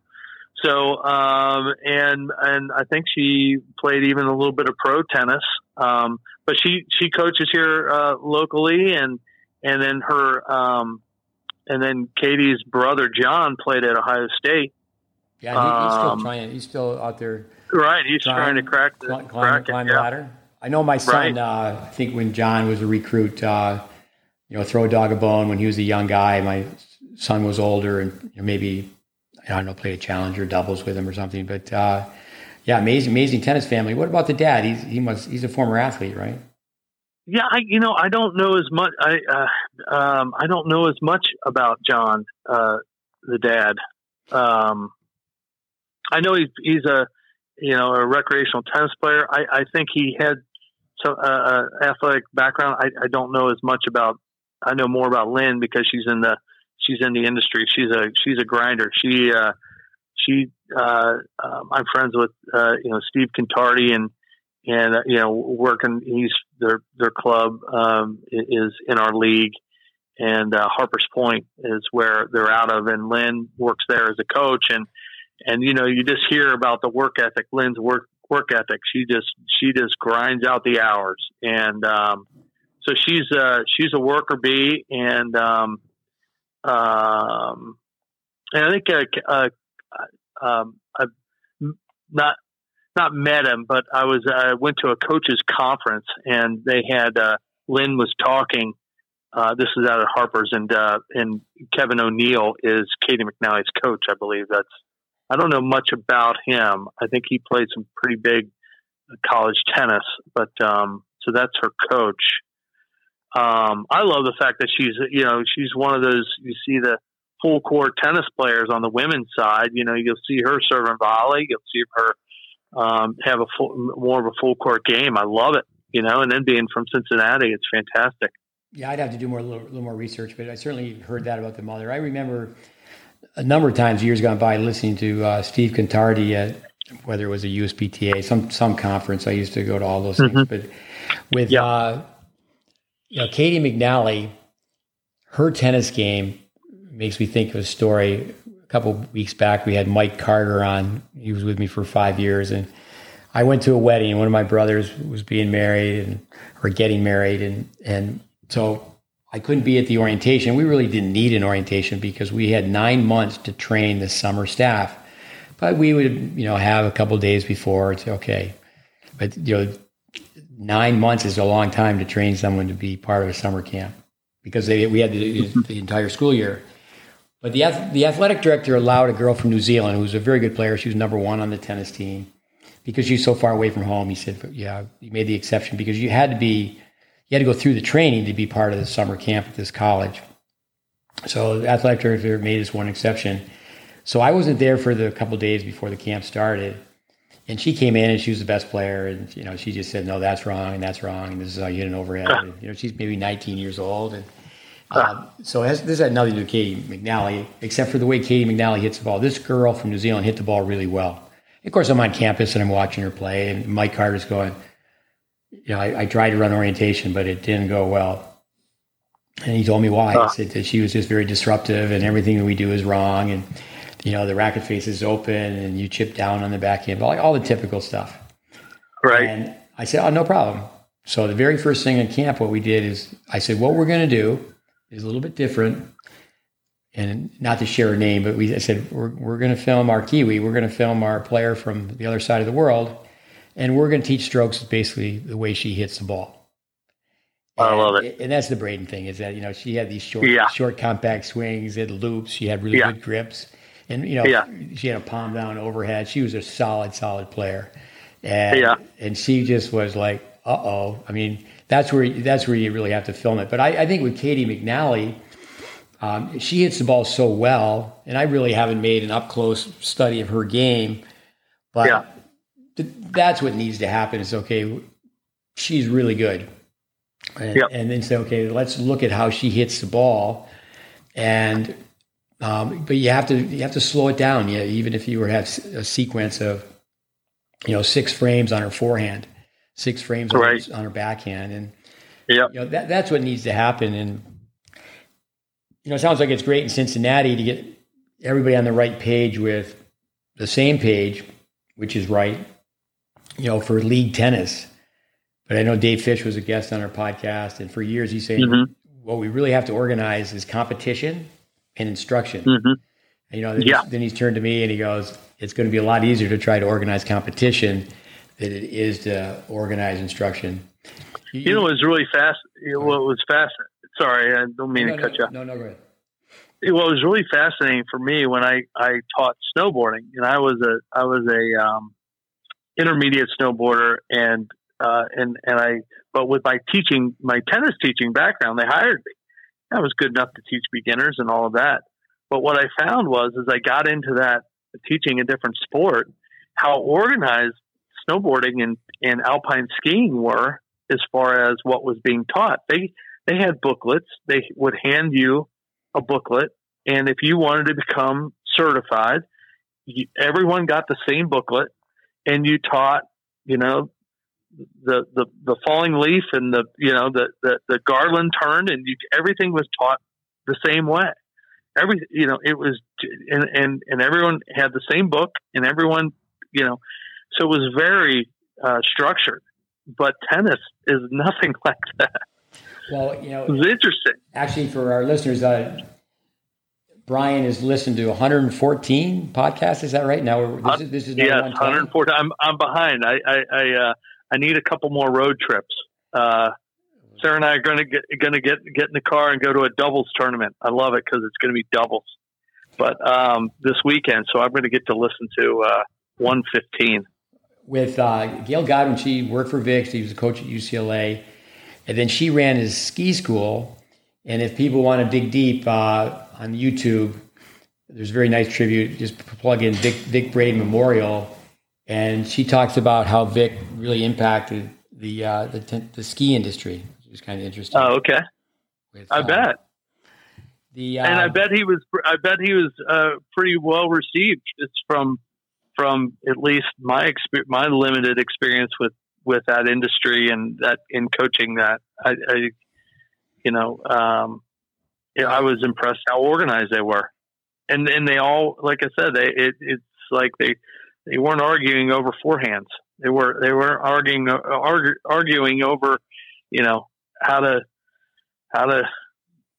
Speaker 2: So, um, and and I think she played even a little bit of pro tennis. Um, but she she coaches here uh, locally, and and then her um, and then Caty's brother John played at Ohio State.
Speaker 1: Yeah, he, he's still
Speaker 2: Um,
Speaker 1: trying. He's still out there
Speaker 2: Right, he's
Speaker 1: Climb-
Speaker 2: trying to crack the
Speaker 1: climb, climb,
Speaker 2: bracket.
Speaker 1: climb the
Speaker 2: yeah.
Speaker 1: ladder. I know my son.
Speaker 2: Right.
Speaker 1: Uh, I think when John was a recruit, uh, you know, throw a dog a bone when he was a young guy. My son was older, and you know, maybe I don't know, played a challenger doubles with him or something. But uh, yeah, amazing, amazing tennis family. What about the dad? He's he must he's a former athlete, right?
Speaker 2: Yeah, I you know I don't know as much. I uh, um, I don't know as much about John, uh, the dad. Um, I know he's he's a you know a recreational tennis player. I, I think he had some uh, uh, athletic background. I, I don't know as much about. I know more about Lynn because she's in the she's in the industry. She's a she's a grinder. She uh, she uh, um, I'm friends with uh, you know Steve Contardi and and uh, you know working he's their their club um, is in our league and uh, Harper's Point is where they're out of and Lynn works there as a coach and and you know you just hear about the work ethic Lynn's work work ethic she just she just grinds out the hours and um, so she's uh she's a worker bee and um um and I think uh, uh um I've not not met him, but I was I went to a coaches conference and they had uh, Lynn was talking. Uh, this is out at Harper's and uh, and Kevin O'Neill is Caty McNally's coach, I believe. That's I don't know much about him. I think he played some pretty big college tennis, but um, so that's her coach. Um, I love the fact that she's you know she's one of those you see the full court tennis players on the women's side. You know you'll see her serving volley, you'll see her um, have a full, more of a full court game. I love it, you know. And then being from Cincinnati, it's fantastic.
Speaker 1: Yeah, I'd have to do more a little, little more research, but I certainly heard that about the mother. I remember a number of times years gone by listening to uh, Steve Contardi at whether it was a USPTA, some some conference. I used to go to all those things, but with
Speaker 2: Yeah.
Speaker 1: uh, you know Caty McNally, her tennis game makes me think of a story. A couple weeks back, we had Mike Carter on. He was with me for five years, and I went to a wedding. and One of my brothers was being married and or getting married, and and so I couldn't be at the orientation. We really didn't need an orientation because we had nine months to train the summer staff. But we would, you know, have a couple days before. It's okay, but you know, nine months is a long time to train someone to be part of a summer camp because they, we had the, the entire school year. But the the athletic director allowed a girl from New Zealand who was a very good player. She was number one on the tennis team because she's so far away from home. He said, "Yeah, he made the exception because you had to be, you had to go through the training to be part of the summer camp at this college." So the athletic director made this one exception. So I wasn't there for the couple days before the camp started, and she came in and she was the best player, and you know she just said, "No, that's wrong, and that's wrong, and this is how you hit an overhead." And, you know, she's maybe 19 years old, and um, so has, this had nothing to do with Caty McNally, except for the way Caty McNally hits the ball. This girl from New Zealand hit the ball really well. Of course, I'm on campus and I'm watching her play, and Mike Carter's going, you know, I, I tried to run orientation, but it didn't go well. And he told me why. He said that she was just very disruptive, and everything that we do is wrong, and you know the racket face is open, and you chip down on the back backhand, all, all the typical stuff.
Speaker 2: Right.
Speaker 1: And I said, oh, no problem. So the very first thing in camp, what we did is I said, what we're going to do is a little bit different. and not to share a name, but we I said we're we're going to film our Kiwi. We're going to film our player from the other side of the world, and we're going to teach strokes basically the way she hits the ball.
Speaker 2: I love it.
Speaker 1: And that's the Braden thing is that you know she had these short,
Speaker 2: Yeah.
Speaker 1: short compact swings, it loops. She had really
Speaker 2: Yeah.
Speaker 1: good grips, and you know
Speaker 2: Yeah.
Speaker 1: she had a palm down overhead. She was a solid, solid player, and
Speaker 2: Yeah.
Speaker 1: and she just was like, uh oh. I mean, that's where that's where you really have to film it. But I, I think with Caty McNally, um, she hits the ball so well, and I really haven't made an up close study of her game, but
Speaker 2: Yeah.
Speaker 1: Th- that's what needs to happen. Is okay, she's really good, and,
Speaker 2: Yep.
Speaker 1: and then say, okay, let's look at how she hits the ball, and um, but you have to you have to slow it down. Yeah, even if you were have a sequence of you know six frames on her forehand, six frames on,
Speaker 2: Right.
Speaker 1: her, on her backhand, and
Speaker 2: Yep.
Speaker 1: you know that that's what needs to happen. And you know, it sounds like it's great in Cincinnati to get everybody on the right page with the same page, which is right. You know, for league tennis. But I know Dave Fish was a guest on our podcast, and for years he's saying
Speaker 2: Mhm.
Speaker 1: what we really have to organize is competition and instruction.
Speaker 2: hmm
Speaker 1: And, you know, then,
Speaker 2: Yeah.
Speaker 1: he's, then he's turned to me and he goes, "It's going to be a lot easier to try to organize competition than it is to organize instruction."
Speaker 2: You know, it was really fast. What was fast? Sorry, I don't mean
Speaker 1: no,
Speaker 2: to cut you.
Speaker 1: no,
Speaker 2: off.
Speaker 1: no, no, go ahead.
Speaker 2: What was really fascinating for me when I I taught snowboarding, and I was a I was a um, intermediate snowboarder, and uh, and and I but with my teaching my tennis teaching background, they hired me. I was good enough to teach beginners and all of that. But what I found was, as I got into that teaching a different sport, how organized snowboarding and, and alpine skiing were as far as what was being taught. They they had booklets. They would hand you a booklet, and if you wanted to become certified, you, everyone got the same booklet, and you taught, you know, the the the falling leaf and the you know the the, the garland turned and you, everything was taught the same way. Every you know it was, and and and everyone had the same book, and everyone you know, so it was very uh, structured. But tennis is nothing like that.
Speaker 1: Well, you know,
Speaker 2: It was interesting.
Speaker 1: actually, for our listeners, uh, Brian has listened to 114 podcasts. Is that right? Now, we're- this is, this is
Speaker 2: Yes,
Speaker 1: 120?
Speaker 2: 140. I'm I'm behind. I I I, uh, I need a couple more road trips. Uh, Sarah and I are going to get going to get get in the car and go to a doubles tournament. I love it because it's going to be doubles. But um, this weekend, so I'm going to get to listen to uh, 115.
Speaker 1: with uh, Gail Godwin. She worked for Vic. She was a coach at UCLA, and then she ran his ski school. And if people want to dig deep uh, on YouTube, there's a very nice tribute. Just plug in Vic, Vic Braden Memorial, and she talks about how Vic really impacted the uh, the, t- the ski industry, which is kind of interesting.
Speaker 2: Oh, okay.
Speaker 1: with,
Speaker 2: I
Speaker 1: uh,
Speaker 2: bet.
Speaker 1: The
Speaker 2: and I
Speaker 1: uh,
Speaker 2: bet he was. I bet he was uh, pretty well received. It's from from at least my exper- my limited experience with with that industry and that in coaching that I, I you know um, yeah, I was impressed how organized they were, and and they all like I said they it, it's like they they weren't arguing over forehands. They were they were arguing uh, argu- arguing over you know how to how to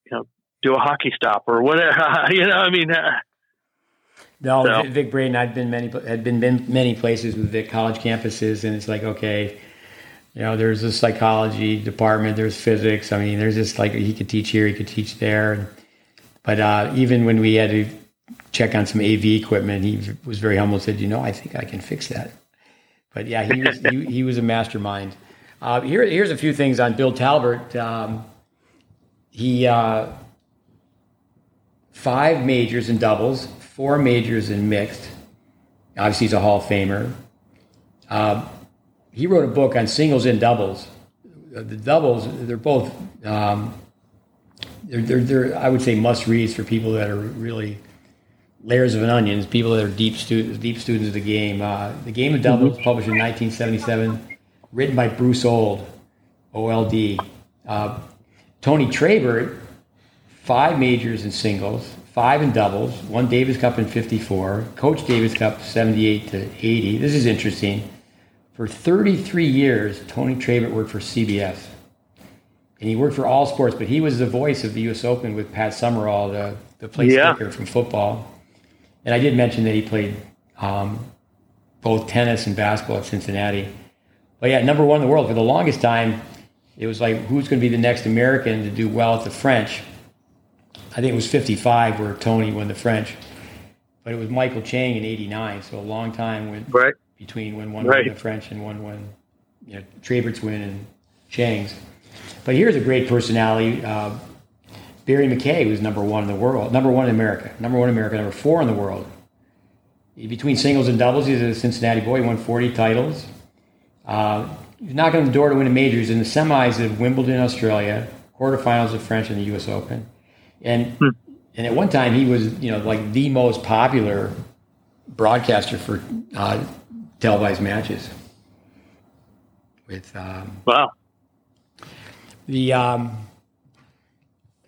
Speaker 2: you know do a hockey stop or whatever. you know, I mean, uh,
Speaker 1: No,
Speaker 2: So-
Speaker 1: Vic- Vic Braden. I've been many had been, been many places with Vic college campuses, and it's like okay, you know, there's a psychology department, there's physics. I mean, there's just like he could teach here, he could teach there. But uh, even when we had to check on some AV equipment, he was very humble. and Said, you know, I think I can fix that. But yeah, he was he, he was a mastermind. Uh, here, here's a few things on Bill Talbert. Um, he uh, five majors in doubles, four majors in mixed. Obviously, he's a Hall of Famer. Uh, he wrote a book on singles and doubles. Uh, The doubles, they're both, um, they're, they're, they're, I would say, must reads for people that are really layers of an onion, people that are deep students, deep students of the game. Uh, the Game of Doubles, published in 1977, written by Bruce Old, OLD. Uh, Tony Trabert, five majors in singles, five in doubles, one Davis Cup in 54, Coach Davis Cup 78 to 80. This is interesting. For 33 years, Tony Trabert worked for CBS. and he worked for All Sports, but he was the voice of the U.S. Open with Pat Summerall, the the place
Speaker 2: Yeah.
Speaker 1: from football. And I did mention that he played um, both tennis and basketball at Cincinnati. But yeah, number one in the world for the longest time. It was like who's going to be the next American to do well at the French. I think it was 55 where Tony won the French, but it was Michael Chang in '89. So a long time went
Speaker 2: Right.
Speaker 1: Between when one
Speaker 2: Right.
Speaker 1: won the French and one won, you know, Trabert's win and Chang's. But here's a great personality. Uh, Barry MacKay was number one in the world, number one in America, number one in America, number four in the world. Between singles and doubles, he's a Cincinnati boy. He won 40 titles. Uh, he's knocking on the door to win a major. He's in the semis of Wimbledon, Australia, quarterfinals of French and the U.S. Open, and and at one time he was you know like the most popular broadcaster for uh, televised matches. With um,
Speaker 2: Wow.
Speaker 1: the um,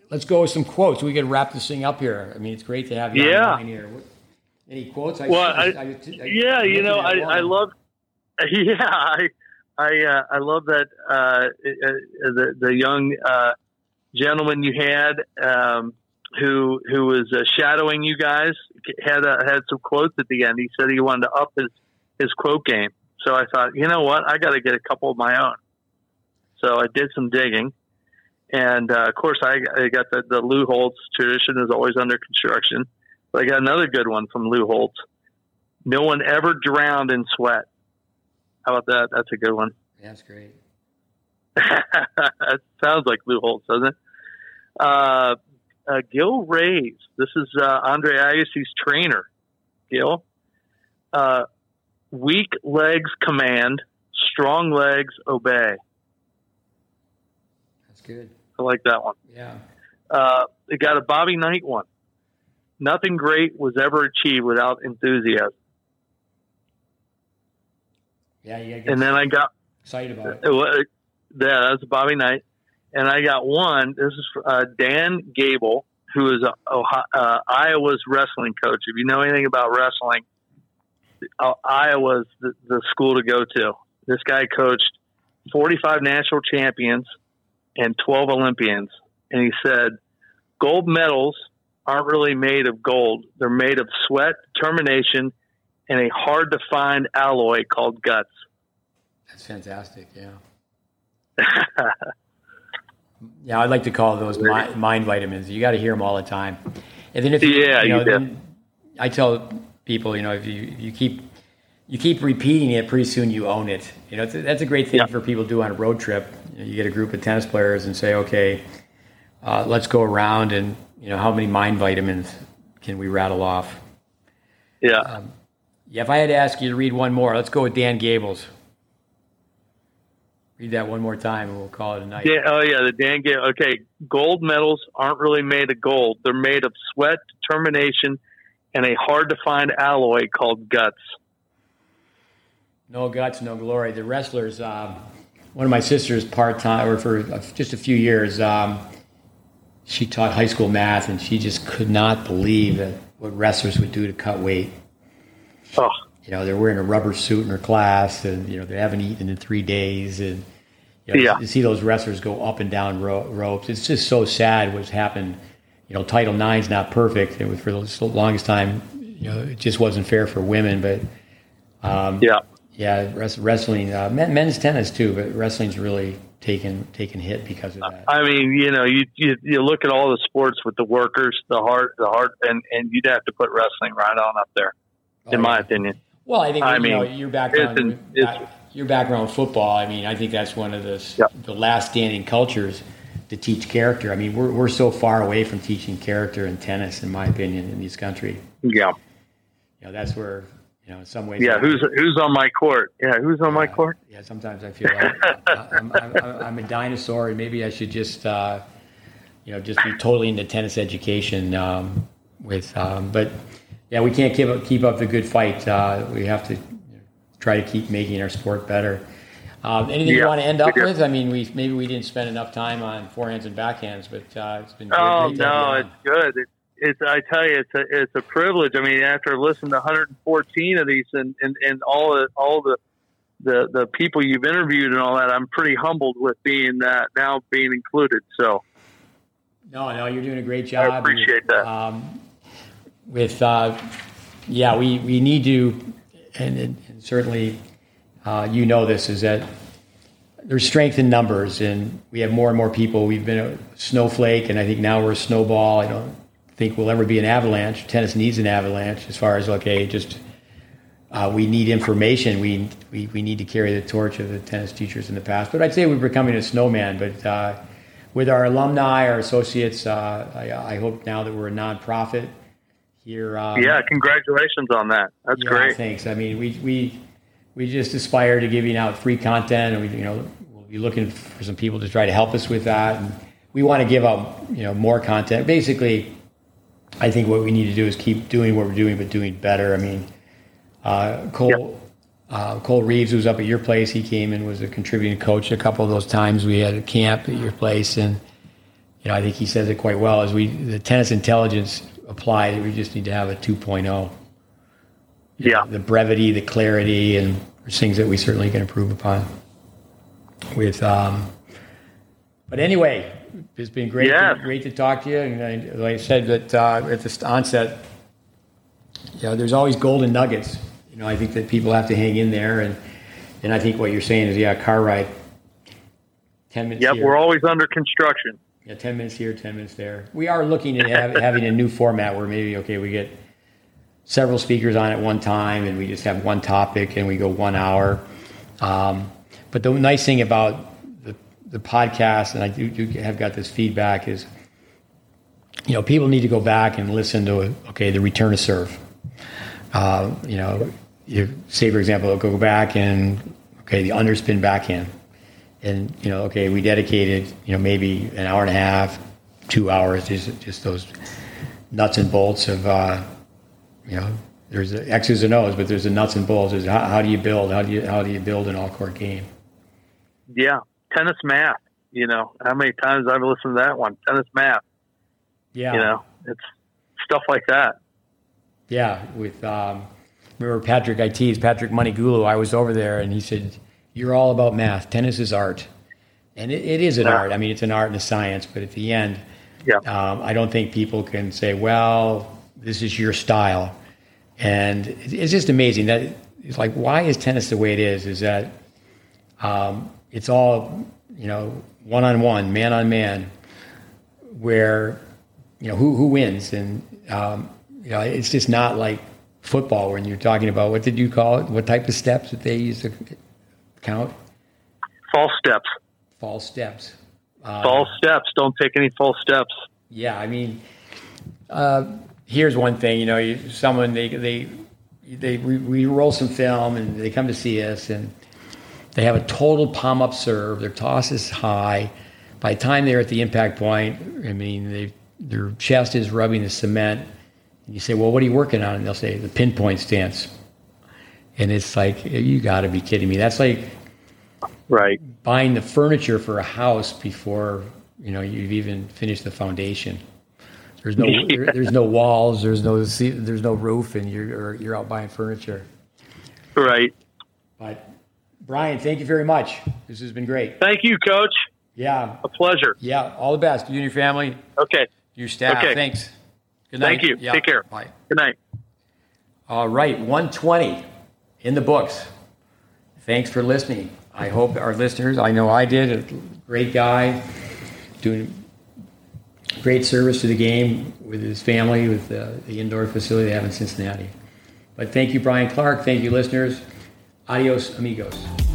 Speaker 1: let's go with some quotes. We can wrap this thing up here. I mean, it's great to have you
Speaker 2: Yeah.
Speaker 1: online here. Any quotes? I,
Speaker 2: Well, I, yeah, you know, I, I love, yeah, I, I, uh, I love that uh, uh, the the young uh, gentleman you had um, who who was uh, shadowing you guys had uh, had some quotes at the end. He said he wanted to up his his quote game. So I thought, you know what, I got to get a couple of my own. So I did some digging. And uh, of course, I, I got the, the Lou Holtz tradition is always under construction. But I got another good one from Lou Holtz. No one ever drowned in sweat. How about that? That's a good one.
Speaker 1: That's great.
Speaker 2: that sounds like Lou Holtz, doesn't it? Uh, uh, Gil Reyes. This is uh, Andre Agassi's trainer. Gil. Uh, weak legs command, strong legs obey.
Speaker 1: That's good.
Speaker 2: I like that one.
Speaker 1: Yeah.
Speaker 2: Uh, they got a Bobby Knight one. Nothing great was ever achieved without enthusiasm.
Speaker 1: Yeah, yeah.
Speaker 2: And then I got
Speaker 1: excited about it.
Speaker 2: It wa- Yeah, that's Bobby Knight. And I got one. This is uh, Dan Gable, who is a, Ohio, uh, Iowa's wrestling coach. If you know anything about wrestling, uh, Iowa's the, the school to go to. This guy coached 45 national champions and 12 Olympians. And he said, gold medals aren't really made of gold. They're made of sweat, determination, and a hard to find alloy called guts.
Speaker 1: That's fantastic. Yeah. Yeah, I'd like to call those mi- mind vitamins. You got to hear them all the time. And then if you,
Speaker 2: Yeah,
Speaker 1: you know,
Speaker 2: you
Speaker 1: I tell people, you know, if you you keep you keep repeating it, pretty soon you own it. You know, a, that's a great thing
Speaker 2: Yeah.
Speaker 1: for people to do on a road trip. You, know, you get a group of tennis players and say, okay, uh, let's go around and you know, how many mind vitamins can we rattle off?
Speaker 2: yeah.
Speaker 1: Yeah, if I had to ask you to read one more, let's go with Dan Gables. Read that one more time, and we'll call it a night.
Speaker 2: Yeah, oh yeah, the Dan Gable. Okay, gold medals aren't really made of gold. They're made of sweat, determination, and a hard to find alloy called guts.
Speaker 1: No guts, no glory. The wrestlers. Um, one of my sisters, part time, or for just a few years, um, she taught high school math, and she just could not believe what wrestlers would do to cut weight.
Speaker 2: Oh,
Speaker 1: You know, they're wearing a rubber suit in her class, and you know they haven't eaten in three days, and you know,
Speaker 2: Yeah.
Speaker 1: to see those wrestlers go up and down ro- ropes. It's just so sad what's happened. You know, Title IX's not perfect. It was for the longest time. You know, it just wasn't fair for women, but
Speaker 2: yeah,
Speaker 1: yeah, res- wrestling, uh, men, men's tennis too, but wrestling's really taken taken hit because of that.
Speaker 2: I mean, you know, you, you you look at all the sports with the workers, the hard, the hard, and and you'd have to put wrestling right on up there, in
Speaker 1: Oh,
Speaker 2: my opinion.
Speaker 1: Well, I think
Speaker 2: I
Speaker 1: you know,
Speaker 2: mean,
Speaker 1: your background,
Speaker 2: it's- it's-
Speaker 1: your background football. I mean, I think that's one of the the last standing cultures to teach character. I mean, we're we're so far away from teaching character in tennis, in my opinion, in this country.
Speaker 2: Yeah,
Speaker 1: You know, that's where you know, in some ways,
Speaker 2: yeah. Who's who's on my court? Yeah, who's on my court?
Speaker 1: Yeah, sometimes I feel like I'm, I'm, I'm, I'm a dinosaur, and maybe I should just, uh, you know, just be totally into tennis education. Um, with, um, but yeah, we can't keep up, keep up the good fight. Uh, we have to try to keep making our sport better. Um, anything you want to end up with? I mean, we maybe we didn't spend enough time on forehands and backhands, but uh, it's been great,
Speaker 2: Oh
Speaker 1: great to have you
Speaker 2: no, it's good. It, it's I tell you, it's a it's a privilege. I mean, after listening to 114 of these and and, and all the all the the the people you've interviewed and all that. I'm pretty humbled with being that now being included. So
Speaker 1: no, no, you're doing a great job.
Speaker 2: I appreciate that. Um,
Speaker 1: with uh, yeah, we we need to, and, and certainly uh, you know this is that there's strength in numbers, and we have more and more people. We've been a snowflake, and I think now we're a snowball. I don't think we'll ever be an avalanche. Tennis needs an avalanche as far as okay, just uh, we need information. We, we we need to carry the torch of the tennis teachers in the past. But I'd say we're becoming a snowman. But uh, with our alumni, our associates, uh, I, I, hope now that we're a nonprofit here.
Speaker 2: Um, yeah, congratulations on that. That's
Speaker 1: yeah,
Speaker 2: great.
Speaker 1: Thanks. I mean, we we we just aspire to giving out free content, and we you know we'll be looking for some people to try to help us with that. And we want to give out you know more content. Basically, I think what we need to do is keep doing what we're doing, but doing better. I mean, uh, Cole. Uh, Cole Reeves, was up at your place, he came and was a contributing coach a couple of those times. We had a camp at your place, and you know I think he says it quite well. As we the tennis intelligence applied, we just need to have a 2.0
Speaker 2: yeah.
Speaker 1: the brevity, the clarity, and things that we certainly can improve upon. With, um, but anyway, it's been great,
Speaker 2: yes.
Speaker 1: to, great to talk to you. And I, like I said, that uh, at the onset, you know, there's always golden nuggets. You know, I think that people have to hang in there, and and I think what you're saying is, yeah, car ride, ten minutes.
Speaker 2: Yep,
Speaker 1: here.
Speaker 2: we're always under construction.
Speaker 1: Yeah, ten minutes here, ten minutes there. We are looking at have, having a new format where maybe okay, we get several speakers on at one time, and we just have one topic, and we go one hour. Um, but the nice thing about the, the podcast, and I do, do, have got this feedback, is you know people need to go back and listen to okay the return to serve. Uh, you know, you say for example, go back and okay the underspin backhand, and you know okay we dedicated you know maybe an hour and a half, two hours just just those nuts and bolts of. Uh, you know, there's the X's and O's, but there's the nuts and bolts. Is how, how do you build? How do you how do you build an all court game?
Speaker 2: Yeah, tennis math. You know, how many times I've listened to that one? Tennis math.
Speaker 1: Yeah,
Speaker 2: you know, it's stuff like that.
Speaker 1: Yeah, with um, remember Patrick I teased Patrick Mouratoglou. I was over there, and he said, "You're all about math. Tennis is art." And it, it is an yeah. art. I mean, it's an art and a science. But at the end,
Speaker 2: yeah.
Speaker 1: Um, I don't think people can say, "Well, this is your style. And it's just amazing that it's like, why is tennis the way it is? Is that um, it's all, you know, one on one, man on man, where, you know, who, who wins? And, um, you know, it's just not like football when you're talking about what did you call it? What type of steps that they use to count?
Speaker 2: False steps.
Speaker 1: False steps.
Speaker 2: Um, false steps. Don't take any false steps.
Speaker 1: Yeah, I mean, uh, here's one thing, you know, you, someone they they they we roll some film and they come to see us and they have a total palm up serve. Their toss is high. By the time they're at the impact point, I mean, they, their chest is rubbing the cement. And you say, "Well, what are you working on?" And they'll say, "The pinpoint stance." And it's like, you got to be kidding me. That's like
Speaker 2: right
Speaker 1: buying the furniture for a house before you know you've even finished the foundation. There's no there, there's no walls. There's no there's no roof, and you're you're out buying furniture.
Speaker 2: Right.
Speaker 1: But Brian, thank you very much. This has been great.
Speaker 2: Thank you, Coach.
Speaker 1: Yeah.
Speaker 2: A pleasure.
Speaker 1: Yeah. All the best. You and your family.
Speaker 2: Okay.
Speaker 1: Your staff.
Speaker 2: Okay.
Speaker 1: Thanks. Good night.
Speaker 2: Thank you.
Speaker 1: Yeah.
Speaker 2: Take care.
Speaker 1: Bye.
Speaker 2: Good night.
Speaker 1: All right. 120 in the books. Thanks for listening. I hope our listeners, I know I did, a great guy, doing great service to the game with his family, with the, the indoor facility they have in Cincinnati. But thank you, Brian Clark. Thank you, listeners. Adios, amigos.